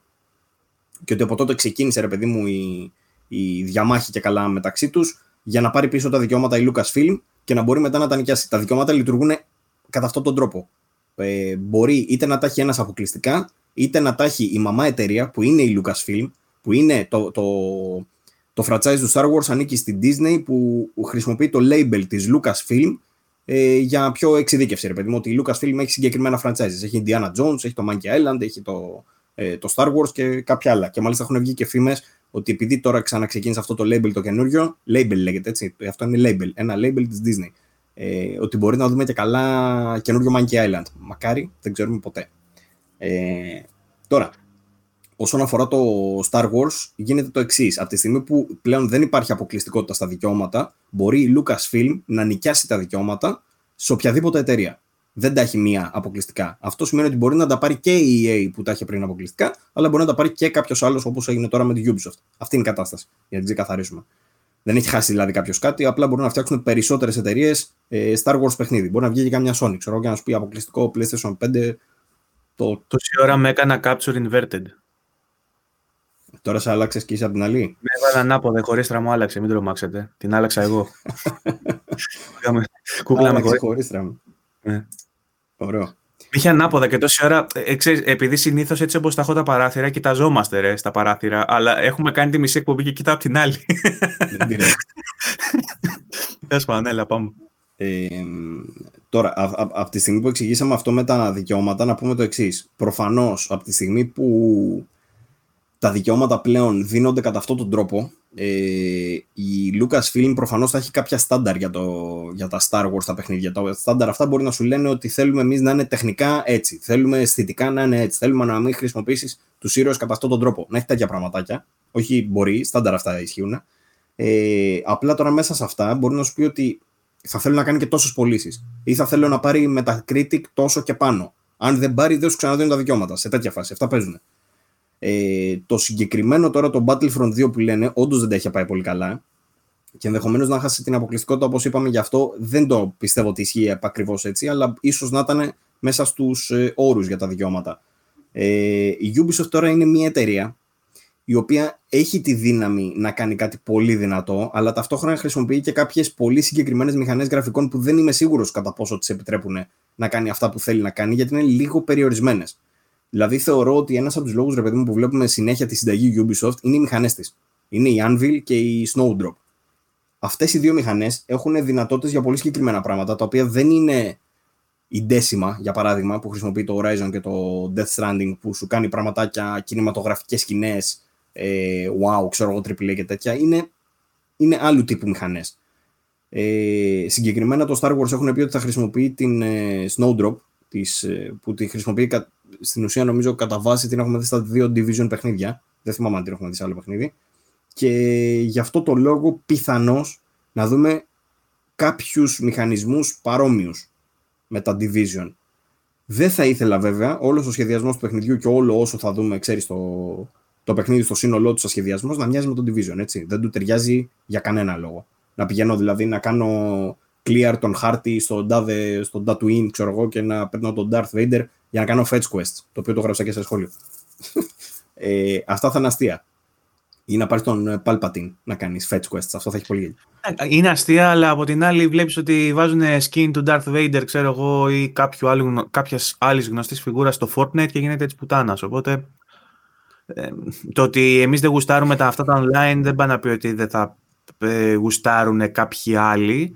Και ότι από τότε ξεκίνησε, ρε παιδί μου, η, η διαμάχη και καλά μεταξύ τους για να πάρει πίσω τα δικαιώματα η Lucasfilm και να μπορεί μετά να τα νοικιάσει. Τα δικαιώματα λειτουργούν κατά αυτόν τον τρόπο. Ε, μπορεί είτε να τα έχει ένας αποκλειστικά, είτε να τα έχει η μαμά εταιρεία που είναι η Lucasfilm, που είναι το, το, το franchise του Star Wars ανήκει στην Disney που χρησιμοποιεί το label της Lucasfilm ε, για πιο εξειδίκευση. Ρε παιδί μου, ότι η Lucasfilm έχει συγκεκριμένα franchises. Έχει Indiana Jones, έχει το Monkey Island, έχει το, ε, το Star Wars και κάποια άλλα. Και μάλιστα έχουν βγει και φήμες ότι επειδή τώρα ξαναξεκίνησε αυτό το label το καινούριο, label λέγεται έτσι, αυτό είναι label, ένα label της Disney ε, ότι μπορεί να δούμε και καλά καινούριο Monkey Island. Μακάρι, δεν ξέρουμε ποτέ. Ε, τώρα, όσον αφορά το Star Wars, γίνεται το εξής. Από τη στιγμή που πλέον δεν υπάρχει αποκλειστικότητα στα δικαιώματα, μπορεί η Lucasfilm να νοικιάσει τα δικαιώματα σε οποιαδήποτε εταιρεία. Δεν τα έχει μία αποκλειστικά. Αυτό σημαίνει ότι μπορεί να τα πάρει και η EA που τα είχε πριν αποκλειστικά, αλλά μπορεί να τα πάρει και κάποιος άλλος όπως έγινε τώρα με τη Ubisoft. Αυτή είναι η κατάσταση, για να την ξεκαθαρίσουμε. Δεν έχει χάσει δηλαδή κάποιος κάτι, απλά μπορούν να φτιάξουν περισσότερες εταιρείες ε, Star Wars παιχνίδι. Μπορεί να βγει και καμιά Sony, ξέρω, και να σου πει αποκλειστικό PlayStation 5. Το... Τόση ώρα με έκανα capture inverted. Τώρα σε άλλαξες και είσαι από την άλλη; Με έβαλα ανάποδα, χωρίστρα μου άλλαξε, μην τρομάξετε. Την άλλαξα εγώ. Κούκλα με χωρίστρα μου. Ναι. Ωραίο. Είχε ανάποδα και τόση ώρα, ε, ξέρεις, επειδή συνήθως έτσι όπως τα έχω τα παράθυρα, κοιταζόμαστε ρε, στα παράθυρα, αλλά έχουμε κάνει τη μισή εκπομπή και κοιτάω από την άλλη. Δεν πειράζει. Τέλο έλα, πάμε. Ε, τώρα, από τη στιγμή που εξηγήσαμε αυτό με τα δικαιώματα, να πούμε το εξής. Προφανώς, από τη στιγμή που τα δικαιώματα πλέον δίνονται κατά αυτόν τον τρόπο, ε, η Lucasfilm προφανώς θα έχει κάποια στάνταρ για, το, για τα Star Wars τα παιχνίδια. Τα στάνταρ αυτά μπορεί να σου λένε ότι θέλουμε εμείς να είναι τεχνικά έτσι, θέλουμε αισθητικά να είναι έτσι, θέλουμε να μην χρησιμοποιήσεις τους ήρωες κατά αυτόν τον τρόπο. Να έχει τέτοια πραγματάκια. Όχι μπορεί, στάνταρ αυτά ισχύουν. Ε, απλά τώρα μέσα σε αυτά μπορεί να σου πει ότι θα θέλω να κάνει και τόσες πωλήσεις. Ή θα θέλω να πάρει Metacritic τόσο και πάνω. Αν δεν πάρει, δεν σου ξαναδίνουν τα δικαιώματα. Σε τέτοια φάση. Αυτά παίζουν. Ε, το συγκεκριμένο τώρα το Battlefront 2 που λένε, όντως δεν τα έχει πάει πολύ καλά. Και ενδεχομένως να χάσει την αποκλειστικότητα, όπως είπαμε, γι' αυτό δεν το πιστεύω ότι ισχύει ακριβώ έτσι, αλλά ίσως να ήταν μέσα στους ε, όρους για τα δικαιώματα. Ε, η Ubisoft τώρα είναι μια εταιρεία η οποία έχει τη δύναμη να κάνει κάτι πολύ δυνατό, αλλά ταυτόχρονα χρησιμοποιεί και κάποιες πολύ συγκεκριμένες μηχανές γραφικών που δεν είμαι σίγουρος κατά πόσο τις επιτρέπουν να κάνει αυτά που θέλει να κάνει, γιατί είναι λίγο περιορισμένες. Δηλαδή, θεωρώ ότι ένας από τους λόγους που βλέπουμε συνέχεια τη συνταγή Ubisoft είναι οι μηχανές της. Είναι η Anvil και η Snowdrop. Αυτές οι δύο μηχανές έχουν δυνατότητες για πολύ συγκεκριμένα πράγματα, τα οποία δεν είναι η Decima, για παράδειγμα, που χρησιμοποιεί το Horizon και το Death Stranding, που σου κάνει πραγματάκια, κινηματογραφικές σκηνές, ε, wow, ξέρω εγώ, AAA και τέτοια. Είναι, είναι άλλου τύπου μηχανές. Ε, συγκεκριμένα το Star Wars έχουν πει ότι θα χρησιμοποιεί την ε, Snowdrop, της, ε, που τη χρησιμοποιεί στην ουσία νομίζω κατά βάση την έχουμε δει στα δύο division παιχνίδια. Δεν θυμάμαι αν την έχουμε δει σε άλλο παιχνίδι. Και γι' αυτό το λόγο πιθανώς να δούμε κάποιους μηχανισμούς παρόμοιους με τα Division. Δεν θα ήθελα βέβαια όλος ο σχεδιασμός του παιχνιδιού και όλο όσο θα δούμε, ξέρεις, το, το παιχνίδι στο σύνολό του, σαν σχεδιασμός, να μοιάζει με τον Division. Έτσι. Δεν του ταιριάζει για κανένα λόγο. Να πηγαίνω δηλαδή να κάνω clear τον χάρτη στον τάδε, στον Tatooine, ξέρω εγώ, και να παίρνω τον Darth Vader για να κάνω fetch quest, το οποίο το γράψα και σε σχόλιο. ε, αυτά θα είναι αστεία. Ή να πάρεις τον Palpatine να κάνεις fetch quests. Αυτό θα έχει πολύ γέλιο. Είναι αστεία, αλλά από την άλλη βλέπεις ότι βάζουν skin του Darth Vader, ξέρω εγώ, ή κάποιας άλλης γνωστής φιγούρας στο Fortnite και γίνεται τη πουτάνας. Οπότε ε, το ότι εμείς δεν γουστάρουμε τα, αυτά τα online δεν πάει να πει ότι δεν θα ε, γουστάρουν κάποιοι άλλοι.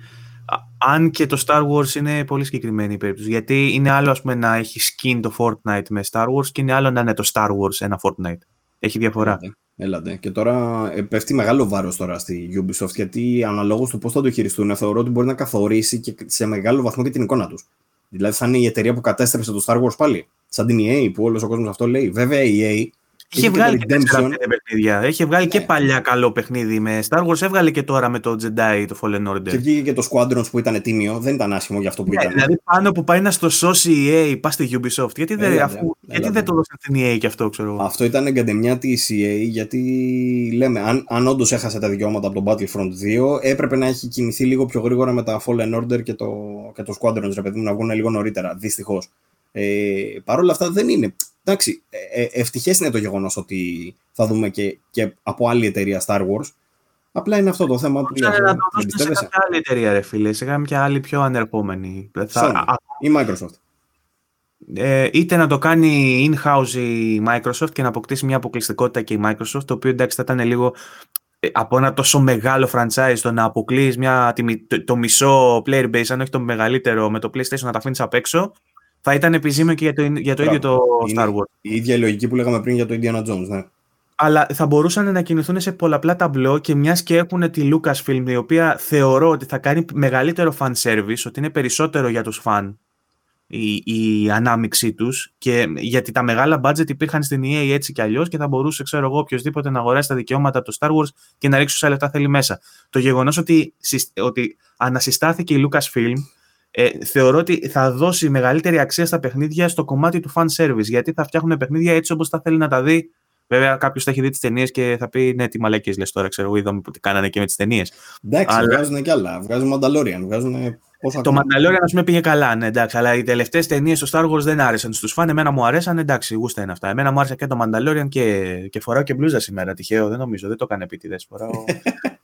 Αν και το Star Wars είναι πολύ συγκεκριμένη η περίπτωση. Γιατί είναι άλλο ας πούμε, να έχει skin το Fortnite με Star Wars και είναι άλλο να είναι το Star Wars ένα Fortnite. Έχει διαφορά. Έλατε. Και τώρα ε, πέφτει μεγάλο βάρος τώρα στη Ubisoft γιατί αναλόγως του πώς θα το χειριστούν, θεωρώ ότι μπορεί να καθορίσει και σε μεγάλο βαθμό και την εικόνα τους. Δηλαδή θα είναι η εταιρεία που κατέστρεψε το Star Wars πάλι. Σαν την EA που όλος ο κόσμος αυτό λέει. Βέβαια η EA Είχε βγάλει και, Redemption. παιχνίδια. Είχε βγάλει και ναι. παλιά καλό παιχνίδι με Star Wars. Έβγαλε και τώρα με το Jedi, το Fallen Order. Και βγήκε και το Squadrons που ήταν τίμιο. Δεν ήταν άσχημο για αυτό που ναι, ήταν. Δηλαδή πάνω που πάει να στο σώσει η EA, πας στη Ubisoft. Γιατί, δεν, έλα, αφού, γιατί δεν το δώσαν την EA και αυτό, ξέρω Αυτό ήταν εγκαντεμιά της EA, γιατί λέμε, αν, αν όντως έχασε τα δικαιώματα από το Battlefront 2, έπρεπε να έχει κινηθεί λίγο πιο γρήγορα με τα Fallen Order και το, και το Squadrons, ρε παιδί μου, να βγουν λίγο νωρίτερα. Δυστυχώς. Ε, Παρ' όλα αυτά δεν είναι εντάξει, ε, ε ευτυχές είναι το γεγονός ότι θα δούμε και, και από άλλη εταιρεία Star Wars. Απλά είναι αυτό το θέμα που λέω. Να το δώσουμε σε κάποια άλλη εταιρεία, ρε φίλε, σε κάποια άλλη πιο ανερχόμενη. Θα... ή Microsoft. Ε, είτε να το κάνει in-house η Microsoft και να αποκτήσει μια αποκλειστικότητα και η Microsoft, το οποίο εντάξει θα ήταν λίγο ε, από ένα τόσο μεγάλο franchise το να αποκλείεις το, το, μισό player base, αν όχι το μεγαλύτερο, με το PlayStation να τα αφήνεις απ' έξω, θα ήταν επιζήμιο και για το, για το ίδιο το Star Wars. Η ίδια λογική που λέγαμε πριν για το Indiana Jones, ναι. Αλλά θα μπορούσαν να κινηθούν σε πολλαπλά ταμπλό και μιας και έχουν τη Lucasfilm, η οποία θεωρώ ότι θα κάνει μεγαλύτερο fan service, ότι είναι περισσότερο για τους fan η, η ανάμειξή τους. Και γιατί τα μεγάλα budget υπήρχαν στην EA έτσι κι αλλιώς και θα μπορούσε, ξέρω εγώ, οποιοδήποτε να αγοράσει τα δικαιώματα από το Star Wars και να ρίξει όσα λεφτά θέλει μέσα. Το γεγονός ότι, ότι ανασυστάθηκε η Lucasfilm ε, θεωρώ ότι θα δώσει μεγαλύτερη αξία στα παιχνίδια στο κομμάτι του fan service. Γιατί θα φτιάχνουν παιχνίδια έτσι όπως θα θέλει να τα δει. Βέβαια, κάποιος θα έχει δει τις ταινίες και θα πει: Ναι, τι μαλακίες λες τώρα, ξέρω εγώ, είδαμε που τι κάνανε και με τις ταινίες. Εντάξει, αλλά... βγάζουν κι άλλα. Βγάζουν Mandalorian. Βγάζουν το Mandalorian, ας πούμε, πήγε καλά. Ναι, εντάξει, αλλά οι τελευταίες ταινίες στο Star Wars δεν άρεσαν στους φαν. Εμένα μου αρέσαν, εντάξει, γούστα είναι αυτά. Εμένα μου άρεσε και το Mandalorian και, και φοράω και μπλούζα σήμερα. Τυχαίο, δεν νομίζω, δεν το έκανε επίτηδες. Φοράω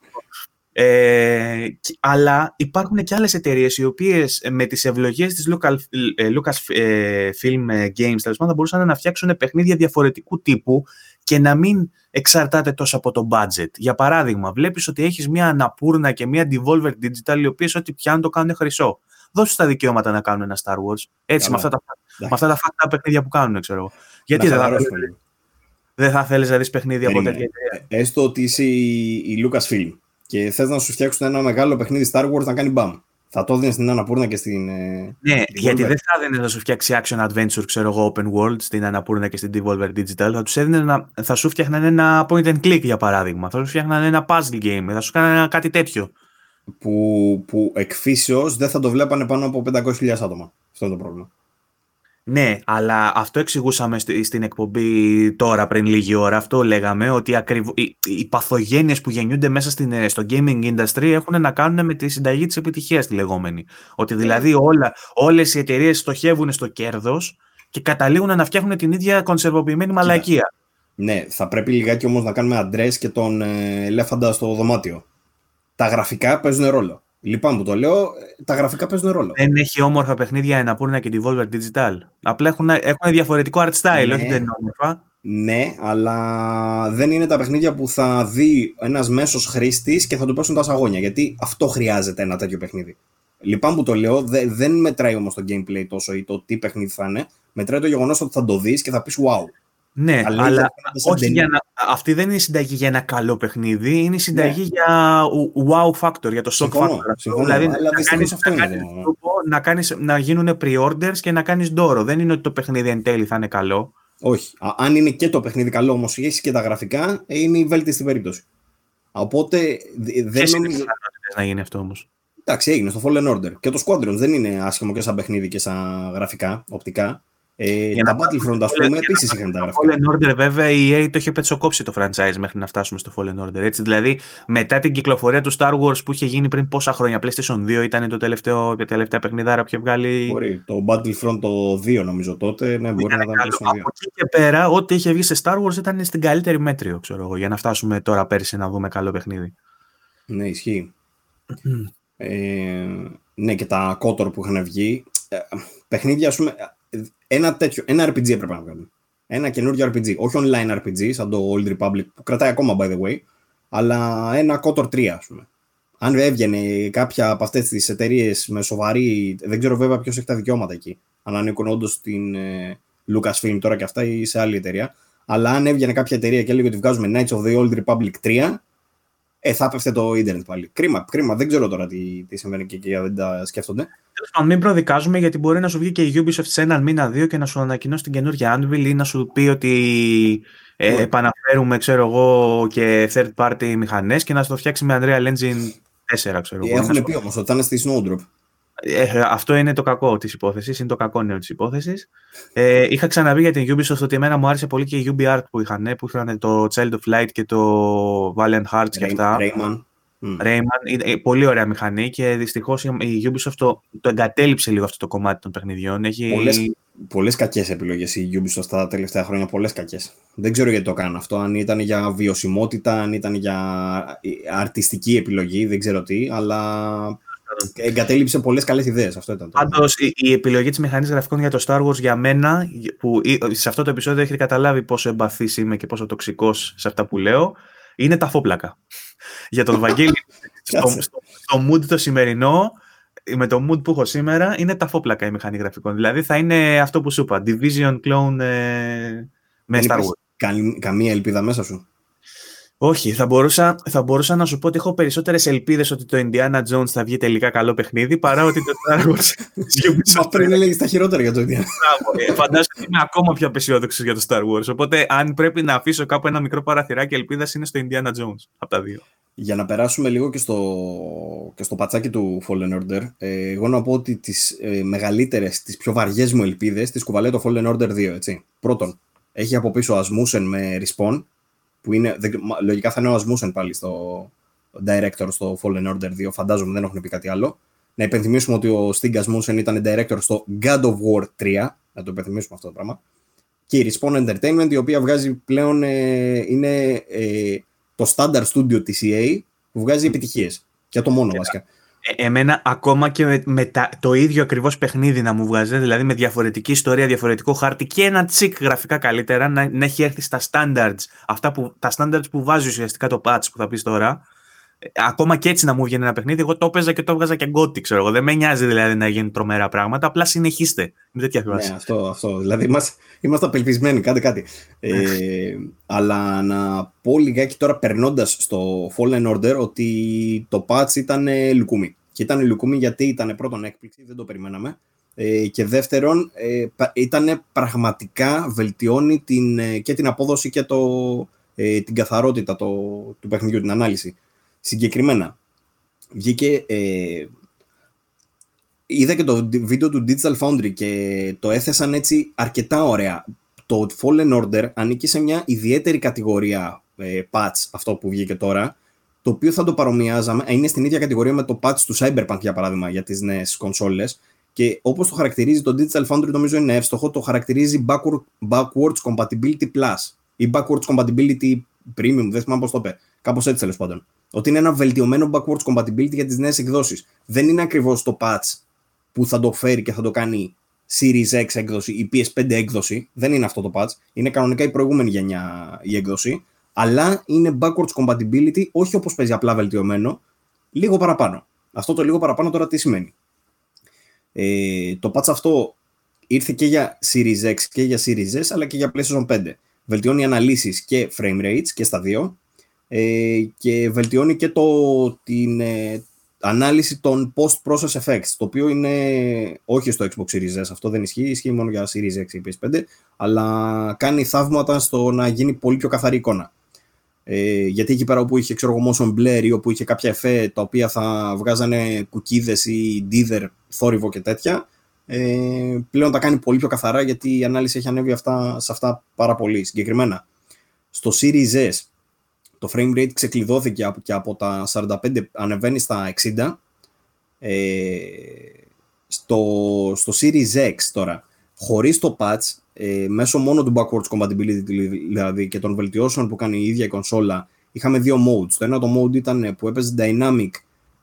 Ε, αλλά υπάρχουν και άλλες εταιρείες οι οποίες ε, με τις ευλογίες της Lucas, ε, Lucas ε, Film Games τέλος θα μπορούσαν να φτιάξουν παιχνίδια διαφορετικού τύπου και να μην εξαρτάται τόσο από το budget. Για παράδειγμα, βλέπεις ότι έχεις μια Annapurna και μια Devolver Digital οι οποίες ό,τι πιάνουν το κάνουν χρυσό. Δώσου τα δικαιώματα να κάνουν ένα Star Wars. Έτσι, με αυτά, τα, με αυτά τα fucked up παιχνίδια που κάνουν, ξέρω εγώ. Γιατί δεν θα, δεν θα θέλεις να δεις παιχνίδια από τέτοια Έστω ότι είσαι η, η Lucasfilm και θες να σου φτιάξουν ένα μεγάλο παιχνίδι Star Wars να κάνει μπαμ. Θα το δίνεις στην Αναπούρνα και στην. Ε, ναι, γιατί δεν θα έδινε να σου φτιάξει action adventure, ξέρω εγώ, open world στην Αναπούρνα και στην Devolver Digital. Θα τους έδινε να. Θα σου φτιάχναν ένα point and click για παράδειγμα. Θα σου φτιάχναν ένα puzzle game. Θα σου κάνανε κάτι τέτοιο. Που, που εκφύσεως δεν θα το βλέπανε πάνω από 500.000 άτομα. Αυτό είναι το πρόβλημα. Ναι, αλλά αυτό εξηγούσαμε στην εκπομπή τώρα πριν λίγη ώρα. Αυτό λέγαμε ότι ακριβ... οι, οι παθογένειες που γεννιούνται μέσα στην, ε, στο gaming industry έχουν να κάνουν με τη συνταγή της επιτυχίας τη λεγόμενη. Ότι ναι. δηλαδή όλα, όλες οι εταιρείες στοχεύουν στο κέρδος και καταλήγουν να φτιάχνουν την ίδια κονσερβοποιημένη μαλακία. Ναι, θα πρέπει λιγάκι όμως να κάνουμε αντρέ και τον ε, ελέφαντα στο δωμάτιο. Τα γραφικά παίζουν ρόλο. Λυπάμαι που το λέω, τα γραφικά παίζουν ρόλο. Δεν έχει όμορφα παιχνίδια να πούνε και Devolver Digital. Απλά έχουν, έχουν διαφορετικό art style, ναι, όχι δεν είναι όμορφα. Ναι, αλλά δεν είναι τα παιχνίδια που θα δει ένας μέσος χρήστης και θα του πέσουν τα σαγόνια. Γιατί αυτό χρειάζεται ένα τέτοιο παιχνίδι. Λυπάμαι που το λέω, δε, δεν μετράει όμως το gameplay τόσο ή το τι παιχνίδι θα είναι. Μετράει το γεγονός ότι θα το δεις και θα πεις wow. Ναι, αλλά, αλλά όχι για να, αυτή δεν είναι η συνταγή για ένα καλό παιχνίδι, είναι η συνταγή ναι. για wow factor, για το shock συμφωνώ, factor. Συμφωνώ, δηλαδή αλλά να κάνεις, αυτό να, κάνεις, να, κάνεις, να γίνουν pre-orders και να κάνεις δώρο. Δεν είναι ότι το παιχνίδι εν τέλει θα είναι καλό. Όχι. αν είναι και το παιχνίδι καλό όμως, έχεις και τα γραφικά, είναι η βέλτιστη περίπτωση. Οπότε δεν νομίζω... να γίνει αυτό όμως. Εντάξει, έγινε στο Fallen Order. Και το Squadrons δεν είναι άσχημο και σαν παιχνίδι και σαν γραφικά, οπτικά. Ε, για τα Battlefront, ας πούμε, επίσης είχαν τα γραφικά. Fallen Order, βέβαια, η EA το είχε πετσοκόψει το franchise μέχρι να φτάσουμε στο Fallen Order. Έτσι, δηλαδή, μετά την κυκλοφορία του Star Wars που είχε γίνει πριν πόσα χρόνια, PlayStation 2 ήταν το τελευταίο, η τελευταία παιχνιδάρα που είχε βγάλει. Μπορεί. Το Battlefront το 2 νομίζω τότε. Ναι, μπορεί ήταν να ήταν PlayStation 2. Από εκεί και πέρα, ό,τι είχε βγει σε Star Wars ήταν στην καλύτερη μέτριο, ξέρω εγώ, για να φτάσουμε τώρα πέρσι να δούμε καλό παιχνίδι. Ναι, ισχύει. ε, ναι, και τα Kotor που είχαν βγει. Ε, παιχνίδια, ας πούμε, ένα τέτοιο, ένα RPG έπρεπε να βγάλουμε. Ένα καινούργιο RPG. Όχι online RPG, σαν το Old Republic, που κρατάει ακόμα, by the way, αλλά ένα Kotor 3, ας πούμε. Αν έβγαινε κάποια από αυτές τις εταιρείες με σοβαρή. Δεν ξέρω βέβαια ποιος έχει τα δικαιώματα εκεί. Αν ανήκουν όντως στην ε, Lucasfilm τώρα και αυτά ή σε άλλη εταιρεία. Αλλά αν έβγαινε κάποια εταιρεία και έλεγε ότι βγάζουμε Knights of the Old Republic 3, ε, θα έπεφτε το ίντερνετ πάλι. Κρίμα, κρίμα. Δεν ξέρω τώρα τι, τι συμβαίνει και εκεί, δεν τα σκέφτονται. Τέλος πάντων, μην προδικάζουμε γιατί μπορεί να σου βγει και η Ubisoft σε έναν μήνα, δύο και να σου ανακοινώσει την καινούργια Anvil ή να σου πει ότι ε, επαναφέρουμε ξέρω εγώ, και third party μηχανές και να σου το φτιάξει με Unreal Engine 4. Ξέρω, ε, έχουν πει όμως ότι θα είναι στη Snowdrop. Ε, αυτό είναι το κακό της υπόθεσης, είναι το κακό νέο της υπόθεσης. Ε, είχα ξαναβεί για την Ubisoft ότι εμένα μου άρεσε πολύ και η UbiArt που είχαν, που είχαν το Child of Light και το Valiant Hearts και αυτά. Rayman. Rayman, πολύ ωραία μηχανή και δυστυχώς η Ubisoft το, το εγκατέλειψε λίγο αυτό το κομμάτι των παιχνιδιών. Έχει... Πολλές, πολλές κακές επιλογές η Ubisoft τα τελευταία χρόνια, πολλές κακές. Δεν ξέρω γιατί το κάνω αυτό, αν ήταν για βιωσιμότητα, αν ήταν για αρτιστική επιλογή, δεν ξέρω τι, αλλά Εγκατέλειψε πολλές καλές ιδέες. Αυτό ήταν. Πάντως, η, η, επιλογή της μηχανής γραφικών για το Star Wars για μένα, που σε αυτό το επεισόδιο έχετε καταλάβει πόσο εμπαθής είμαι και πόσο τοξικός σε αυτά που λέω, είναι τα φόπλακα. για τον Βαγγέλη, στο, στο, στο mood το σημερινό, με το mood που έχω σήμερα, είναι τα φόπλακα η μηχανή γραφικών. Δηλαδή θα είναι αυτό που σου είπα, Division Clone ε, με Star Wars. καμία ελπίδα μέσα σου; Όχι, θα μπορούσα, θα μπορούσα να σου πω ότι έχω περισσότερες ελπίδες ότι το Indiana Jones θα βγει τελικά καλό παιχνίδι παρά ότι το Star Wars. Μα πριν έλεγε τα χειρότερα για το Indiana. ε, φαντάζομαι ότι είμαι ακόμα πιο απεσιόδοξος για το Star Wars. Οπότε, αν πρέπει να αφήσω κάπου ένα μικρό παραθυράκι ελπίδας, είναι στο Indiana Jones από τα δύο. Για να περάσουμε λίγο και στο, και στο πατσάκι του Fallen Order, ε, εγώ να πω ότι τις ε, μεγαλύτερες, τις πιο βαριές μου ελπίδες τις κουβαλάει το Fallen Order 2. Έτσι. Πρώτον, έχει από πίσω Asmussen με Respawn, που είναι, λογικά θα είναι ο Ασμούσεν πάλι στο director στο Fallen Order 2, φαντάζομαι δεν έχουν πει κάτι άλλο. Να υπενθυμίσουμε ότι ο Stig Asmussen ήταν director στο God of War 3, να το υπενθυμίσουμε αυτό το πράγμα. Και η Respawn Entertainment, η οποία βγάζει πλέον, ε, είναι ε, το standard studio της EA, που βγάζει επιτυχίες. Και το μόνο βασικά. Ε, εμένα ακόμα και με, με τα, το ίδιο ακριβώς παιχνίδι να μου βγάζει, δηλαδή με διαφορετική ιστορία, διαφορετικό χάρτη και ένα τσικ γραφικά καλύτερα, να, να έχει έρθει στα standards, αυτά που, τα standards που βάζει ουσιαστικά το patch που θα πεις τώρα, ε, ακόμα και έτσι να μου βγαίνει ένα παιχνίδι, εγώ το έπαιζα και το έβγαζα και γκότι, ξέρω εγώ. Δεν με νοιάζει δηλαδή να γίνουν τρομερά πράγματα, απλά συνεχίστε με τέτοια φάση. Ναι, αυτό, αυτό. Δηλαδή είμαστε, είμαστε απελπισμένοι, κάντε κάτι. ε, αλλά να πω λιγάκι τώρα περνώντας στο Fallen Order ότι το patch ήταν λουκούμι. Και ήταν λουκούμι γιατί ήταν πρώτον έκπληξη, δεν το περιμέναμε. Ε, και δεύτερον, ε, ήταν πραγματικά βελτιώνει την, ε, και την απόδοση και το, ε, την καθαρότητα το, του παιχνιδιού, την ανάλυση. Συγκεκριμένα, βγήκε. Ε, είδα και το βίντεο του Digital Foundry και το έθεσαν έτσι αρκετά ωραία. Το Fallen Order ανήκει σε μια ιδιαίτερη κατηγορία ε, patch, αυτό που βγήκε τώρα, το οποίο θα το παρομοιάζαμε, είναι στην ίδια κατηγορία με το patch του Cyberpunk για παράδειγμα για τις νέες κονσόλες και όπως το χαρακτηρίζει το Digital Foundry νομίζω είναι εύστοχο, το χαρακτηρίζει backwards compatibility plus ή backwards compatibility premium, δεν θυμάμαι πώς το είπε, κάπως έτσι τέλος πάντων. Ότι είναι ένα βελτιωμένο backwards compatibility για τις νέες εκδόσεις. Δεν είναι ακριβώς το patch που θα το φέρει και θα το κάνει Series X έκδοση ή PS5 έκδοση. Δεν είναι αυτό το patch. Είναι κανονικά η προηγούμενη γενιά η έκδοση αλλά είναι backwards compatibility, όχι όπως παίζει απλά βελτιωμένο, λίγο παραπάνω. Αυτό το λίγο παραπάνω τώρα τι σημαίνει; Ε, το patch αυτό ήρθε και για Series X και για Series S, αλλά και για PlayStation 5. Βελτιώνει αναλύσεις και frame rates και στα δύο ε, και βελτιώνει και το, την ε, ανάλυση των post-process effects, το οποίο είναι όχι στο Xbox Series S, αυτό δεν ισχύει, ισχύει μόνο για Series X ή PS5, αλλά κάνει θαύματα στο να γίνει πολύ πιο καθαρή εικόνα. Ε, γιατί εκεί πέρα όπου είχε ξέρω εγώ motion blur ή όπου είχε κάποια εφέ τα οποία θα βγάζανε κουκίδες ή ντίδερ, θόρυβο και τέτοια, ε, πλέον τα κάνει πολύ πιο καθαρά γιατί η ανάλυση έχει ανέβει αυτά, σε αυτά πάρα πολύ συγκεκριμένα. Στο Series S το frame rate ξεκλειδώθηκε και από τα 45 ανεβαίνει στα 60. Ε, στο, στο Series X τώρα, χωρίς το patch, ε, μέσω μόνο του backwards compatibility δηλαδή και των βελτιώσεων που κάνει η ίδια η κονσόλα, είχαμε δύο modes. Το ένα το mode ήταν που έπαιζε dynamic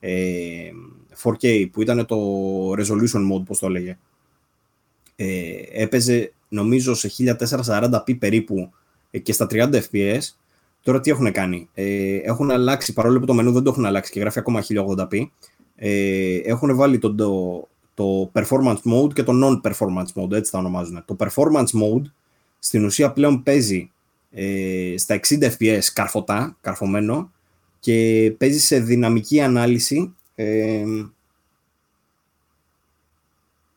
ε, 4K, που ήταν το resolution mode, πώς το έλεγε. Ε, έπαιζε νομίζω σε 1440p περίπου ε, και στα 30 fps Τώρα τι έχουν κάνει; Ε, έχουν αλλάξει, παρόλο που το μενού δεν το έχουν αλλάξει και γράφει ακόμα 1080p, ε, έχουν βάλει το, το, το performance mode και το non-performance mode, έτσι τα ονομάζουν. Το performance mode στην ουσία πλέον παίζει ε, στα 60 fps καρφωτά, καρφωμένο και παίζει σε δυναμική ανάλυση ε,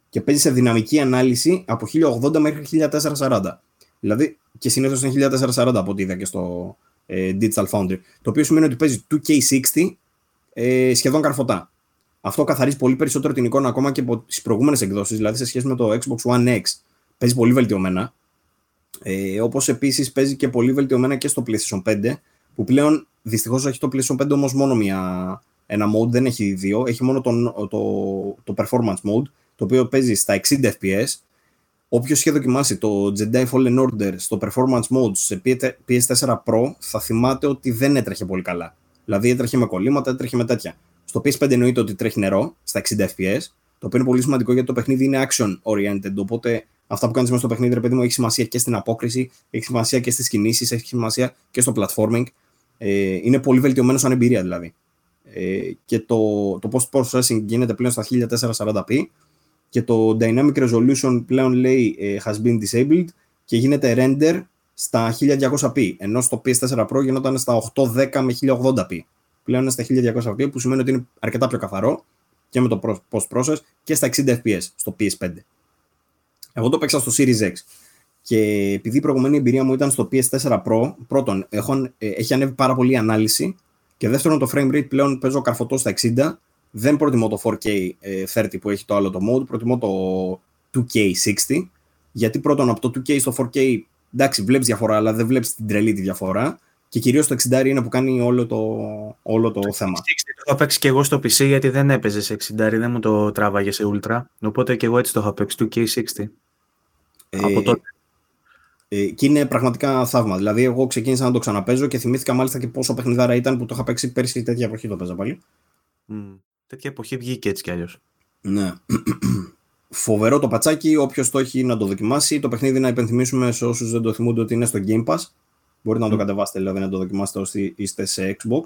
και παίζει σε δυναμική ανάλυση από 1080 μέχρι 1440. Δηλαδή και συνήθως είναι 1440 από ό,τι είδα και στο, ε, Digital Foundry. Το οποίο σημαίνει ότι παίζει 2K60 ε, σχεδόν καρφωτά. Αυτό καθαρίζει πολύ περισσότερο την εικόνα ακόμα και από τις προηγούμενες εκδόσεις, δηλαδή σε σχέση με το Xbox One X. Παίζει πολύ βελτιωμένα. Ε, Όπως επίσης παίζει και πολύ βελτιωμένα και στο PlayStation 5, που πλέον δυστυχώς έχει το PlayStation 5 όμως μόνο μια, ένα mode, δεν έχει δύο. Έχει μόνο το, το, το performance mode, το οποίο παίζει στα 60 FPS Όποιος είχε δοκιμάσει το Jedi Fallen Order στο performance mode σε PS4 Pro θα θυμάται ότι δεν έτρεχε πολύ καλά. Δηλαδή έτρεχε με κολλήματα, έτρεχε με τέτοια. Στο PS5 εννοείται ότι τρέχει νερό στα 60 FPS, το οποίο είναι πολύ σημαντικό γιατί το παιχνίδι είναι action oriented. Οπότε αυτά που κάνεις μέσα στο παιχνίδι, ρε παιδί μου, έχει σημασία και στην απόκριση, έχει σημασία και στις κινήσεις, έχει σημασία και στο platforming. Ε, είναι πολύ βελτιωμένο σαν εμπειρία δηλαδή. Ε, και το, το post-processing γίνεται πλέον στα 1440p και το Dynamic Resolution πλέον λέει ε, has been disabled και γίνεται render στα 1200p, ενώ στο PS4 Pro γινόταν στα 810 με 1080p. Πλέον είναι στα 1200p που σημαίνει ότι είναι αρκετά πιο καθαρό και με το post-process και στα 60 fps στο PS5. Εγώ το παίξα στο Series X και επειδή η προηγούμενη εμπειρία μου ήταν στο PS4 Pro, πρώτον, έχω, ε, έχει ανέβει πάρα πολύ η ανάλυση και δεύτερον το frame rate πλέον παίζω καρφωτό στα 60 δεν προτιμώ το 4K 30 ε, που έχει το άλλο το mode, προτιμώ το 2K60, γιατί πρώτον από το 2K στο 4K, εντάξει βλέπεις διαφορά, αλλά δεν βλέπεις την τρελή τη διαφορά και κυρίως το 60 είναι που κάνει όλο το, όλο το, θέμα. Το είχα παίξει και εγώ στο PC γιατί δεν έπαιζε σε 60, δεν μου το τράβαγε σε Ultra, οπότε και εγώ έτσι το είχα παίξει, 2K60. Ε, από τότε. Ε, και είναι πραγματικά θαύμα. Δηλαδή, εγώ ξεκίνησα να το ξαναπέζω και θυμήθηκα μάλιστα και πόσο παιχνιδάρα ήταν που το είχα παίξει πέρσι τέτοια εποχή το παίζα πάλι. Mm. Τέτοια εποχή βγήκε έτσι κι αλλιώς. Ναι. Φοβερό το πατσάκι. Όποιος το έχει να το δοκιμάσει. Το παιχνίδι να υπενθυμίσουμε σε όσους δεν το θυμούνται ότι είναι στο Game Pass. Μπορείτε να το κατεβάσετε δηλαδή να το δοκιμάσετε όσοι είστε σε Xbox.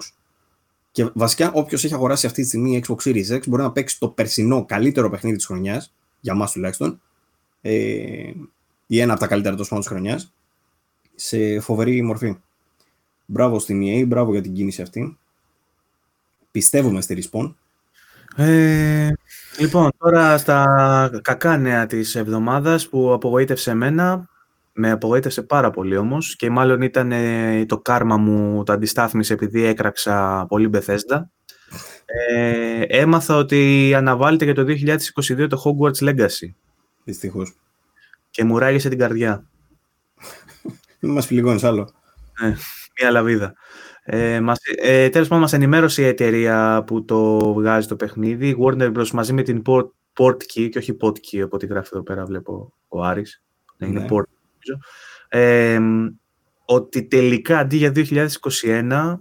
Και βασικά, όποιος έχει αγοράσει αυτή τη στιγμή Xbox Series X μπορεί να παίξει το περσινό καλύτερο παιχνίδι της χρονιάς, για εμά τουλάχιστον, ε, ή ένα από τα καλύτερα τόσο της χρονιάς, σε φοβερή μορφή. Μπράβο στην EA, μπράβο για την κίνηση αυτή. Πιστεύουμε στη Respawn. Ε, λοιπόν, τώρα στα κακά νέα της εβδομάδας που απογοήτευσε εμένα, με απογοήτευσε πάρα πολύ όμως και μάλλον ήταν ε, το κάρμα μου, το αντιστάθμισε επειδή έκραξα πολύ Μπεθέστα. Ε, έμαθα ότι αναβάλλεται για το 2022 το Hogwarts Legacy. Δυστυχώς. Και μου ράγισε την καρδιά. Δεν μας φιλικώνεις άλλο. Ε, μία λαβίδα. Ε, μας, ε, τέλος πάντων, μας ενημέρωσε η εταιρεία που το βγάζει το παιχνίδι, η Warner Bros. μαζί με την Port, Portkey, και όχι Portkey, από ό,τι γράφει εδώ πέρα βλέπω ο Άρης, ναι, είναι ναι. Port, ε, ότι τελικά αντί για 2021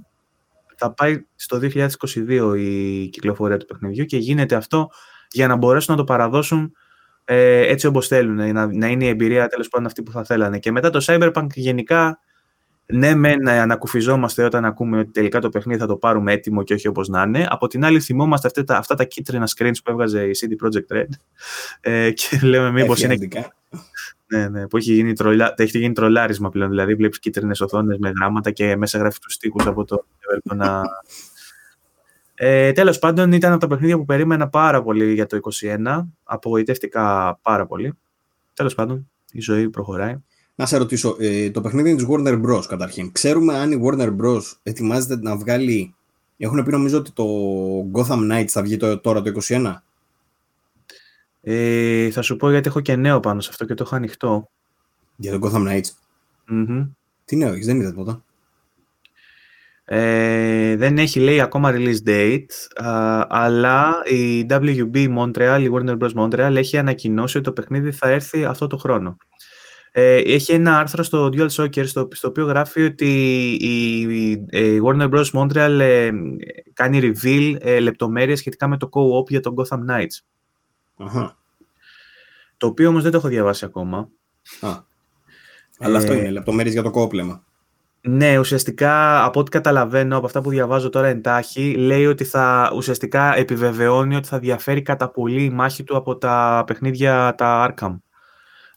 θα πάει στο 2022 η κυκλοφορία του παιχνιδιού και γίνεται αυτό για να μπορέσουν να το παραδώσουν ε, έτσι όπως θέλουν, να, να είναι η εμπειρία τέλος πάντων αυτή που θα θέλανε. Και μετά το Cyberpunk γενικά ναι, με να ανακουφιζόμαστε όταν ακούμε ότι τελικά το παιχνίδι θα το πάρουμε έτοιμο και όχι όπως να είναι. Από την άλλη, θυμόμαστε αυτά τα, αυτά τα κίτρινα screens που έβγαζε η CD Projekt Red. Ε, και λέμε μήπως είναι. Ναι, ναι, που έχει γίνει, τρολα... έχει γίνει τρολάρισμα πλέον. Δηλαδή, βλέπεις κίτρινες οθόνες με γράμματα και μέσα γράφει τους τοίχου από το level να. Ε, Τέλος πάντων, ήταν από τα παιχνίδια που περίμενα πάρα πολύ για το 2021. Απογοητεύτηκα πάρα πολύ. Τέλος πάντων, η ζωή προχωράει. Να σε ρωτήσω, ε, το παιχνίδι είναι της Warner Bros. καταρχήν. Ξέρουμε αν η Warner Bros. ετοιμάζεται να βγάλει... Έχουν πει νομίζω ότι το Gotham Knights θα βγει το, τώρα το 2021. Ε, θα σου πω γιατί έχω και νέο πάνω σε αυτό και το έχω ανοιχτό. Για το Gotham Knights. mm Τι νέο έχεις, δεν είδα τίποτα. Ε, δεν έχει λέει ακόμα release date, αλλά η WB Montreal, η Warner Bros. Montreal έχει ανακοινώσει ότι το παιχνίδι θα έρθει αυτό το χρόνο. Ε, έχει ένα άρθρο στο Dual Soccer στο, στο οποίο γράφει ότι η, η, Warner Bros. Montreal ε, κάνει reveal ε, λεπτομέρειες σχετικά με το co-op για τον Gotham Knights. Αχα. Το οποίο όμως δεν το έχω διαβάσει ακόμα. Α. Αλλά αυτό είναι, λεπτομέρειες για το co-op λέμε. Ναι, ουσιαστικά από ό,τι καταλαβαίνω από αυτά που διαβάζω τώρα εντάχει, λέει ότι θα ουσιαστικά επιβεβαιώνει ότι θα διαφέρει κατά πολύ η μάχη του από τα παιχνίδια τα Arkham.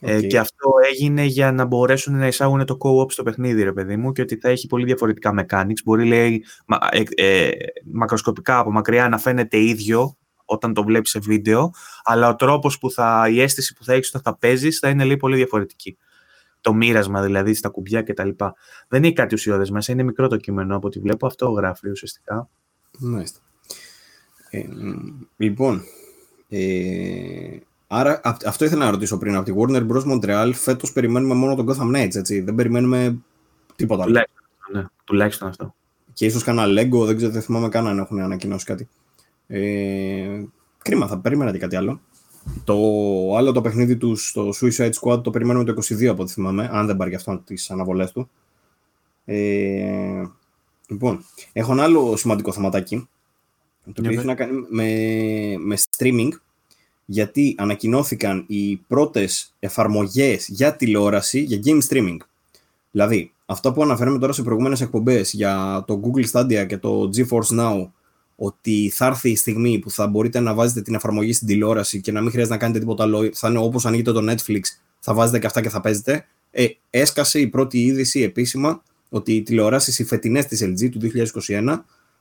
Ε, και αυτό έγινε για να μπορέσουν να εισάγουν το co-op στο παιχνίδι, ρε παιδί μου, και ότι θα έχει πολύ διαφορετικά mechanics. Μπορεί, λέει, ε, ε, μακροσκοπικά από μακριά να φαίνεται ίδιο όταν το βλέπεις σε βίντεο, αλλά ο τρόπος που θα, η αίσθηση που θα έχεις όταν θα παίζεις θα είναι λέει, πολύ διαφορετική το μοίρασμα δηλαδή στα κουμπιά κτλ. Δεν είναι κάτι ουσιώδες μέσα, είναι μικρό το κείμενο από ό,τι βλέπω, αυτό γράφει ουσιαστικά. Μάλιστα. Ε, λοιπόν, ε, άρα αυτό ήθελα να ρωτήσω πριν, από τη Warner Bros. Montreal φέτος περιμένουμε μόνο τον Gotham Knights, έτσι, δεν περιμένουμε τίποτα άλλο. Τουλάχιστον, ναι, τουλάχιστον αυτό. Και ίσως κανένα Lego, δεν ξέρω, δεν θυμάμαι καν αν έχουν ανακοινώσει κάτι. Ε, κρίμα, θα περίμενα και κάτι άλλο. Το άλλο το παιχνίδι του στο Suicide Squad το περιμένουμε το 22 από ό,τι θυμάμαι, αν δεν πάρει και αυτό τις αναβολές του. Ε, λοιπόν, έχω ένα άλλο σημαντικό θεματάκι, το οποίο έχει να κάνει με, με streaming, γιατί ανακοινώθηκαν οι πρώτες εφαρμογές για τηλεόραση, για game streaming. Δηλαδή, αυτό που αναφέραμε τώρα σε προηγούμενες εκπομπές για το Google Stadia και το GeForce Now, ότι θα έρθει η στιγμή που θα μπορείτε να βάζετε την εφαρμογή στην τηλεόραση και να μην χρειάζεται να κάνετε τίποτα άλλο. Θα είναι όπως ανοίγετε το Netflix, θα βάζετε και αυτά και θα παίζετε. Ε, έσκασε η πρώτη είδηση επίσημα ότι οι τηλεοράσεις οι φετινές της LG του 2021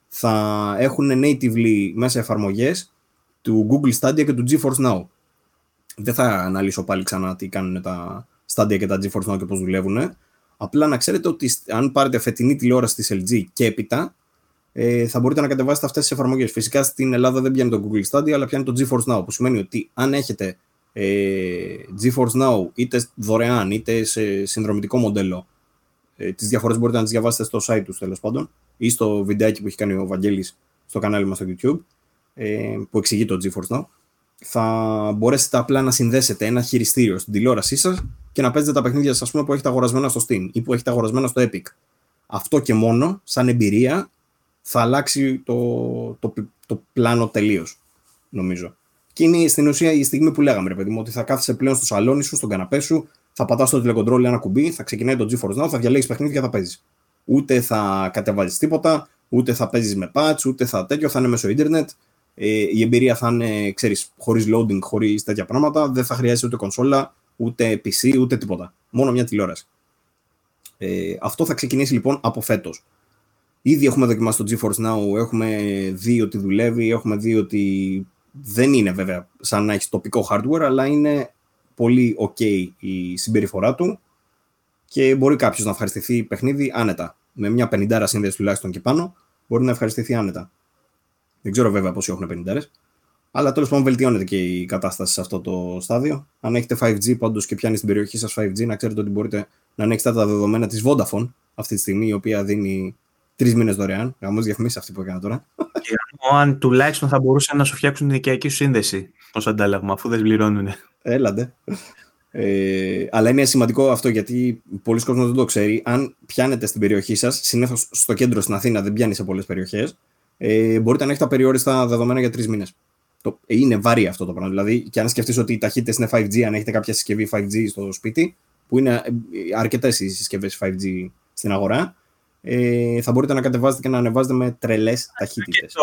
θα έχουν natively μέσα εφαρμογές του Google Stadia και του GeForce Now. Δεν θα αναλύσω πάλι ξανά τι κάνουν τα Stadia και τα GeForce Now και πώς δουλεύουν. Απλά να ξέρετε ότι αν πάρετε φετινή τηλεόραση της LG και έπειτα, ε, θα μπορείτε να κατεβάσετε αυτές τις εφαρμογές. Φυσικά στην Ελλάδα δεν πιάνει το Google Stadia, αλλά πιάνει το GeForce Now, που σημαίνει ότι αν έχετε ε, GeForce Now είτε δωρεάν είτε σε συνδρομητικό μοντέλο, ε, τις διαφορές μπορείτε να τις διαβάσετε στο site τους τέλος πάντων ή στο βιντεάκι που έχει κάνει ο Βαγγέλης στο κανάλι μας στο YouTube, ε, που εξηγεί το GeForce Now, θα μπορέσετε απλά να συνδέσετε ένα χειριστήριο στην τηλεόρασή σας και να παίζετε τα παιχνίδια σας που έχετε αγορασμένα στο Steam ή που έχετε αγορασμένα στο Epic. Αυτό και μόνο, σαν εμπειρία, θα αλλάξει το, το, το πλάνο τελείως, νομίζω. Και είναι στην ουσία η στιγμή που λέγαμε, ρε παιδί μου, ότι θα κάθεσαι πλέον στο σαλόνι σου, στον καναπέ σου, θα πατάς στο τηλεκοντρόλ ένα κουμπί, θα ξεκινάει το GeForce Now, θα διαλέγεις παιχνίδια και θα παίζεις. Ούτε θα κατεβάζεις τίποτα, ούτε θα παίζεις με patch, ούτε θα τέτοιο, θα είναι μέσω ίντερνετ. Ε, η εμπειρία θα είναι, ξέρεις, χωρίς loading, χωρίς τέτοια πράγματα. Δεν θα χρειάζεται ούτε κονσόλα, ούτε PC, ούτε τίποτα. Μόνο μια τηλεόραση. Ε, αυτό θα ξεκινήσει λοιπόν από φέτος. Ήδη έχουμε δοκιμάσει το GeForce Now, έχουμε δει ότι δουλεύει, έχουμε δει ότι δεν είναι βέβαια σαν να έχεις τοπικό hardware, αλλά είναι πολύ ok η συμπεριφορά του και μπορεί κάποιος να ευχαριστηθεί παιχνίδι άνετα. Με μια 50 σύνδεση τουλάχιστον και πάνω, μπορεί να ευχαριστηθεί άνετα. Δεν ξέρω βέβαια πόσοι έχουν 50 αλλά τέλος πάντων βελτιώνεται και η κατάσταση σε αυτό το στάδιο. Αν έχετε 5G πάντως και πιάνει στην περιοχή σας 5G, να ξέρετε ότι μπορείτε να ανοίξετε τα δεδομένα της Vodafone αυτή τη στιγμή, η οποία δίνει τρεις μήνες δωρεάν. Γαμώς διαφημίσεις αυτή που έκανα τώρα. Και αν τουλάχιστον θα μπορούσαν να σου φτιάξουν την οικιακή σου σύνδεση ως αντάλλαγμα, αφού δεν πληρώνουν. Έλαντε. Ε, αλλά είναι σημαντικό αυτό γιατί πολλοί κόσμοι δεν το ξέρει. Αν πιάνετε στην περιοχή σας, συνήθως στο κέντρο στην Αθήνα δεν πιάνει σε πολλές περιοχές, ε, μπορείτε να έχετε απεριόριστα δεδομένα για τρεις μήνες. Είναι βαρύ αυτό το πράγμα. Δηλαδή, και αν σκεφτείς ότι οι ταχύτητες είναι 5G, αν έχετε κάποια συσκευή 5G στο σπίτι, που είναι ε, αρκετές οι συσκευές 5G στην αγορά, ε, θα μπορείτε να κατεβάζετε και να ανεβάζετε με τρελές ταχύτητες.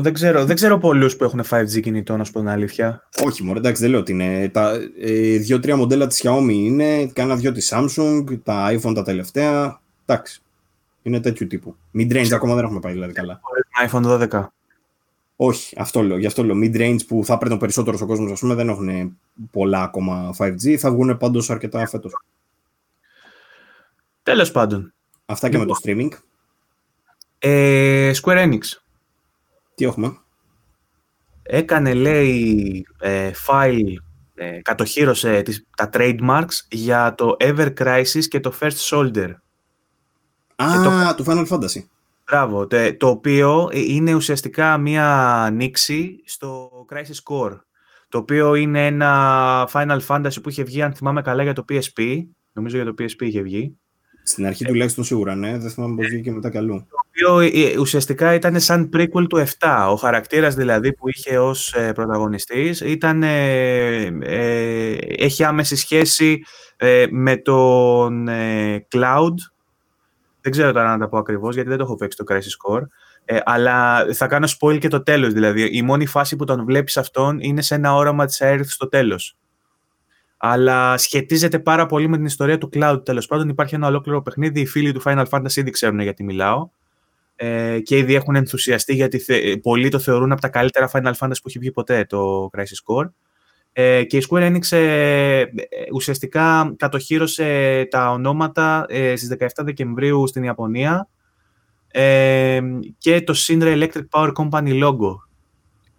Δεν ξέρω, δεν ξέρω πολλούς που έχουν 5G κινητό, να σου πω την αλήθεια. Όχι, μόνο εντάξει, δεν λέω ότι είναι. Τα ε, δύο-τρία μοντέλα της Xiaomi είναι, κάνα δυο της Samsung, τα iPhone τα τελευταία. Εντάξει. Είναι τέτοιου τύπου. Mid-range ακόμα δεν έχουμε πάει δηλαδή καλά. iPhone 12. Όχι, αυτό λέω. Γι' αυτό λέω. Mid-range που θα πρέπει περισσότερος ο κόσμος, ας πούμε, δεν έχουν πολλά ακόμα 5G. Θα βγουν πάντως αρκετά φέτος. Τέλος πάντων. Αυτά και με το Λοιπόν. streaming. Ε, Square Enix. Τι έχουμε; Έκανε, λέει, ε, file, ε, κατοχύρωσε τις, τα trademarks για το Ever Crisis και το First Soldier. Α, Ε, του Final Fantasy. Μπράβο, τε- το οποίο ε, είναι ουσιαστικά μία ανοίξη στο Crisis Core, το οποίο είναι ένα Final Fantasy που είχε βγει, αν θυμάμαι καλά, για το PSP. Νομίζω για το PSP είχε βγει. Στην αρχή τουλάχιστον σίγουρα, ναι. Δεν θυμάμαι πώς βγήκε μετά καλού. Το οποίο ε, ουσιαστικά ήταν σαν prequel του 7. Ο χαρακτήρας δηλαδή που είχε ως ε, πρωταγωνιστής ήταν, ε, ε, έχει άμεση σχέση ε, με τον ε, Cloud. Δεν ξέρω τώρα να τα πω ακριβώς γιατί δεν το έχω παίξει το Crisis Core. Ε, αλλά θα κάνω spoil και το τέλος. Δηλαδή, η μόνη φάση που τον βλέπεις αυτόν είναι σε ένα όραμα της Aerith στο τέλος. Αλλά σχετίζεται πάρα πολύ με την ιστορία του Cloud. Τέλος πάντων, υπάρχει ένα ολόκληρο παιχνίδι. Οι φίλοι του Final Fantasy ήδη ξέρουν γιατί μιλάω. Ε, και ήδη έχουν ενθουσιαστεί γιατί θε, πολλοί το θεωρούν από τα καλύτερα Final Fantasy που έχει βγει ποτέ το Crisis Core. Ε, και η Square Enix ε, ε, ουσιαστικά κατοχύρωσε τα ονόματα ε, στις 17 Δεκεμβρίου στην Ιαπωνία ε, και το Shinra Electric Power Company logo.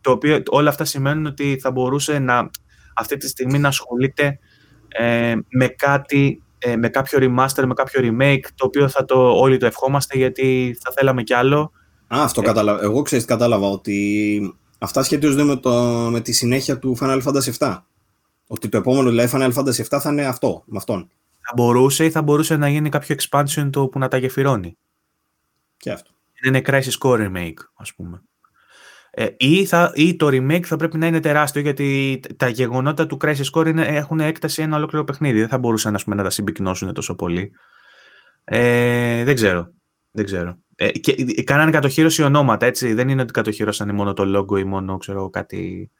Το οποίο όλα αυτά σημαίνουν ότι θα μπορούσε να αυτή τη στιγμή να ασχολείται ε, με κάτι, ε, με κάποιο remaster, με κάποιο remake, το οποίο θα το, όλοι το ευχόμαστε γιατί θα θέλαμε κι άλλο. Α, αυτό κατάλαβα. Εγώ ξέρεις τι κατάλαβα ότι αυτά σχετίζονται με, το, με τη συνέχεια του Final Fantasy VII. Ότι το επόμενο δηλαδή Final Fantasy VII θα είναι αυτό, με αυτόν. Θα μπορούσε ή θα μπορούσε να γίνει κάποιο expansion το που να τα γεφυρώνει. Και αυτό. Είναι Crisis Core remake, ας πούμε. Ε, ή, θα, ή το remake θα πρέπει να είναι τεράστιο γιατί τα γεγονότα του Crisis Core είναι, έχουν έκταση ένα ολόκληρο παιχνίδι. Δεν θα μπορούσαν ας πούμε, να τα συμπυκνώσουν τόσο πολύ. Ε, δεν ξέρω. Δεν ξέρω. Ε, και, ε, κάνανε κατοχύρωση ονόματα, έτσι. Δεν είναι ότι κατοχύρωσαν μόνο το logo ή μόνο ξέρω, κάτι.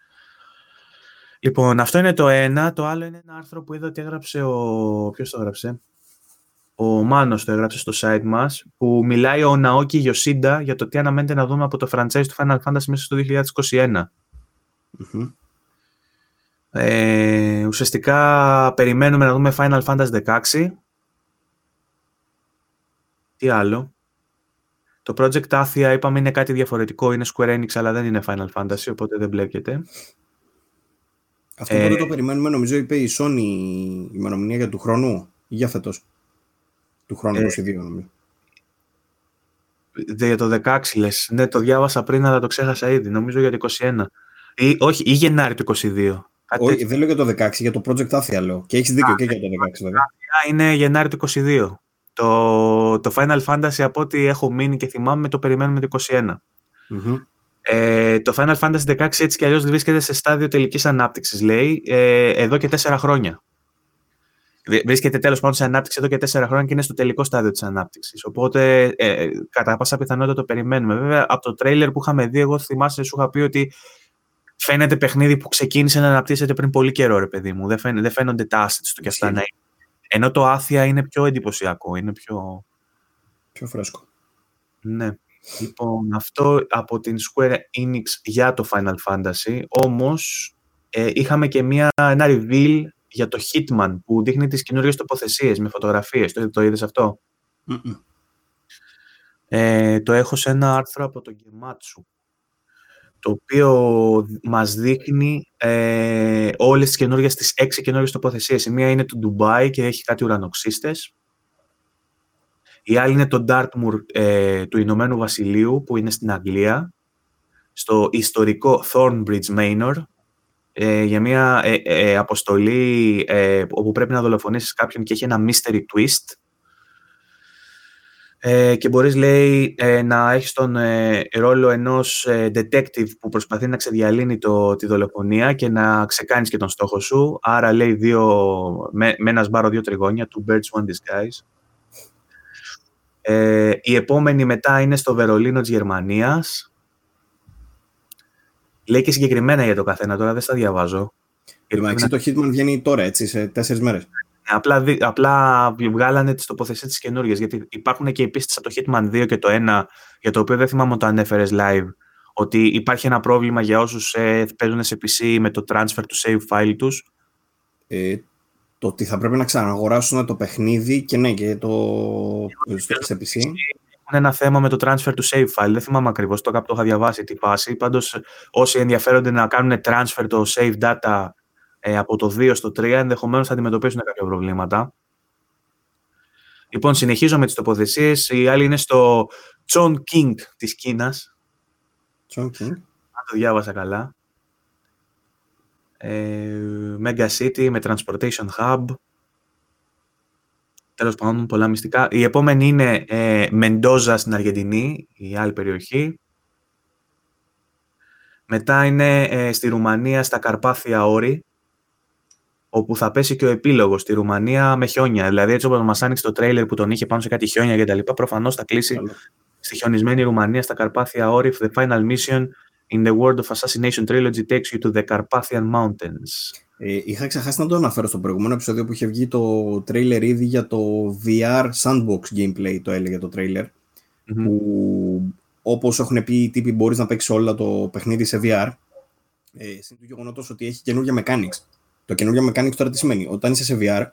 Λοιπόν, αυτό είναι το ένα. Το άλλο είναι ένα άρθρο που είδα ότι έγραψε ο. Ποιος το έγραψε; Ο Μάνος το έγραψε στο site μας, που μιλάει ο Ναόκι Γιωσίντα για το τι αναμένεται να δούμε από το franchise του Final Fantasy μέσα στο 2021. Μμμ. Ε, ουσιαστικά περιμένουμε να δούμε Final Fantasy 16. Τι άλλο; Το Project Athia είπαμε είναι κάτι διαφορετικό, είναι Square Enix αλλά δεν είναι Final Fantasy, οπότε δεν μπλέκεται. Αυτό Ε, πότε το περιμένουμε, νομίζω είπε η Sony η ημερομηνία για του χρόνου ή για φέτος; Του χρόνου Ε, 22 νομίζω. Δε- Για το 16 λες. Ναι, το διάβασα πριν, αλλά το ξέχασα ήδη. Νομίζω για το 21. Ή, όχι, ή Γενάρη του 22. Κάτι Όχι, τέτοιο. δεν λέω για το 16, για το Project Athia λέω. Και έχεις δίκιο και για το 16 βέβαια. είναι Γενάρη του 22. Το, το Final Fantasy από ό,τι έχω μείνει και θυμάμαι το περιμένουμε το 21. Μμμ. Ε, το Final Fantasy 16 έτσι κι αλλιώς βρίσκεται σε στάδιο τελικής ανάπτυξης, λέει, ε, εδώ και τέσσερα χρόνια. Βι- Βρίσκεται τέλος πάντων σε ανάπτυξη εδώ και τέσσερα χρόνια και είναι στο τελικό στάδιο της ανάπτυξης. Οπότε, ε, κατά πάσα πιθανότητα το περιμένουμε. Βέβαια, από το τρέιλερ που είχαμε δει, εγώ θυμάσαι, σου είχα πει ότι φαίνεται παιχνίδι που ξεκίνησε να αναπτύσσεται πριν πολύ καιρό, ρε παιδί μου. Δεν, φαίνε- δεν φαίνονται τα assets του κι αυτά Ισχύει. να είναι. Ενώ το Άθια είναι πιο εντυπωσιακό, είναι πιο... Πιο φρέσκο. Ναι. Λοιπόν, αυτό από την Square Enix για το Final Fantasy. Όμως, ε, είχαμε και μια, ένα reveal για το Hitman που δείχνει τις καινούριες τοποθεσίες με φωτογραφίες. Το, το είδες αυτό; Μμμ. Ε, το έχω σε ένα άρθρο από το Gematsu το οποίο μας δείχνει ε, όλες τις καινούργιες, τις έξι καινούργιες τοποθεσίες. Η μία είναι το Dubai και έχει κάτι ουρανοξύστες. Η άλλη είναι το Dartmoor ε, του Ηνωμένου Βασιλείου που είναι στην Αγγλία, στο ιστορικό Thornbridge Manor, ε, για μια ε, ε, αποστολή ε, όπου πρέπει να δολοφονήσεις κάποιον και έχει ένα mystery twist. Ε, και μπορείς, λέει, ε, να έχεις τον ε, ρόλο ενός ε, detective που προσπαθεί να ξεδιαλύνει το, τη δολοφονία και να ξεκάνεις και τον στόχο σου. Άρα, λέει, δύο, με, με ένα σπάρο δύο τριγώνια, two birds, one disguise. Ε, η επόμενη μετά είναι στο Βερολίνο της Γερμανίας. Λέει και συγκεκριμένα για το καθένα, τώρα δεν στα διαβάζω. Εν τω μεταξύ το Hitman βγαίνει τώρα, έτσι, σε τέσσερις μέρες. Απλά, δι- απλά βγάλανε τις τοποθεσίες τις καινούργιες, γιατί υπάρχουν και οι πίστες από το Hitman 2 και το 1, για το οποίο δεν θυμάμαι αν το ανέφερε live, ότι υπάρχει ένα πρόβλημα για όσους ε, παίζουν σε PC με το transfer του save file τους. Ε, το ότι θα πρέπει να ξαναγοράσουν το παιχνίδι και ναι, και το σε PC. Έχουν ένα θέμα με το transfer to save file. Δεν θυμάμαι ακριβώς το, το είχα διαβάσει τη φάση. Πάντως, όσοι ενδιαφέρονται να κάνουν transfer το save data ε, από το 2 στο 3, ενδεχομένως θα αντιμετωπίσουν κάποια προβλήματα. Λοιπόν, συνεχίζω με τις τοποθεσίες. Η άλλη είναι στο Chon King της Κίνας. Chon King. Αν το διάβασα καλά. Ε, Mega City με Transportation Hub. Τέλος πάντων, πολλά μυστικά. Η επόμενη είναι ε, Μεντόζα στην Αργεντινή, η άλλη περιοχή. Μετά είναι ε, στη Ρουμανία, στα Καρπάθια Όρη, όπου θα πέσει και ο επίλογος στη Ρουμανία με χιόνια. Δηλαδή, έτσι όπως μας άνοιξε το τρέιλερ που τον είχε πάνω σε κάτι χιόνια και τα λοιπά, προφανώς θα κλείσει στη χιονισμένη Ρουμανία, στα Καρπάθια Όρη, The Final Mission in the World of Assassination Trilogy takes you to the Carpathian Mountains. Ε, είχα ξεχάσει να το αναφέρω στο προηγούμενο επεισόδιο που είχε βγει το τρέιλερ ήδη για το VR Sandbox gameplay, το έλεγε το τρέιλερ, mm-hmm. που όπως έχουν πει οι τύποι μπορείς να παίξεις όλα το παιχνίδι σε VR, ε, συν του γεγονότος ότι έχει καινούργια mechanics. Το καινούργια mechanics τώρα τι σημαίνει; Όταν είσαι σε VR,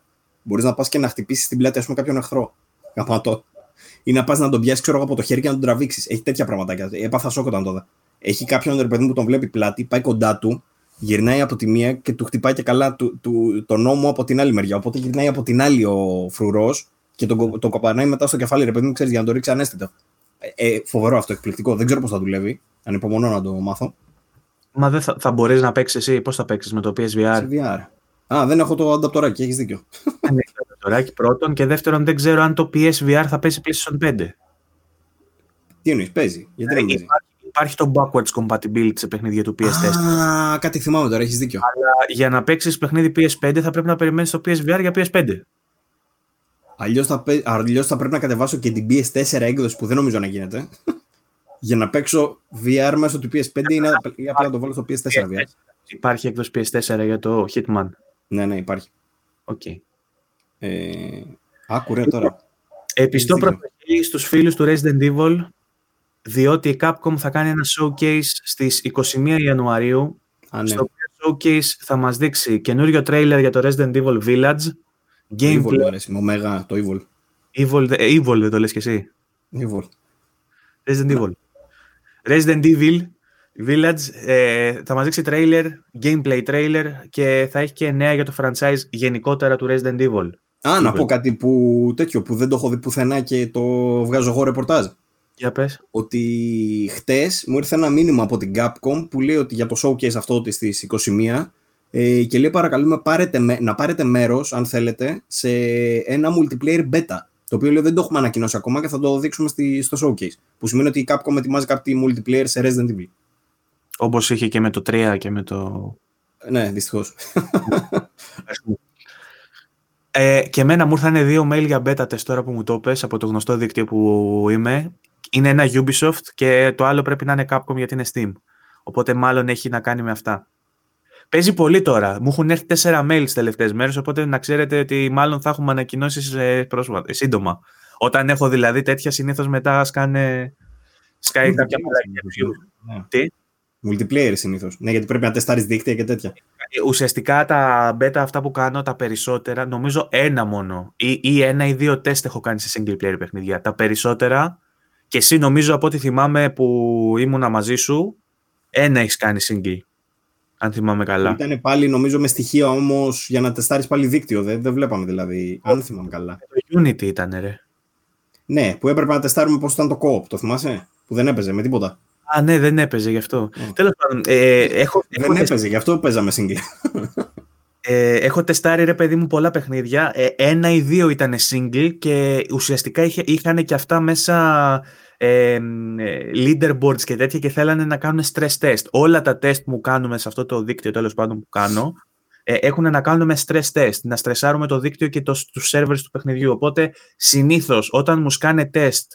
μπορείς να πας και να χτυπήσεις την πλάτη, ας πούμε, κάποιον εχθρό. Καπατό. Ή να πας να τον πιάσεις, ξέρω από το χέρι και να τον τραβήξεις. Έχει τέτοια πραγματάκια. Έπαθα σοκ όταν το δω έχει κάποιον ρε παιδί που τον βλέπει πλάτη, πάει κοντά του, γυρνάει από τη μία και του χτυπάει και καλά του, του, το νόμο από την άλλη μεριά. Οπότε γυρνάει από την άλλη ο φρουρός και τον, τον κοπανάει μετά στο κεφάλι, ρε παιδί μου, ξέρεις, για να το ρίξει ανέστητο. Ε, ε, φοβερό αυτό, εκπληκτικό. Δεν ξέρω πώς θα δουλεύει. Ανυπομονώ να το μάθω. Μα δεν θα, θα μπορείς να παίξεις εσύ, πώς θα παίξεις με το PSVR. Σε VR. Α, δεν έχω το ανταπτοράκι, έχεις δίκιο. Δεν έχεις το ανταπτοράκι πρώτον και δεύτερον δεν ξέρω αν το PSVR θα πέσει PlayStation 5. Τι εννοείς, παίζει. Γιατί δεν παίζει; υπάρχει το backwards compatibility σε παιχνίδια του PS4. Α, κάτι θυμάμαι τώρα, έχεις δίκιο. Αλλά για να παίξεις παιχνίδι PS5 θα πρέπει να περιμένεις το PSVR για PS5. Αλλιώς θα, αλλιώς θα πρέπει να κατεβάσω και την PS4 έκδοση που δεν νομίζω να γίνεται. Για να παίξω VR μέσω του PS5 ή, να, ή απλά να το βάλω στο PS4 VR. Υπάρχει έκδοση PS4 για το Hitman; Ναι, ναι, υπάρχει. OK. Okay. Ε, άκουρε τώρα. Επιστό προφανή στους φίλους του Resident Evil διότι η Capcom θα κάνει ένα showcase στις 21 Ιανουαρίου, Α, ναι. στο showcase θα μας δείξει καινούριο trailer για το Resident Evil Village, gameplay... Evil αρέσει, με ωμέγα, το Evil. Evil, Evil δεν το λες και εσύ. Evil. Resident Evil. Resident Evil Village ε, θα μας δείξει trailer, gameplay trailer και θα έχει και νέα για το franchise γενικότερα του Resident Evil. Α, να πω κάτι που, τέτοιο, που δεν το έχω δει πουθενά και το βγάζω εγώ ρεπορτάζ. Για πες. Ότι χτες μου ήρθε ένα μήνυμα από την Capcom που λέει ότι για το showcase αυτό της στις 21 ε, και λέει παρακαλούμε πάρετε, να πάρετε μέρος αν θέλετε σε ένα multiplayer beta το οποίο λέει δεν το έχουμε ανακοινώσει ακόμα και θα το δείξουμε στη, στο showcase που σημαίνει ότι η Capcom ετοιμάζει κάποιο multiplayer σε Resident Evil. Όπως είχε και με το 3 και με το... Ναι, δυστυχώς. Ε, και εμένα μου ήρθαν δύο mail για beta test τώρα που μου το πες από το γνωστό δίκτυο που είμαι είναι ένα Ubisoft και το άλλο πρέπει να είναι Capcom γιατί είναι Steam. Οπότε μάλλον έχει να κάνει με αυτά. Παίζει πολύ τώρα. Μου έχουν έρθει τέσσερα mail τις τελευταίες μέρες, οπότε να ξέρετε ότι μάλλον θα έχουμε ανακοινώσεις ε, σύντομα. Όταν έχω δηλαδή τέτοια, συνήθως μετά σκάνε. Σκάει κάποια ναι. Τι; Multiplayer συνήθως. Ναι, γιατί πρέπει να τεστάρεις δίκτυα και τέτοια. Ουσιαστικά τα beta αυτά που κάνω, τα περισσότερα, νομίζω ένα μόνο. Ή, ή ένα ή δύο τεστ έχω κάνει σε single player παιχνίδια. Τα περισσότερα και εσύ νομίζω από ό,τι θυμάμαι που ήμουνα μαζί σου, ένα έχεις κάνει single. Αν θυμάμαι καλά. Ήταν πάλι νομίζω με στοιχεία όμως για να τεστάρεις πάλι δίκτυο. Δεν, δεν βλέπαμε δηλαδή. Αν θυμάμαι καλά. Το Unity ήταν, ρε. Ναι, που έπρεπε να τεστάρουμε πώς ήταν το co Το θυμάσαι; Που δεν έπαιζε με τίποτα. Α, ναι, δεν έπαιζε γι' αυτό. Yeah. Τέλος πάντων. Ε, έχω, δεν έχω έπαιζε, γι' αυτό παίζαμε single. Ε, έχω τεστάρει ρε παιδί μου πολλά παιχνίδια. Ε, ένα ή δύο ήταν single και ουσιαστικά είχε, είχαν και αυτά μέσα ε, leaderboards και τέτοια και θέλανε να κάνουν stress test. Όλα τα test που κάνουμε σε αυτό το δίκτυο τέλος πάντων που κάνω ε, έχουν να κάνουν με stress test. Να στρεσάρουμε το δίκτυο και το, τους servers του παιχνιδιού. Οπότε συνήθως όταν μου σκάνε test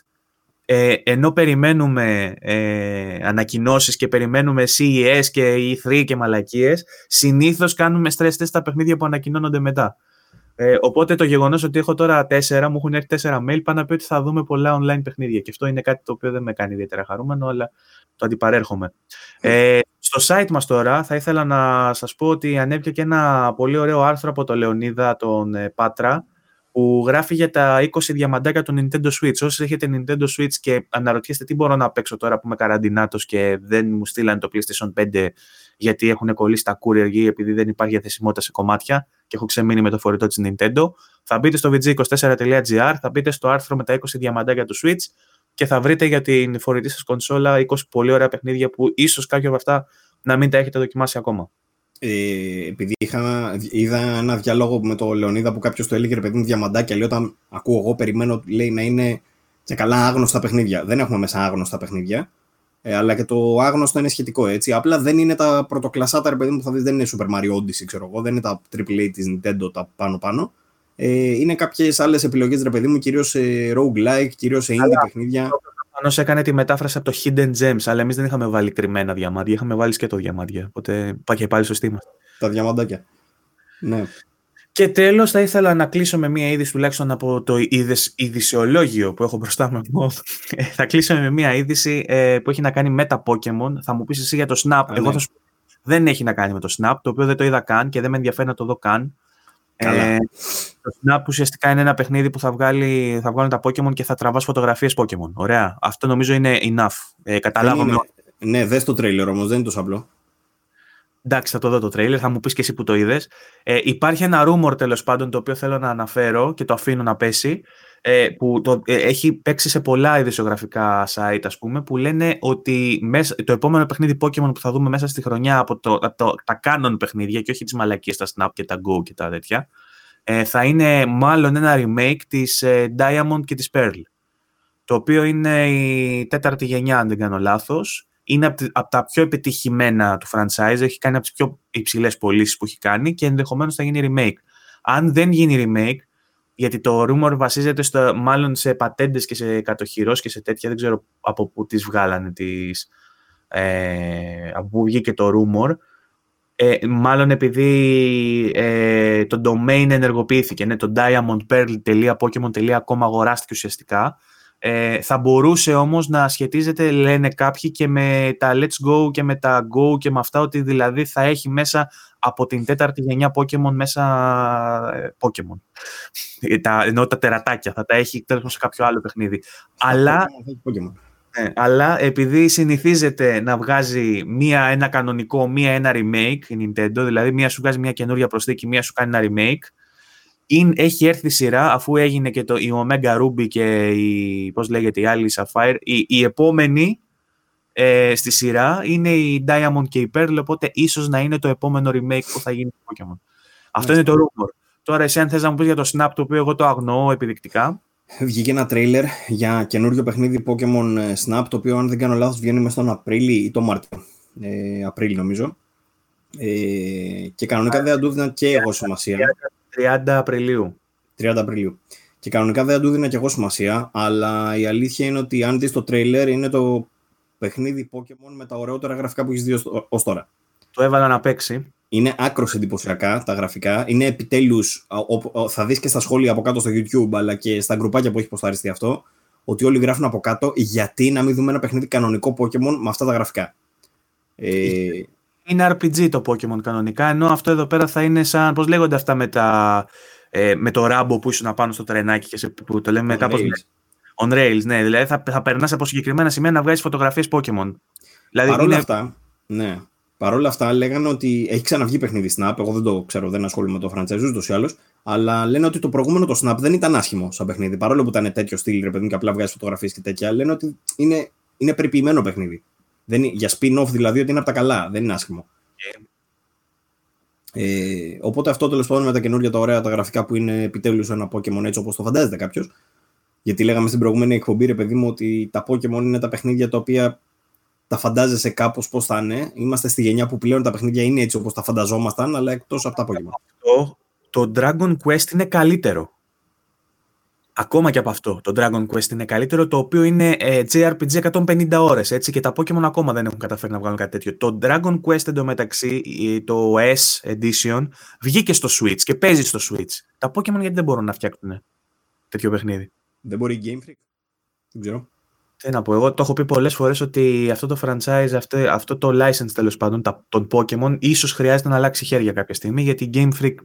ε, ενώ περιμένουμε ε, ανακοινώσεις και περιμένουμε CES και E3 και μαλακίες, συνήθως κάνουμε stress test στα παιχνίδια που ανακοινώνονται μετά. Ε, οπότε το γεγονός ότι έχω τώρα τέσσερα, μου έχουν έρθει τέσσερα mail, πάνω να πει ότι θα δούμε πολλά online παιχνίδια. Και αυτό είναι κάτι το οποίο δεν με κάνει ιδιαίτερα χαρούμενο, αλλά το αντιπαρέρχομαι. Ε, Στο site μας τώρα θα ήθελα να σας πω ότι ανέβηκε και ένα πολύ ωραίο άρθρο από τον Λεωνίδα, τον ε, Πάτρα, που γράφει για τα 20 διαμαντάκια του Nintendo Switch. Όσοι έχετε Nintendo Switch και αναρωτιέστε τι μπορώ να παίξω τώρα που είμαι καραντινάτος και δεν μου στείλανε το PlayStation 5 γιατί έχουν κολλήσει τα courier ή επειδή δεν υπάρχει διαθεσιμότητα σε κομμάτια και έχω ξεμείνει με το φορητό της Nintendo, θα μπείτε στο vg24.gr, θα μπείτε στο άρθρο με τα 20 διαμαντάκια του Switch και θα βρείτε για την φορητή σας κονσόλα 20 πολύ ωραία παιχνίδια που ίσως κάποια από αυτά να μην τα έχετε δοκιμάσει ακόμα. Ε, επειδή είχα, είδα ένα διάλογο με τον Λεωνίδα που κάποιος το έλεγε ρε παιδί μου διαμαντάκια. Λέει όταν ακούω εγώ, περιμένω λέει, να είναι και καλά άγνωστα παιχνίδια. Δεν έχουμε μέσα άγνωστα παιχνίδια. Ε, αλλά και το άγνωστο είναι σχετικό έτσι. Απλά δεν είναι τα πρωτοκλασσάτα ρε παιδί μου που θα δεις, δεν είναι Super Mario Odyssey, ξέρω εγώ. Δεν είναι τα AAA της Nintendo τα πάνω-πάνω. Ε, είναι κάποιες άλλες επιλογές ρε παιδί μου, κυρίως σε roguelike, κυρίως σε indie παιχνίδια. Πάνω έκανε τη μετάφραση από το Hidden Gems, αλλά εμείς δεν είχαμε βάλει κρυμμένα διαμάντια, είχαμε βάλει και το διαμάντια. Οπότε πάει και πάλι σωστή μα. Τα διαμαντάκια. Ναι. Και τέλος, θα ήθελα να κλείσω με μία είδηση τουλάχιστον από το ειδησιολόγιο που έχω μπροστά μου. Ε, θα κλείσω με μία είδηση ε, που έχει να κάνει με τα Pokémon. Θα μου πεις εσύ για το Snap. Εγώ ναι. θα σου δεν έχει να κάνει με το Snap, το οποίο δεν το είδα καν και δεν με ενδιαφέρει να το δω καν. Ε, το Snap ουσιαστικά είναι ένα παιχνίδι που θα, βγάλει, θα βγάλουν τα Pokemon και θα τραβάς φωτογραφίες Pokemon. Ωραία. Αυτό νομίζω είναι enough. Ε, καταλάβαμε. Ναι, δες το τρέιλερ όμως, δεν είναι τόσο απλό. Εντάξει, θα το δω το τρέιλερ, θα μου πεις και εσύ που το είδες. Ε, υπάρχει ένα rumor τέλος πάντων το οποίο θέλω να αναφέρω και το αφήνω να πέσει ε, που το, ε, έχει παίξει σε πολλά ειδησιογραφικά site, ας πούμε, που λένε ότι μέσα, το επόμενο παιχνίδι Pokemon που θα δούμε μέσα στη χρονιά από, το, το, τα canon παιχνίδια και όχι τις μαλακίες, τα Snap και τα Go και τα τέτοια, ε, θα είναι μάλλον ένα remake της ε, Diamond και της Pearl, το οποίο είναι η τέταρτη γενιά, αν δεν κάνω λάθος. Είναι από, από τα πιο επιτυχημένα του franchise, έχει κάνει από τις πιο υψηλές πωλήσεις που έχει κάνει και ενδεχομένως θα γίνει remake. Αν δεν γίνει remake, γιατί το rumor βασίζεται στο, μάλλον σε πατέντες και σε κατοχυρώσεις και σε τέτοια, δεν ξέρω από πού τις βγάλανε, τις, ε, από πού βγήκε το rumor, ε, μάλλον επειδή ε, το domain ενεργοποιήθηκε, ναι, το diamondpearl.pokemon.com αγοράστηκε ουσιαστικά, ε, θα μπορούσε όμως να σχετίζεται, λένε κάποιοι, και με τα Let's Go και με τα Go και με αυτά, ότι δηλαδή θα έχει μέσα από την τέταρτη γενιά Pokemon μέσα ε, Pokemon. Ε, τα, ενώ τα τερατάκια θα τα έχει τέλος σε κάποιο άλλο παιχνίδι. αλλά, ε, αλλά επειδή συνηθίζεται να βγάζει μία ένα κανονικό, μία ένα remake η Nintendo, δηλαδή μία σου βγάζει μία καινούρια προσθήκη, μία σου κάνει ένα remake, είναι, έχει έρθει η σειρά αφού έγινε και το, η Omega Ruby και η, πώς λέγεται, η άλλη Sapphire, η, η επόμενη ε, στη σειρά είναι η Diamond και η Pearl, οπότε ίσως να είναι το επόμενο remake που θα γίνει το Pokemon. Αυτό είναι το rumor. Τώρα εσύ αν θες να μου πεις για το Snap, το οποίο εγώ το αγνοώ επιδεικτικά. Βγήκε ένα τρέιλερ για καινούριο παιχνίδι Pokemon ε, Snap, το οποίο αν δεν κάνω λάθος βγαίνει μέσα τον Απρίλιο ή τον Μάρτιο. Ε, Απρίλιο νομίζω. Ε, και κανονικά δεν του έδινα και εγώ σημασία. 30 Απριλίου. 30 Απριλίου. Και κανονικά δεν του έδινα και εγώ σημασία, αλλά η αλήθεια είναι ότι αν δεις το τρέιλερ είναι το παιχνίδι Pokemon με τα ωραιότερα γραφικά που έχεις δει ως τώρα. Το έβαλα να παίξει. Είναι άκρος εντυπωσιακά τα γραφικά. Είναι επιτέλους, θα δεις και στα σχόλια από κάτω στο YouTube, αλλά και στα γκρουπάκια που έχει ποσταριστεί αυτό, ότι όλοι γράφουν από κάτω γιατί να μην δούμε ένα παιχνίδι κανονικό Pokemon με αυτά τα γραφικά. Ε... Είναι RPG το Pokemon κανονικά, ενώ αυτό εδώ πέρα θα είναι σαν, πώς λέγονται αυτά με, τα, ε, με το ράμπο που ήσουν πάνω στο τρενάκι και σε, που το λέμε κάπως... On rails, ναι. Δηλαδή θα, θα περνάς από συγκεκριμένα σημεία να βγάζεις φωτογραφίες Pokémon. Δηλαδή Παρ' όλα αυτά, ναι. Παρ' όλα αυτά λέγανε ότι έχει ξαναβγεί παιχνίδι Snap. Εγώ δεν το ξέρω, δεν ασχολούμαι με το franchise ούτως ή άλλως. Αλλά λένε ότι το προηγούμενο το Snap δεν ήταν άσχημο σαν παιχνίδι. Παρόλο που ήταν τέτοιο στυλ, ρε παιδί και απλά βγάζει φωτογραφίες και τέτοια. Λένε ότι είναι, είναι περιποιημένο παιχνίδι. Δεν, για spin-off δηλαδή ότι είναι από τα καλά. Δεν είναι άσχημο. Ε, οπότε αυτό τέλος πάντων με τα καινούργια τα ωραία τα γραφικά που είναι επιτέλους ένα Pokémon έτσι όπως το φαντάζεται κάποιος. Γιατί λέγαμε στην προηγούμενη εκπομπή, ρε παιδί μου, ότι τα Pokémon είναι τα παιχνίδια τα οποία τα φαντάζεσαι κάπως πώς θα είναι. Είμαστε στη γενιά που πλέον τα παιχνίδια είναι έτσι όπως τα φανταζόμασταν, αλλά εκτός από τα Pokémon. Αυτό, το Dragon Quest είναι καλύτερο. Ακόμα και από αυτό, το Dragon Quest είναι καλύτερο, το οποίο είναι ε, JRPG 150 ώρες, έτσι, και τα Pokemon ακόμα δεν έχουν καταφέρει να βγάλουν κάτι τέτοιο. Το Dragon Quest εντωμεταξύ, το S Edition, βγήκε στο Switch και παίζει στο Switch. Τα Pokemon γιατί δεν μπορούν να φτιάξουν τέτοιο παιχνίδι; Δεν μπορεί η Game Freak. Δεν ξέρω. Τι να πω, εγώ το έχω πει πολλές φορές ότι αυτό το franchise, αυτό, αυτό το license τέλος πάντων, των Pokémon, ίσως χρειάζεται να αλλάξει χέρια κάποια στιγμή, γιατί η Game Freak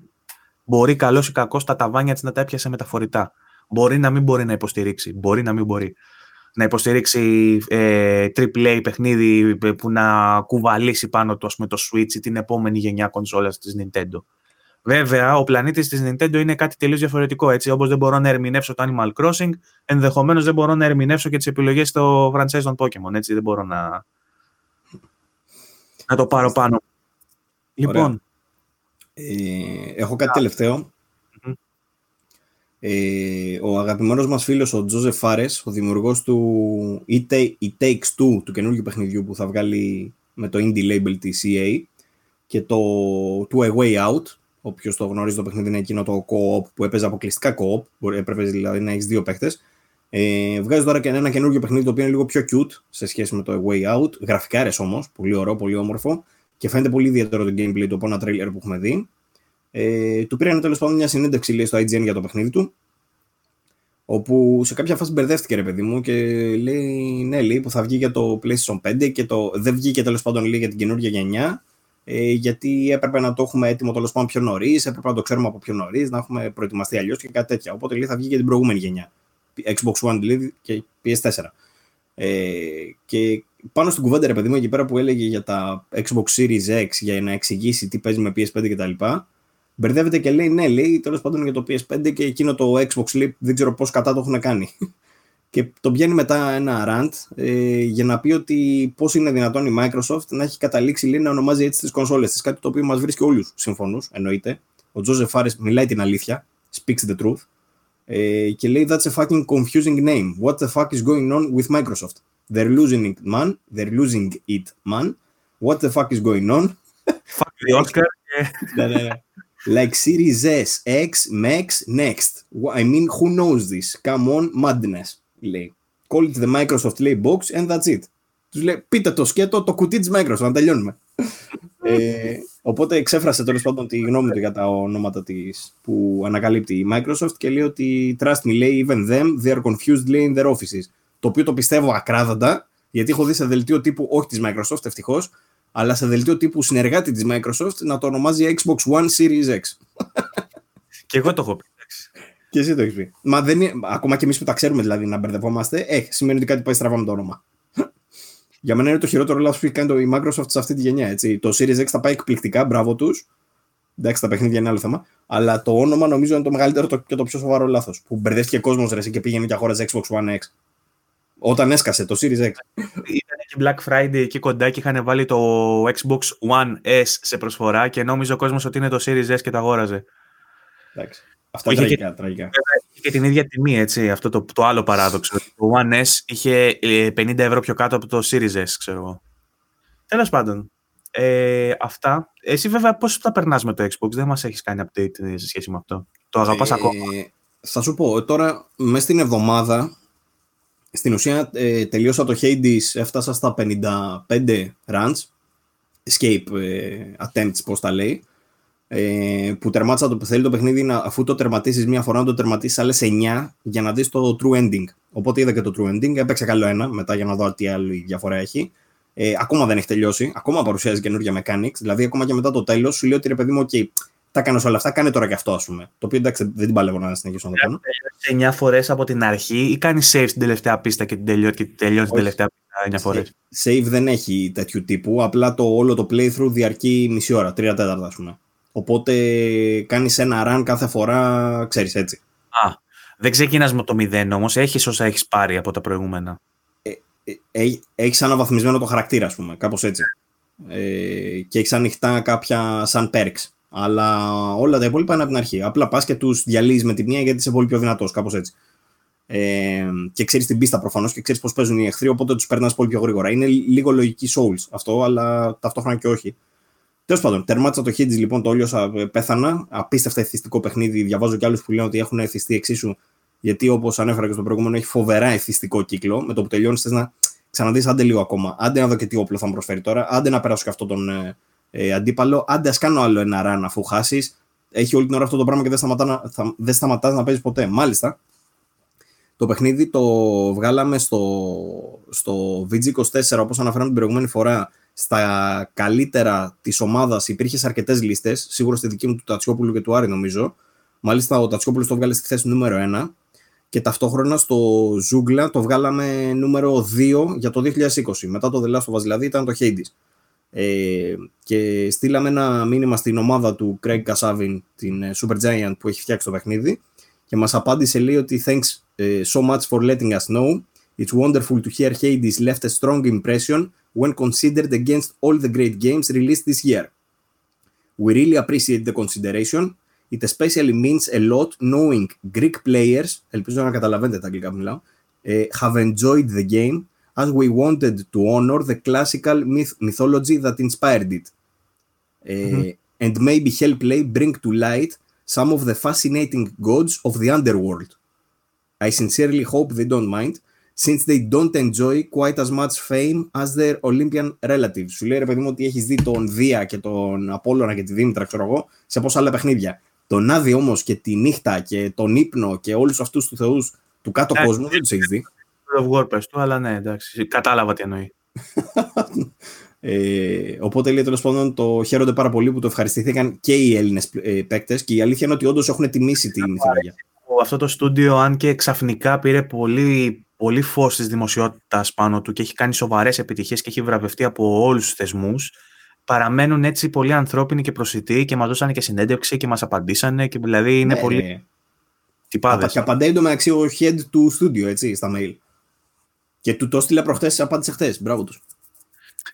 μπορεί καλός ή κακός τα ταβάνια της να τα έπιασε μεταφορικά. Μπορεί να μην μπορεί να υποστηρίξει. Μπορεί να μην μπορεί να υποστηρίξει ε, AAA παιχνίδι που να κουβαλήσει πάνω του με το Switch ή την επόμενη γενιά κονσόλας της Nintendo. Βέβαια, ο πλανήτης της Nintendo είναι κάτι τελείως διαφορετικό. Έτσι, όπως δεν μπορώ να ερμηνεύσω το Animal Crossing, ενδεχομένως δεν μπορώ να ερμηνεύσω και τις επιλογές στο franchise των Pokémon. Έτσι, δεν μπορώ να, να το πάρω πάνω. Λοιπόν. Ε, έχω κάτι τελευταίο. Ε, ο αγαπημένος μας φίλος ο Τζόζεφ Φάρες, ο δημιουργός του It, Takes Two, του καινούργιου παιχνιδιού που θα βγάλει με το indie label της EA και το Two A Way Out, Όποιος το γνωρίζει το παιχνίδι είναι εκείνο το co-op που έπαιζε αποκλειστικά co-op, έπρεπε δηλαδή να έχεις δύο παίχτες. Ε, βγάζει τώρα και ένα καινούργιο παιχνίδι το οποίο είναι λίγο πιο cute σε σχέση με το Way Out. Γραφικά όμως, πολύ ωραίο, πολύ όμορφο και φαίνεται πολύ ιδιαίτερο το gameplay του από ένα trailer που έχουμε δει. Ε, του πήραν τέλος πάντων μια συνέντευξη λέει, στο IGN για το παιχνίδι του. Όπου σε κάποια φάση μπερδεύτηκε ρε παιδί μου και λέει ναι, λέει, που θα βγει για το PlayStation 5 και το, δεν βγήκε τέλος πάντων λέει, για την καινούργια γενιά ε, γιατί έπρεπε να το έχουμε έτοιμο τέλος πάντων πιο νωρίς, έπρεπε να το ξέρουμε από πιο νωρίς, να έχουμε προετοιμαστεί αλλιώς και κάτι τέτοια. Οπότε λέει, θα βγει για την προηγούμενη γενιά. Xbox One δηλαδή και PS4. Ε, και πάνω στην κουβέντα, ρε παιδί μου, εκεί πέρα που έλεγε για τα Xbox Series X για να εξηγήσει τι παίζει με PS5 κτλ. Μπερδεύεται και λέει, ναι, λέει τέλος πάντων για το PS5 και εκείνο το Xbox λέει, δεν ξέρω πώς κατά το έχουν κάνει. Και το βγαίνει μετά ένα rant ε, για να πει ότι πώς είναι δυνατόν η Microsoft να έχει καταλήξει λέει, να ονομάζει έτσι τις κονσόλες της. Κάτι το οποίο μας βρίσκει όλους σύμφωνου, εννοείται. Ο Τζόζεφ Φάρε μιλάει την αλήθεια, speaks the truth. Ε, και λέει That's a fucking confusing name. What the fuck is going on with Microsoft? They're losing it, man. They're losing it, man. What the fuck is going on? Fuck the Oscar. ναι, ναι, ναι. Like Series S, X, Max, Next. I mean, who knows this? Come on, madness λέει. Call it the Microsoft λέει box and that's it. Τους λέει πείτε το σκέτο, το κουτί της Microsoft, να τελειώνουμε. ε, οπότε εξέφρασε τέλος πάντων τη γνώμη του για τα ονόματα της που ανακαλύπτει η Microsoft και λέει ότι trust me λέει even them they are confused λέει in their offices. Το οποίο το πιστεύω ακράδαντα γιατί έχω δει σε δελτίο τύπου όχι της Microsoft ευτυχώς, αλλά σε δελτίο τύπου συνεργάτη της Microsoft να το ονομάζει Xbox One Series X. και εγώ το έχω πει. Και εσύ το έχεις πει. Μα δεν είναι, ακόμα και εμείς που τα ξέρουμε δηλαδή να μπερδευόμαστε, ε, σημαίνει ότι κάτι πάει στραβά με το όνομα. Για μένα είναι το χειρότερο λάθος που έχει κάνει το η Microsoft σε αυτή τη γενιά. Έτσι. Το Series X θα πάει εκπληκτικά, μπράβο τους. Εντάξει, τα παιχνίδια είναι άλλο θέμα. Αλλά το όνομα νομίζω είναι το μεγαλύτερο και το πιο σοβαρό λάθος. Που μπερδεύτηκε κόσμος ρε και πήγαινε και αγόραζε Xbox One X. Όταν έσκασε το Series X. Ήταν και Black Friday εκεί κοντά και είχαν βάλει το Xbox One S σε προσφορά και νόμιζε ο κόσμος ότι είναι το Series S και το αγόραζε. Εντάξει. Αυτά είχε τραγικά, και, τραγικά. Είχε την ίδια τιμή, έτσι, αυτό το, το άλλο παράδοξο. Το One S είχε 50 ε, ευρώ πιο κάτω από το Series S, ξέρω εγώ. Τέλος πάντων, ε, αυτά. Εσύ βέβαια πώς τα περνάς με το Xbox, δεν μας έχεις κάνει update ε, σε σχέση με αυτό. Το αγαπάς ε, ακόμα; Θα σου πω, τώρα μέσα στην εβδομάδα, στην ουσία ε, τελείωσα το Hades, έφτασα στα 55 runs, escape ε, attempts, πώς τα λέει ε, που τερμάτισα το θέλει το παιχνίδι να, αφού το τερματίσεις μία φορά να το τερματίσεις άλλες 9 για να δεις το true ending. Οπότε είδα και το true ending, έπαιξε καλό ένα μετά για να δω τι άλλη διαφορά έχει. Ε, ακόμα δεν έχει τελειώσει, ακόμα παρουσιάζει καινούργια mechanics. Δηλαδή, ακόμα και μετά το τέλος, σου λέει ότι ρε παιδί μου, OK, τα κάνω όλα αυτά, κάνε τώρα και αυτό, ας πούμε. Το οποίο εντάξει, δεν την παλεύω να συνεχίσω να το κάνω. 9 φορές από την αρχή ή κάνει save στην τελευταία πίστα και την τελειώνει, και τελειώνεις την τελευταία πίστα 9 φορές; Save δεν έχει τέτοιου τύπου. Απλά το όλο το playthrough διαρκεί μισή ώρα, τρία τέταρτα, ας πούμε. Οπότε κάνεις ένα run κάθε φορά, ξέρεις έτσι. Α, δεν ξεκινάς με το μηδέν όμως, έχεις όσα έχεις πάρει από τα προηγούμενα. Ε, ε, έχεις αναβαθμισμένο το χαρακτήρα, ας πούμε, κάπως έτσι. Ε, και έχεις ανοιχτά κάποια σαν perks. Αλλά όλα τα υπόλοιπα είναι από την αρχή. Απλά πας και τους διαλύεις με τη μία γιατί είσαι πολύ πιο δυνατός, κάπως έτσι. Ε, και ξέρεις την πίστα προφανώς και ξέρεις πώς παίζουν οι εχθροί, οπότε τους περνάς πολύ πιο γρήγορα. Είναι λίγο λογική Souls αυτό, αλλά ταυτόχρονα και όχι. Τέλος πάντων, τερμάτισα το Hades λοιπόν, το όλιο ε, πέθανα. Απίστευτα εθιστικό παιχνίδι. Διαβάζω και άλλους που λένε ότι έχουν εθιστεί εξίσου. Γιατί όπως ανέφερα και στο προηγούμενο, έχει φοβερά εθιστικό κύκλο. Με το που τελειώνεις, θες να ξαναδείς άντε λίγο ακόμα. Άντε να δω και τι όπλο θα μου προσφέρει τώρα. Άντε να περάσω και αυτόν τον ε, ε, αντίπαλο. Άντε ας κάνω άλλο ένα run αφού χάσεις. Έχει όλη την ώρα αυτό το πράγμα και δεν σταματά να, θα, δεν να παίζεις ποτέ. Μάλιστα, το παιχνίδι το βγάλαμε στο στο VG24, όπως αναφέραμε την προηγούμενη φορά, στα καλύτερα της ομάδας υπήρχε σε αρκετές λίστες, σίγουρα στη δική μου του Τατσιόπουλου και του Άρη νομίζω. Μάλιστα ο Τατσιόπουλος το βγάλε στη θέση νούμερο 1 και ταυτόχρονα στο Ζούγκλα το βγάλαμε νούμερο 2 για το 2020. Μετά το The Last of Us δηλαδή ήταν το Hades. Ε, και στείλαμε ένα μήνυμα στην ομάδα του Craig Kasavin, την ε, Super Giant που έχει φτιάξει το παιχνίδι και μας απάντησε λέει ότι thanks uh, so much for letting us know. It's wonderful to hear Hades left a strong impression when considered against all the great games released this year. We really appreciate the consideration. It especially means a lot knowing Greek players, ελπίζω να καταλαβαίνετε τα αγγλικά που μιλάω, uh, have enjoyed the game as we wanted to honor the classical myth mythology that inspired it. Uh, mm-hmm. And maybe help play bring to light some of the fascinating gods of the underworld. I sincerely hope they don't mind, since they don't enjoy quite as much fame as their Olympian relatives. Σου λέει ρε παιδί μου ότι έχει δει τον Δία και τον Απόλλωνα και τη Δήμητρα, ξέρω εγώ, σε πόσα άλλα παιχνίδια. Τον Άδη όμω και τη νύχτα και τον ύπνο και όλου αυτού του θεού του κάτω yeah, κόσμου δεν του έχει δει. Of War πες του, αλλά ναι, εντάξει, κατάλαβα τι εννοεί. ε, οπότε λέει τέλος πάντων το χαίρονται πάρα πολύ που το ευχαριστήθηκαν και οι Έλληνες ε, παίκτες και η αλήθεια είναι ότι όντως έχουν τιμήσει τη μυθολογία. Αυτό το στούντιο, αν και ξαφνικά πήρε πολύ, πολύ φως της δημοσιότητας πάνω του και έχει κάνει σοβαρές επιτυχίες και έχει βραβευτεί από όλους τους θεσμούς, παραμένουν έτσι πολύ ανθρώπινοι και προσιτοί και μας δώσανε και συνέντευξη και μας απαντήσανε. Και δηλαδή είναι ναι, πολύ. Ναι. Τυπάδες. Και απαντάει μεταξύ ο head του στούντιο έτσι, στα mail. Και του το έστειλε προχθές, απάντησε χθες. Μπράβο τους.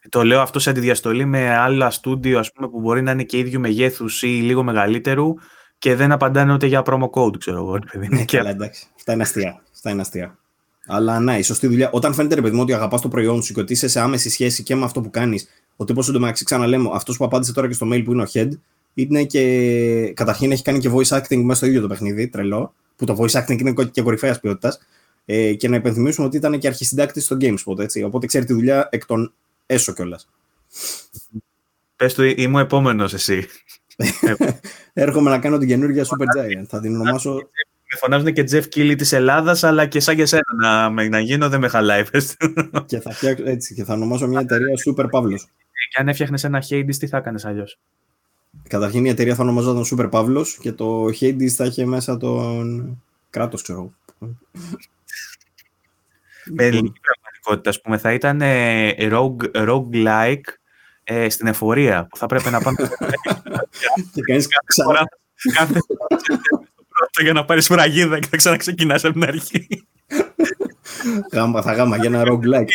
Το λέω αυτό σε αντιδιαστολή με άλλα στούντιο ας πούμε, που μπορεί να είναι και ίδιου μεγέθους ή λίγο μεγαλύτερου και δεν απαντάνε ούτε για promo code, ξέρω εγώ. Ναι, καλά, εντάξει. Αυτά είναι αστεία. Αυτά είναι αστεία. Αλλά ναι, η σωστή δουλειά. Όταν φαίνεται ρε παιδί μου ότι αγαπάς το προϊόν σου και ότι είσαι σε άμεση σχέση και με αυτό που κάνεις, ο τύπο εντωμεταξύ ξαναλέμε, αυτός που απάντησε τώρα και στο mail που είναι ο Head, είναι και. Καταρχήν έχει κάνει και voice acting μέσα στο ίδιο το παιχνίδι, τρελό. Που το voice acting είναι και κορυφαία ποιότητας. Ε, και να υπενθυμίσουμε ότι ήταν και αρχισυντάκτης στο GameSpot, έτσι. Οπότε ξέρει τη δουλειά εκ των έσω κιόλας. Πες του, είμαι ο επόμενος εσύ. Έρχομαι να κάνω την καινούργια Super Giant. Θα την ονομάσω. Με φωνάζουν και Jeff Keighley της Ελλάδας, αλλά και σαν και εσένα να, να γίνω δεν με χαλάει. και, θα φτιάξω, έτσι, και θα ονομάσω μια εταιρεία Super Pavlos. Και αν έφτιαχνες ένα Hades, τι θα έκανες αλλιώς; Καταρχήν η εταιρεία θα ονομαζόταν Super Pavlos και το Hades θα είχε μέσα τον κράτος, ξέρω με ελληνική πραγματικότητα, ας πούμε, θα ήταν ε, rogue, rogue-like ε, στην εφορία, που θα πρέπει να πάμε... και κάνεις ξανά. Κάθε πρώτο για να πάρεις φραγίδα και θα ξαναξεκινάς από την αρχή. Γάμα, θα γάμα για ένα rogue-like.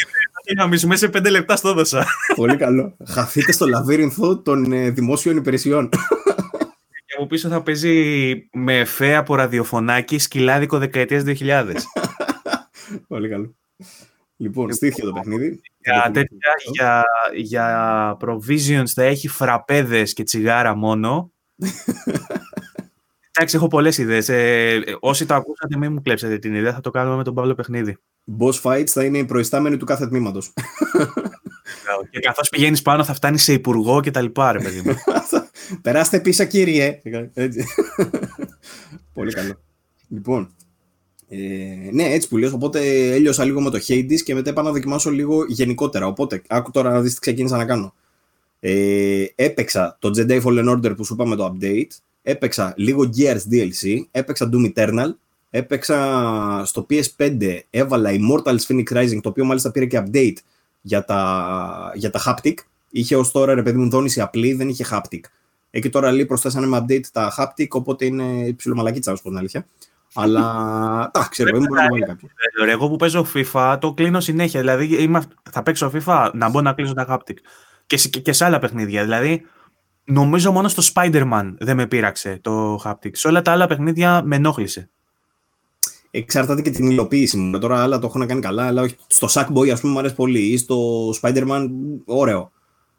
Να μισούμε σε πέντε λεπτά στο δώσα. Πολύ καλό. Χαθείτε στο λαβύρινθο των ε, δημόσιων υπηρεσιών. Και από πίσω θα παίζει με εφέ από ραδιοφωνάκι σκυλάδικο δεκαετίας 2000. Πολύ καλό. Λοιπόν, στήθηκε το παιχνίδι. Για, τέτοια, για, για provisions θα έχει φραπέδες και τσιγάρα μόνο. Εντάξει, έχω πολλές ιδέες. Ε, όσοι το ακούσατε, μην μου κλέψετε την ιδέα. Θα το κάνουμε με τον Παύλο παιχνίδι. Boss fights θα είναι οι προϊστάμενοι του κάθε τμήματος. και καθώς πηγαίνεις πάνω, θα φτάνεις σε υπουργό και τα λοιπά, ρε παιδί μου. Περάστε πίσω, κύριε. Πολύ καλό. Λοιπόν, ε, ναι, έτσι που λες, οπότε έλειωσα λίγο με το Hades και μετά είπα να δοκιμάσω λίγο γενικότερα. Οπότε, άκου τώρα να δεις τι ξεκίνησα να κάνω. Ε, έπαιξα το Jedi Fallen Order που σου είπα με το update, έπαιξα λίγο Gears DLC, έπαιξα Doom Eternal, έπαιξα στο PS5, έβαλα Immortals Phoenix Rising, το οποίο μάλιστα πήρε και update για τα, για τα haptic. Είχε ως τώρα, ρε παιδί μου, δόνηση απλή, δεν είχε haptic. Εκεί τώρα λέει προσθέσανε με update τα haptic, οπότε είναι ψιλομαλακίτσα, να πω την αλήθεια. Αλλά εντάξει, δεν μπορεί να κάποιο. Εγώ που παίζω FIFA το κλείνω συνέχεια. Δηλαδή είμαι, θα παίξω FIFA να μπω να κλείσω τα haptic. Και, και, σε άλλα παιχνίδια. Δηλαδή νομίζω μόνο στο Spider-Man δεν με πείραξε το haptic. Σε όλα τα άλλα παιχνίδια με ενόχλησε. Εξαρτάται και την υλοποίηση μου. Τώρα άλλα το έχω να κάνει καλά, αλλά όχι. Στο Sackboy, ας πούμε, μου αρέσει πολύ. Ή στο Spider-Man, ωραίο.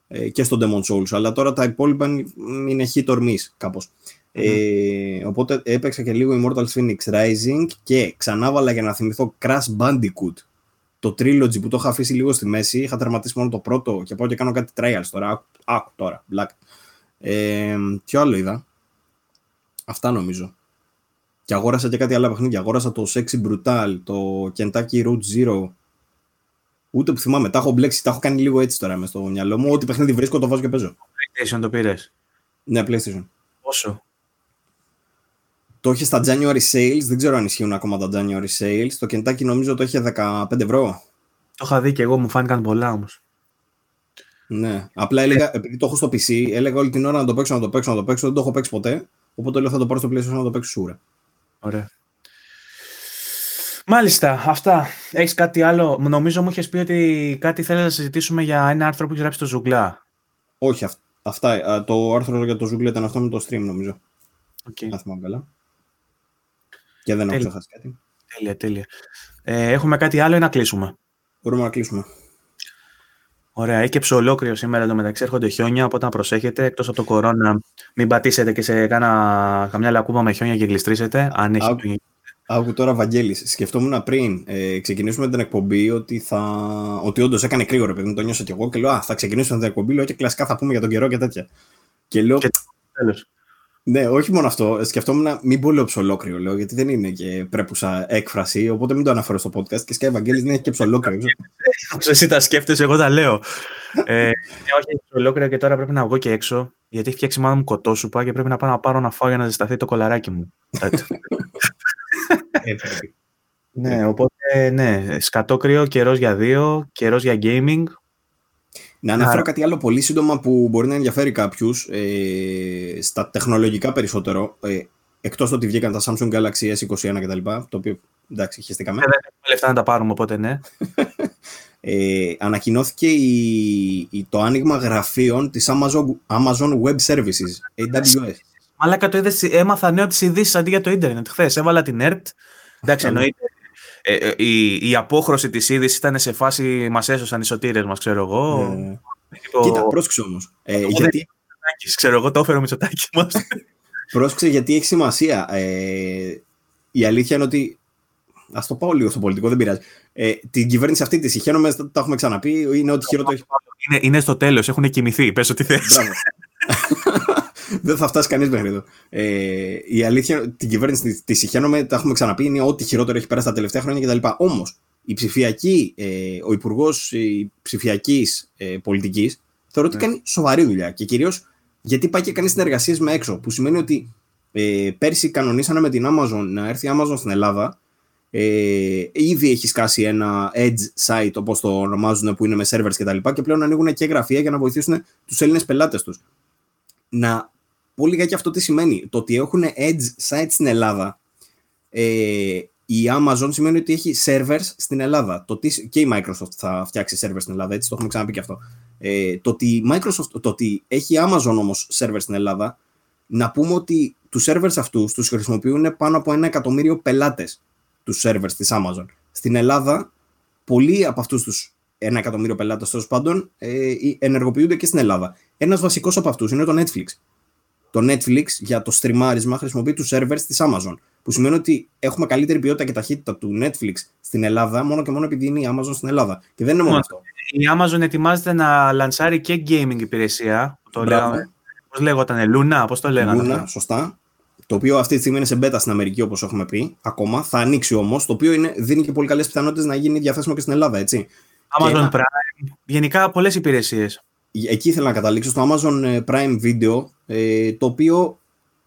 Ε, και στο Demon Souls. Αλλά τώρα τα υπόλοιπα είναι hit or miss, κάπως. Ε, οπότε έπαιξα και λίγο Immortal Phoenix Rising και ξανά βάλα για να θυμηθώ Crash Bandicoot. Το trilogy που το είχα αφήσει λίγο στη μέση. Είχα τερματίσει μόνο το πρώτο και πάω και κάνω κάτι trials τώρα. Άκου τώρα, black. Ε, ποιο άλλο είδα; Αυτά νομίζω. Και αγόρασα και κάτι άλλο παιχνίδια. Αγόρασα το Sexy Brutal, το Kentucky Route Zero. Ούτε που θυμάμαι. Τα έχω μπλέξει, τα έχω κάνει λίγο έτσι τώρα μες στο μυαλό μου. Ό,τι παιχνίδι βρίσκω το βάζω και παίζω. PlayStation το πήρες. Ναι, PlayStation. Πόσο; Το είχε στα January sales, δεν ξέρω αν ισχύουν ακόμα τα January sales. Το Kentucky νομίζω το είχε 15 ευρώ. Το είχα δει και εγώ, μου φάνηκαν πολλά όμως. Ναι. Απλά έλεγα, επειδή το έχω στο PC, έλεγα όλη την ώρα να το παίξω, να το παίξω, να το παίξω. Δεν το έχω παίξει ποτέ. Οπότε λέω θα το πάρω στο PlayStation να το παίξω σίγουρα. Ωραία. Μάλιστα, αυτά. Έχεις κάτι άλλο; Νομίζω μου είχες πει ότι κάτι θέλεις να συζητήσουμε για ένα άρθρο που έχεις γράψει το Ζουγκλά. Όχι, αυτά. Το άρθρο για το Ζουγκλά ήταν αυτό με το stream, νομίζω. Okay. Αν θυμάμαι καλά. Και δεν έχω ξεχάσει κάτι. Τέλεια, τέλεια. Ε, έχουμε κάτι άλλο ή να κλείσουμε; Μπορούμε να κλείσουμε. Ωραία, έκεψε ολόκληρο σήμερα εδώ μεταξύ. Έρχονται χιόνια, οπότε να προσέχετε. Εκτός από το κορώνα, μην πατήσετε και σε κάνα, καμιά λακκούβα με χιόνια και γλιστρήσετε. Αν έχει Άκου τώρα, Βαγγέλης. Σκεφτόμουν πριν ε, ξεκινήσουμε την εκπομπή ότι, θα... ότι όντως έκανε κρύο, ρε παιδί μου, το νιώσα κι εγώ και λέω Α, θα ξεκινήσουμε την εκπομπή. Λέω και κλασικά θα πούμε για τον καιρό και τέτοια. Και λέω. Και τέλος. Ναι, όχι μόνο αυτό. Σκεφτόμουν μην πω λέω ψολόκριο, λέω, γιατί δεν είναι και πρέπουσα έκφραση, οπότε μην το αναφέρω στο podcast. Και σκέφτομαι, Ευαγγέλης δεν έχει και ψολόκριο. Όσο εσύ τα σκέφτεσαι, εγώ τα λέω. ε, όχι, έχει ψολόκριο και τώρα πρέπει να βγω και έξω, γιατί έχει φτιάξει μάλλον μου κοτόσουπα και πρέπει να πάω να πάρω να φάω για να ζεσταθεί το κολαράκι μου. ναι, οπότε ναι, σκατόκριο, καιρός για δύο, καιρός για gaming. Να αναφέρω κάτι άλλο πολύ σύντομα που μπορεί να ενδιαφέρει κάποιους ε, στα τεχνολογικά περισσότερο. Ε, Εκτός ότι βγήκαν τα Samsung Galaxy S21 κτλ. Το οποίο εντάξει, χαιστήκαμε. Ε, δεν έχουμε λεφτά να τα πάρουμε, οπότε ναι. ε, ανακοινώθηκε η, το άνοιγμα γραφείων της Amazon, Amazon Web Services, AWS. Μαλάκα το είδες, έμαθα νέο τις ειδήσεις αντί για το ίντερνετ. Χθες έβαλα την ERT. Εντάξει, εννοείται ε, ε, η, η απόχρωση της είδησης ήταν σε φάση μας έσωσαν οι σωτήρες μας, ξέρω εγώ. Ναι. Κοίτα, πρόσεξε όμως. Ε, γιατί... Ξέρω εγώ, το έφερε ο Μητσοτάκης μας. πρόσεξε γιατί έχει σημασία. Ε, η αλήθεια είναι ότι Α το πάω λίγο στο πολιτικό, δεν πειράζει. Ε, την κυβέρνηση αυτή της συγχαίρομαι, το έχουμε ξαναπεί. Είναι ό,τι χειρότερο έχει Είναι, είναι στο τέλος, έχουν κοιμηθεί. Πες ό,τι θες. δεν θα φτάσει κανείς μέχρι εδώ. Ε, η αλήθεια, την κυβέρνηση τη συγχαίρομαι, τα έχουμε ξαναπεί, είναι ό,τι χειρότερο έχει περάσει τα τελευταία χρόνια κτλ. Όμως, η ψηφιακή, ε, ο υπουργός ψηφιακής ε, πολιτικής θεωρώ ότι ναι. κάνει σοβαρή δουλειά. Και κυρίως γιατί πάει και κάνει συνεργασίες με έξω. Που σημαίνει ότι ε, πέρσι κανονίσανε με την Amazon να έρθει η Amazon στην Ελλάδα. Ε, ήδη έχει σκάσει ένα edge site όπως το ονομάζουν που είναι με servers κτλ. Και, και πλέον ανοίγουν και γραφεία για να βοηθήσουν τους Έλληνες πελάτες τους να πω λιγάκι αυτό τι σημαίνει. Το ότι έχουν edge sites στην Ελλάδα, ε, η Amazon σημαίνει ότι έχει servers στην Ελλάδα. Το τι, και η Microsoft θα φτιάξει servers στην Ελλάδα, έτσι το έχουμε ξαναπεί και αυτό. Ε, το, ότι Microsoft, το ότι έχει Amazon όμως servers στην Ελλάδα, να πούμε ότι τους servers αυτούς τους χρησιμοποιούν πάνω από ένα εκατομμύριο πελάτες τους servers της Amazon. Στην Ελλάδα, πολλοί από αυτούς τους ένα εκατομμύριο πελάτες τέλος πάντων, ε, ενεργοποιούνται και στην Ελλάδα. Ένας βασικός από αυτούς είναι το Netflix. Το Netflix για το στριμάρισμα χρησιμοποιεί τους servers της Amazon. Που σημαίνει ότι έχουμε καλύτερη ποιότητα και ταχύτητα του Netflix στην Ελλάδα μόνο και μόνο επειδή είναι η Amazon στην Ελλάδα. Και δεν είναι μόνο αυτό. Η Amazon ετοιμάζεται να λανσάρει και gaming υπηρεσία. Το λέγαμε. Πώς λέγονταν, Luna, πώς το λέγανε. Luna, σωστά. Το οποίο αυτή τη στιγμή είναι σε beta στην Αμερική, όπως έχουμε πει. Ακόμα. Θα ανοίξει όμως. Το οποίο είναι, δίνει και πολύ καλές πιθανότητες να γίνει διαθέσιμο και στην Ελλάδα, έτσι. Amazon Prime, γενικά πολλές υπηρεσίες. Εκεί ήθελα να καταλήξω στο Amazon ε, Prime Video, ε, το οποίο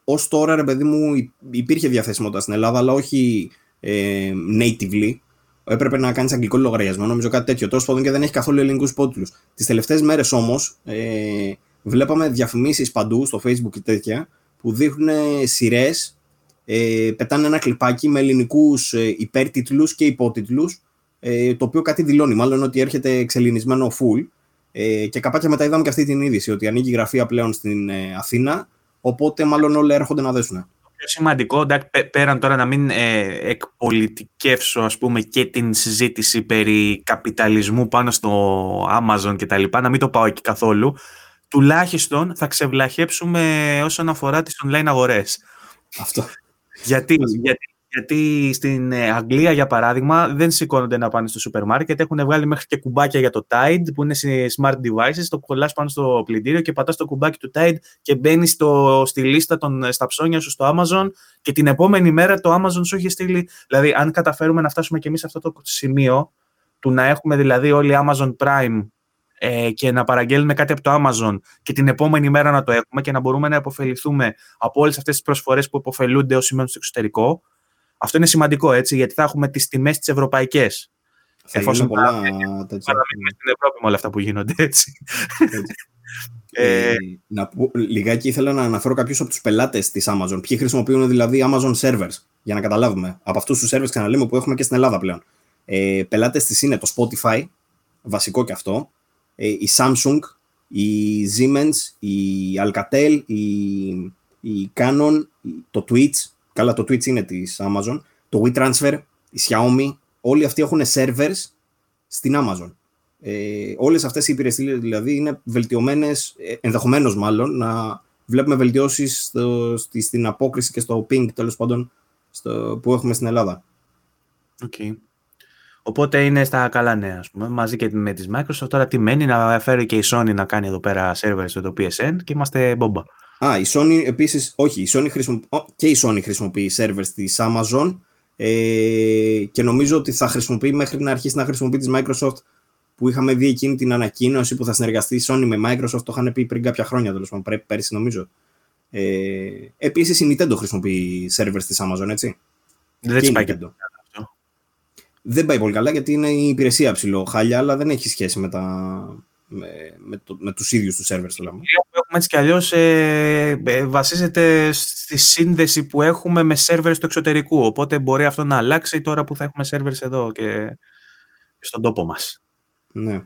ως τώρα, ρε παιδί μου, υπήρχε διαθέσιμότητα στην Ελλάδα, αλλά όχι ε, natively. Έπρεπε να κάνεις αγγλικό λογαριασμό, νομίζω κάτι τέτοιο. Τέλος πάντων και δεν έχει καθόλου ελληνικούς υπότιτλου. Τις τελευταίες μέρες όμως, ε, βλέπαμε διαφημίσεις παντού στο Facebook και τέτοια που δείχνουν σειρές, ε, πετάνε ένα κλιπάκι με ελληνικούς ε, υπέρτιτλους και υπότιτλους ε, το οποίο κάτι δηλώνει, μάλλον ότι έρχεται εξελινισμένο full. Ε, και καπάκια μετά είδαμε και αυτή την είδηση, ότι ανοίγει γραφεία πλέον στην ε, Αθήνα, οπότε μάλλον όλοι έρχονται να δέσουν. Το πιο σημαντικό, πέραν τώρα να μην ε, εκπολιτικεύσω ας πούμε, και την συζήτηση περί καπιταλισμού πάνω στο Amazon και τα λοιπά, να μην το πάω εκεί καθόλου, τουλάχιστον θα ξεβλαχέψουμε όσον αφορά τις online αγορές. Αυτό. Γιατί, γιατί γιατί στην ε, Αγγλία, για παράδειγμα, δεν σηκώνονται να πάνε στο σούπερ μάρκετ. Έχουν βγάλει μέχρι και κουμπάκια για το Tide, που είναι σε smart devices. Το κολλάς πάνω στο πλυντήριο και πατάς το κουμπάκι του Tide και μπαίνει στη λίστα των, στα ψώνια σου στο Amazon. Και την επόμενη μέρα το Amazon σου έχει στείλει. Δηλαδή, αν καταφέρουμε να φτάσουμε κι εμείς σε αυτό το σημείο, του να έχουμε δηλαδή όλοι Amazon Prime ε, και να παραγγέλνουμε κάτι από το Amazon και την επόμενη μέρα να το έχουμε και να μπορούμε να υποφεληθούμε από όλες αυτές τις προσφορές που υποφελούνται όσοι μένουν στο εξωτερικό. Αυτό είναι σημαντικό έτσι, γιατί θα έχουμε τις τιμές τις ευρωπαϊκές. Θα Εφόσον πολλά τέτοια. στην Ευρώπη με όλα αυτά που γίνονται έτσι. έτσι. Ε, να πω, λιγάκι ήθελα να αναφέρω κάποιους από τους πελάτες της Amazon. Ποιοι χρησιμοποιούν δηλαδή Amazon servers, για να καταλάβουμε. Από αυτούς τους servers, ξαναλέμε, που έχουμε και στην Ελλάδα πλέον. Ε, πελάτες της είναι το Spotify, βασικό και αυτό. Ε, η Samsung, η Siemens, η Alcatel, η, η Canon, το Twitch. Καλά, το Twitch είναι της Amazon. Το WeTransfer, η Xiaomi. Όλοι αυτοί έχουν servers στην Amazon. Ε, όλες αυτές οι υπηρεσίες δηλαδή είναι βελτιωμένες, ε, ενδεχομένως μάλλον, να βλέπουμε βελτιώσεις στη, στην απόκριση και στο ping τέλος πάντων στο, που έχουμε στην Ελλάδα. Okay. Οπότε είναι στα καλά νέα, ας πούμε, μαζί και με τις Microsoft. Τώρα τι μένει να φέρει και η Sony να κάνει εδώ πέρα servers στο PSN και είμαστε μπόμπα. Α, η Sony επίσης, όχι, η Sony χρησιμο... και η Sony χρησιμοποιεί servers της Amazon ε, και νομίζω ότι θα χρησιμοποιεί μέχρι να αρχίσει να χρησιμοποιεί της Microsoft που είχαμε δει εκείνη την ανακοίνωση που θα συνεργαστεί η Sony με Microsoft, το είχαν πει πριν κάποια χρόνια, τέλος πάντων, πρέπει πέρυσι νομίζω. Ε, Επίσης η Nintendo χρησιμοποιεί servers της Amazon, έτσι. Δεν και πάει και αυτό. Δεν πάει πολύ καλά γιατί είναι η υπηρεσία ψηλό χάλια, αλλά δεν έχει σχέση με, τα, με, με, το, με τους ίδιους τους servers. Το λέμε. Έχουμε έτσι κι αλλιώς ε, ε, βασίζεται στη σύνδεση που έχουμε με servers του εξωτερικού, οπότε μπορεί αυτό να αλλάξει τώρα που θα έχουμε servers εδώ και στον τόπο μας. Ναι.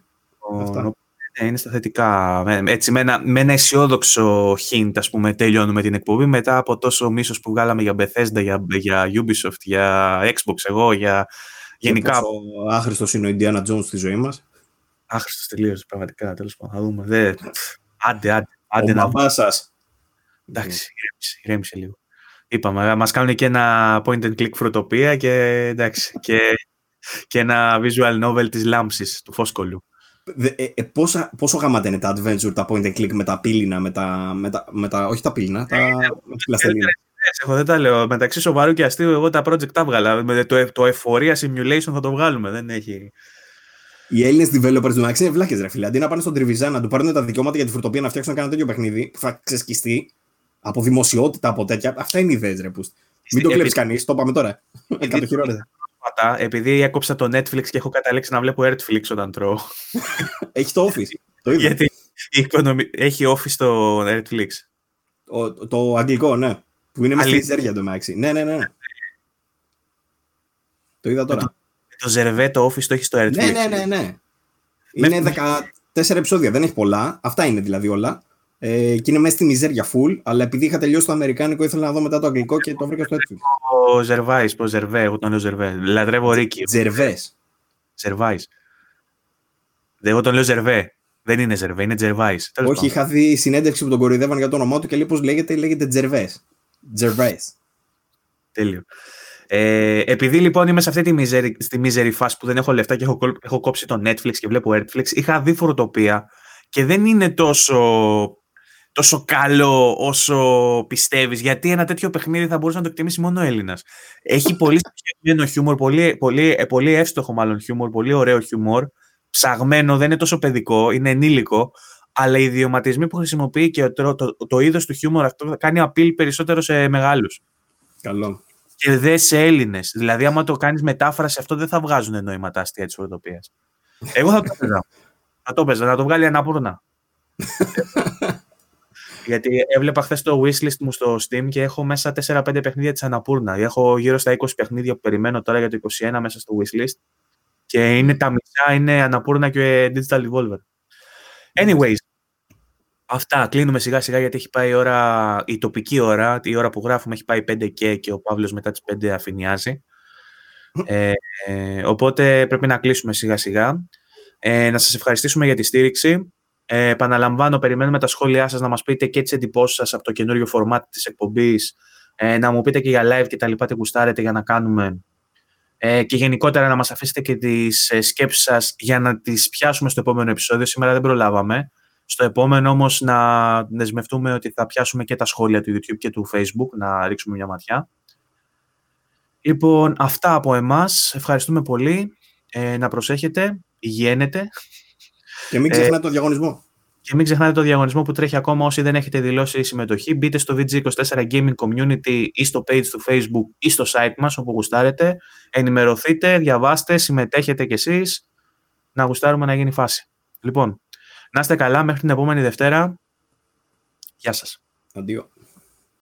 Αυτά. Ναι, είναι στα θετικά. Έτσι, με ένα, με ένα αισιόδοξο hint, ας πούμε, τελειώνουμε την εκπομπή μετά από τόσο μίσος που βγάλαμε για Bethesda, για, για Ubisoft, για Xbox, εγώ, για γενικά... Πόσο άχρηστος είναι ο Indiana Jones στη ζωή μας. Άχρηστος τελείως, πραγματικά, τέλος πάντων. Θα δούμε. Δε... Άντε, άντε. άντε ο να... σας. Εντάξει, ηρέμησε, ηρέμησε λίγο. Είπαμε, μας κάνουν και ένα point and click φροτοπία και εντάξει. Και και ένα visual novel της Λάμψης, του Φόσκολου. Ε, ε, πόσα, πόσο γαμάτα είναι τα adventure, τα point and click με τα πύληνα, με τα, με τα, με τα όχι τα πύληνα, τα ε, πλαστελίνα. Εγώ δεν τα λέω. Μεταξύ σοβαρού και αστείου, εγώ τα project τα έβγαλα. Το, το εφορία simulation θα το βγάλουμε. Δεν έχει. Οι Έλληνες developers του Max είναι βλάκες, ρε φίλε. Αντί να πάνε στον Τριβιζά να του πάρουν τα δικαιώματα για τη φρουτοπία να φτιάξουν ένα τέτοιο παιχνίδι που θα ξεσκιστεί από δημοσιότητα, από τέτοια. Αυτά είναι ιδέες, ρε. Μην το κλέψεις κανείς, το πάμε τώρα. Εκατοχυρώνεται επειδή έκοψα το Netflix και έχω καταλήξει να βλέπω Netflix όταν τρώω. Έχει το Office. Το είδα. Γιατί η οικονομι... έχει Office το Netflix. Ο, το αγγλικό, ναι. Που είναι μέσα στη το Μάξι. Ναι, ναι, ναι. Το είδα τώρα. Το, το Ζερβέ, το Office το έχει στο Netflix. Ναι, ναι, ναι. ναι. Είναι 14 επεισόδια, δεν έχει πολλά. Αυτά είναι δηλαδή όλα. Ε, και είναι μέσα στη μιζέρια full, αλλά επειδή είχα τελειώσει το Αμερικάνικο, ήθελα να δω μετά το Αγγλικό και το βρήκα στο Netflix. Ο Ζερβάη, ο Ζερβέ, εγώ τον λέω Ζερβέ. Λατρεύω Ρίκη. Ζερβέ. Ζερβάη. Εγώ τον λέω Ζερβέ. Δεν είναι Ζερβέ, είναι Τζερβάη. Όχι, είχα δει συνέντευξη που τον κοροϊδεύαν για το όνομά του και λέει πώ λέγεται, λέγεται Τζερβέ. Τζερβέ. Τέλειο. Ε, επειδή λοιπόν είμαι σε αυτή τη μίζερη, στη μίζερη φάση που δεν έχω λεφτά και έχω, έχω κόψει το Netflix και βλέπω Netflix, είχα δει φοροτοπία και δεν είναι τόσο τόσο καλό όσο πιστεύεις, γιατί ένα τέτοιο παιχνίδι θα μπορούσε να το εκτιμήσει μόνο ο Έλληνας. Έχει πολύ συγκεκριμένο χιούμορ, πολύ, πολύ, πολύ εύστοχο μάλλον χιούμορ, πολύ ωραίο χιούμορ, ψαγμένο, δεν είναι τόσο παιδικό, είναι ενήλικο, αλλά οι ιδιωματισμοί που χρησιμοποιεί και το, το, το, είδος του χιούμορ αυτό κάνει απειλή περισσότερο σε μεγάλους. Καλό. Και δεν σε Έλληνες. Δηλαδή, άμα το κάνεις μετάφραση, αυτό δεν θα βγάζουν νόημα τα αστεία της φοροτοπία. Εγώ θα το έπαιζα. θα το έπαιζα, να το βγάλει ανάπορνα. Γιατί έβλεπα χθες το wishlist μου στο Steam και έχω μέσα 4-5 παιχνίδια της Αναπούρνα. Έχω γύρω στα 20 παιχνίδια που περιμένω τώρα για το 21 μέσα στο wishlist. Και είναι τα μισά είναι Αναπούρνα και Digital Revolver. Anyways, αυτά. Κλείνουμε σιγά σιγά γιατί έχει πάει η ώρα, η τοπική ώρα, η ώρα που γράφουμε έχει πάει 5 και, και ο Παύλος μετά τις 5 αφηνιάζει. Ε, ε, οπότε πρέπει να κλείσουμε σιγά σιγά. Ε, να σας ευχαριστήσουμε για τη στήριξη. Ε, επαναλαμβάνω, περιμένουμε τα σχόλιά σας να μας πείτε και τις εντυπώσεις σας από το καινούριο format της εκπομπής, ε, να μου πείτε και για live και τα λοιπά τι γουστάρετε για να κάνουμε ε, και γενικότερα να μας αφήσετε και τις ε, σκέψεις σας για να τις πιάσουμε στο επόμενο επεισόδιο. Σήμερα δεν προλάβαμε. Στο επόμενο όμως να δεσμευτούμε ότι θα πιάσουμε και τα σχόλια του YouTube και του Facebook, να ρίξουμε μια ματιά. Λοιπόν, αυτά από εμάς. Ευχαριστούμε πολύ. Ε, να προσέχετε, υγιένετε. Και μην ξεχνάτε το διαγωνισμό. Και μην ξεχνάτε το διαγωνισμό που τρέχει ακόμα όσοι δεν έχετε δηλώσει συμμετοχή. Μπείτε στο VG24 Gaming Community ή στο page του Facebook ή στο site μας όπου γουστάρετε. Ενημερωθείτε, διαβάστε, συμμετέχετε κι εσείς. Να γουστάρουμε να γίνει φάση. Λοιπόν, να είστε καλά μέχρι την επόμενη Δευτέρα. Γεια σας. Αντίο.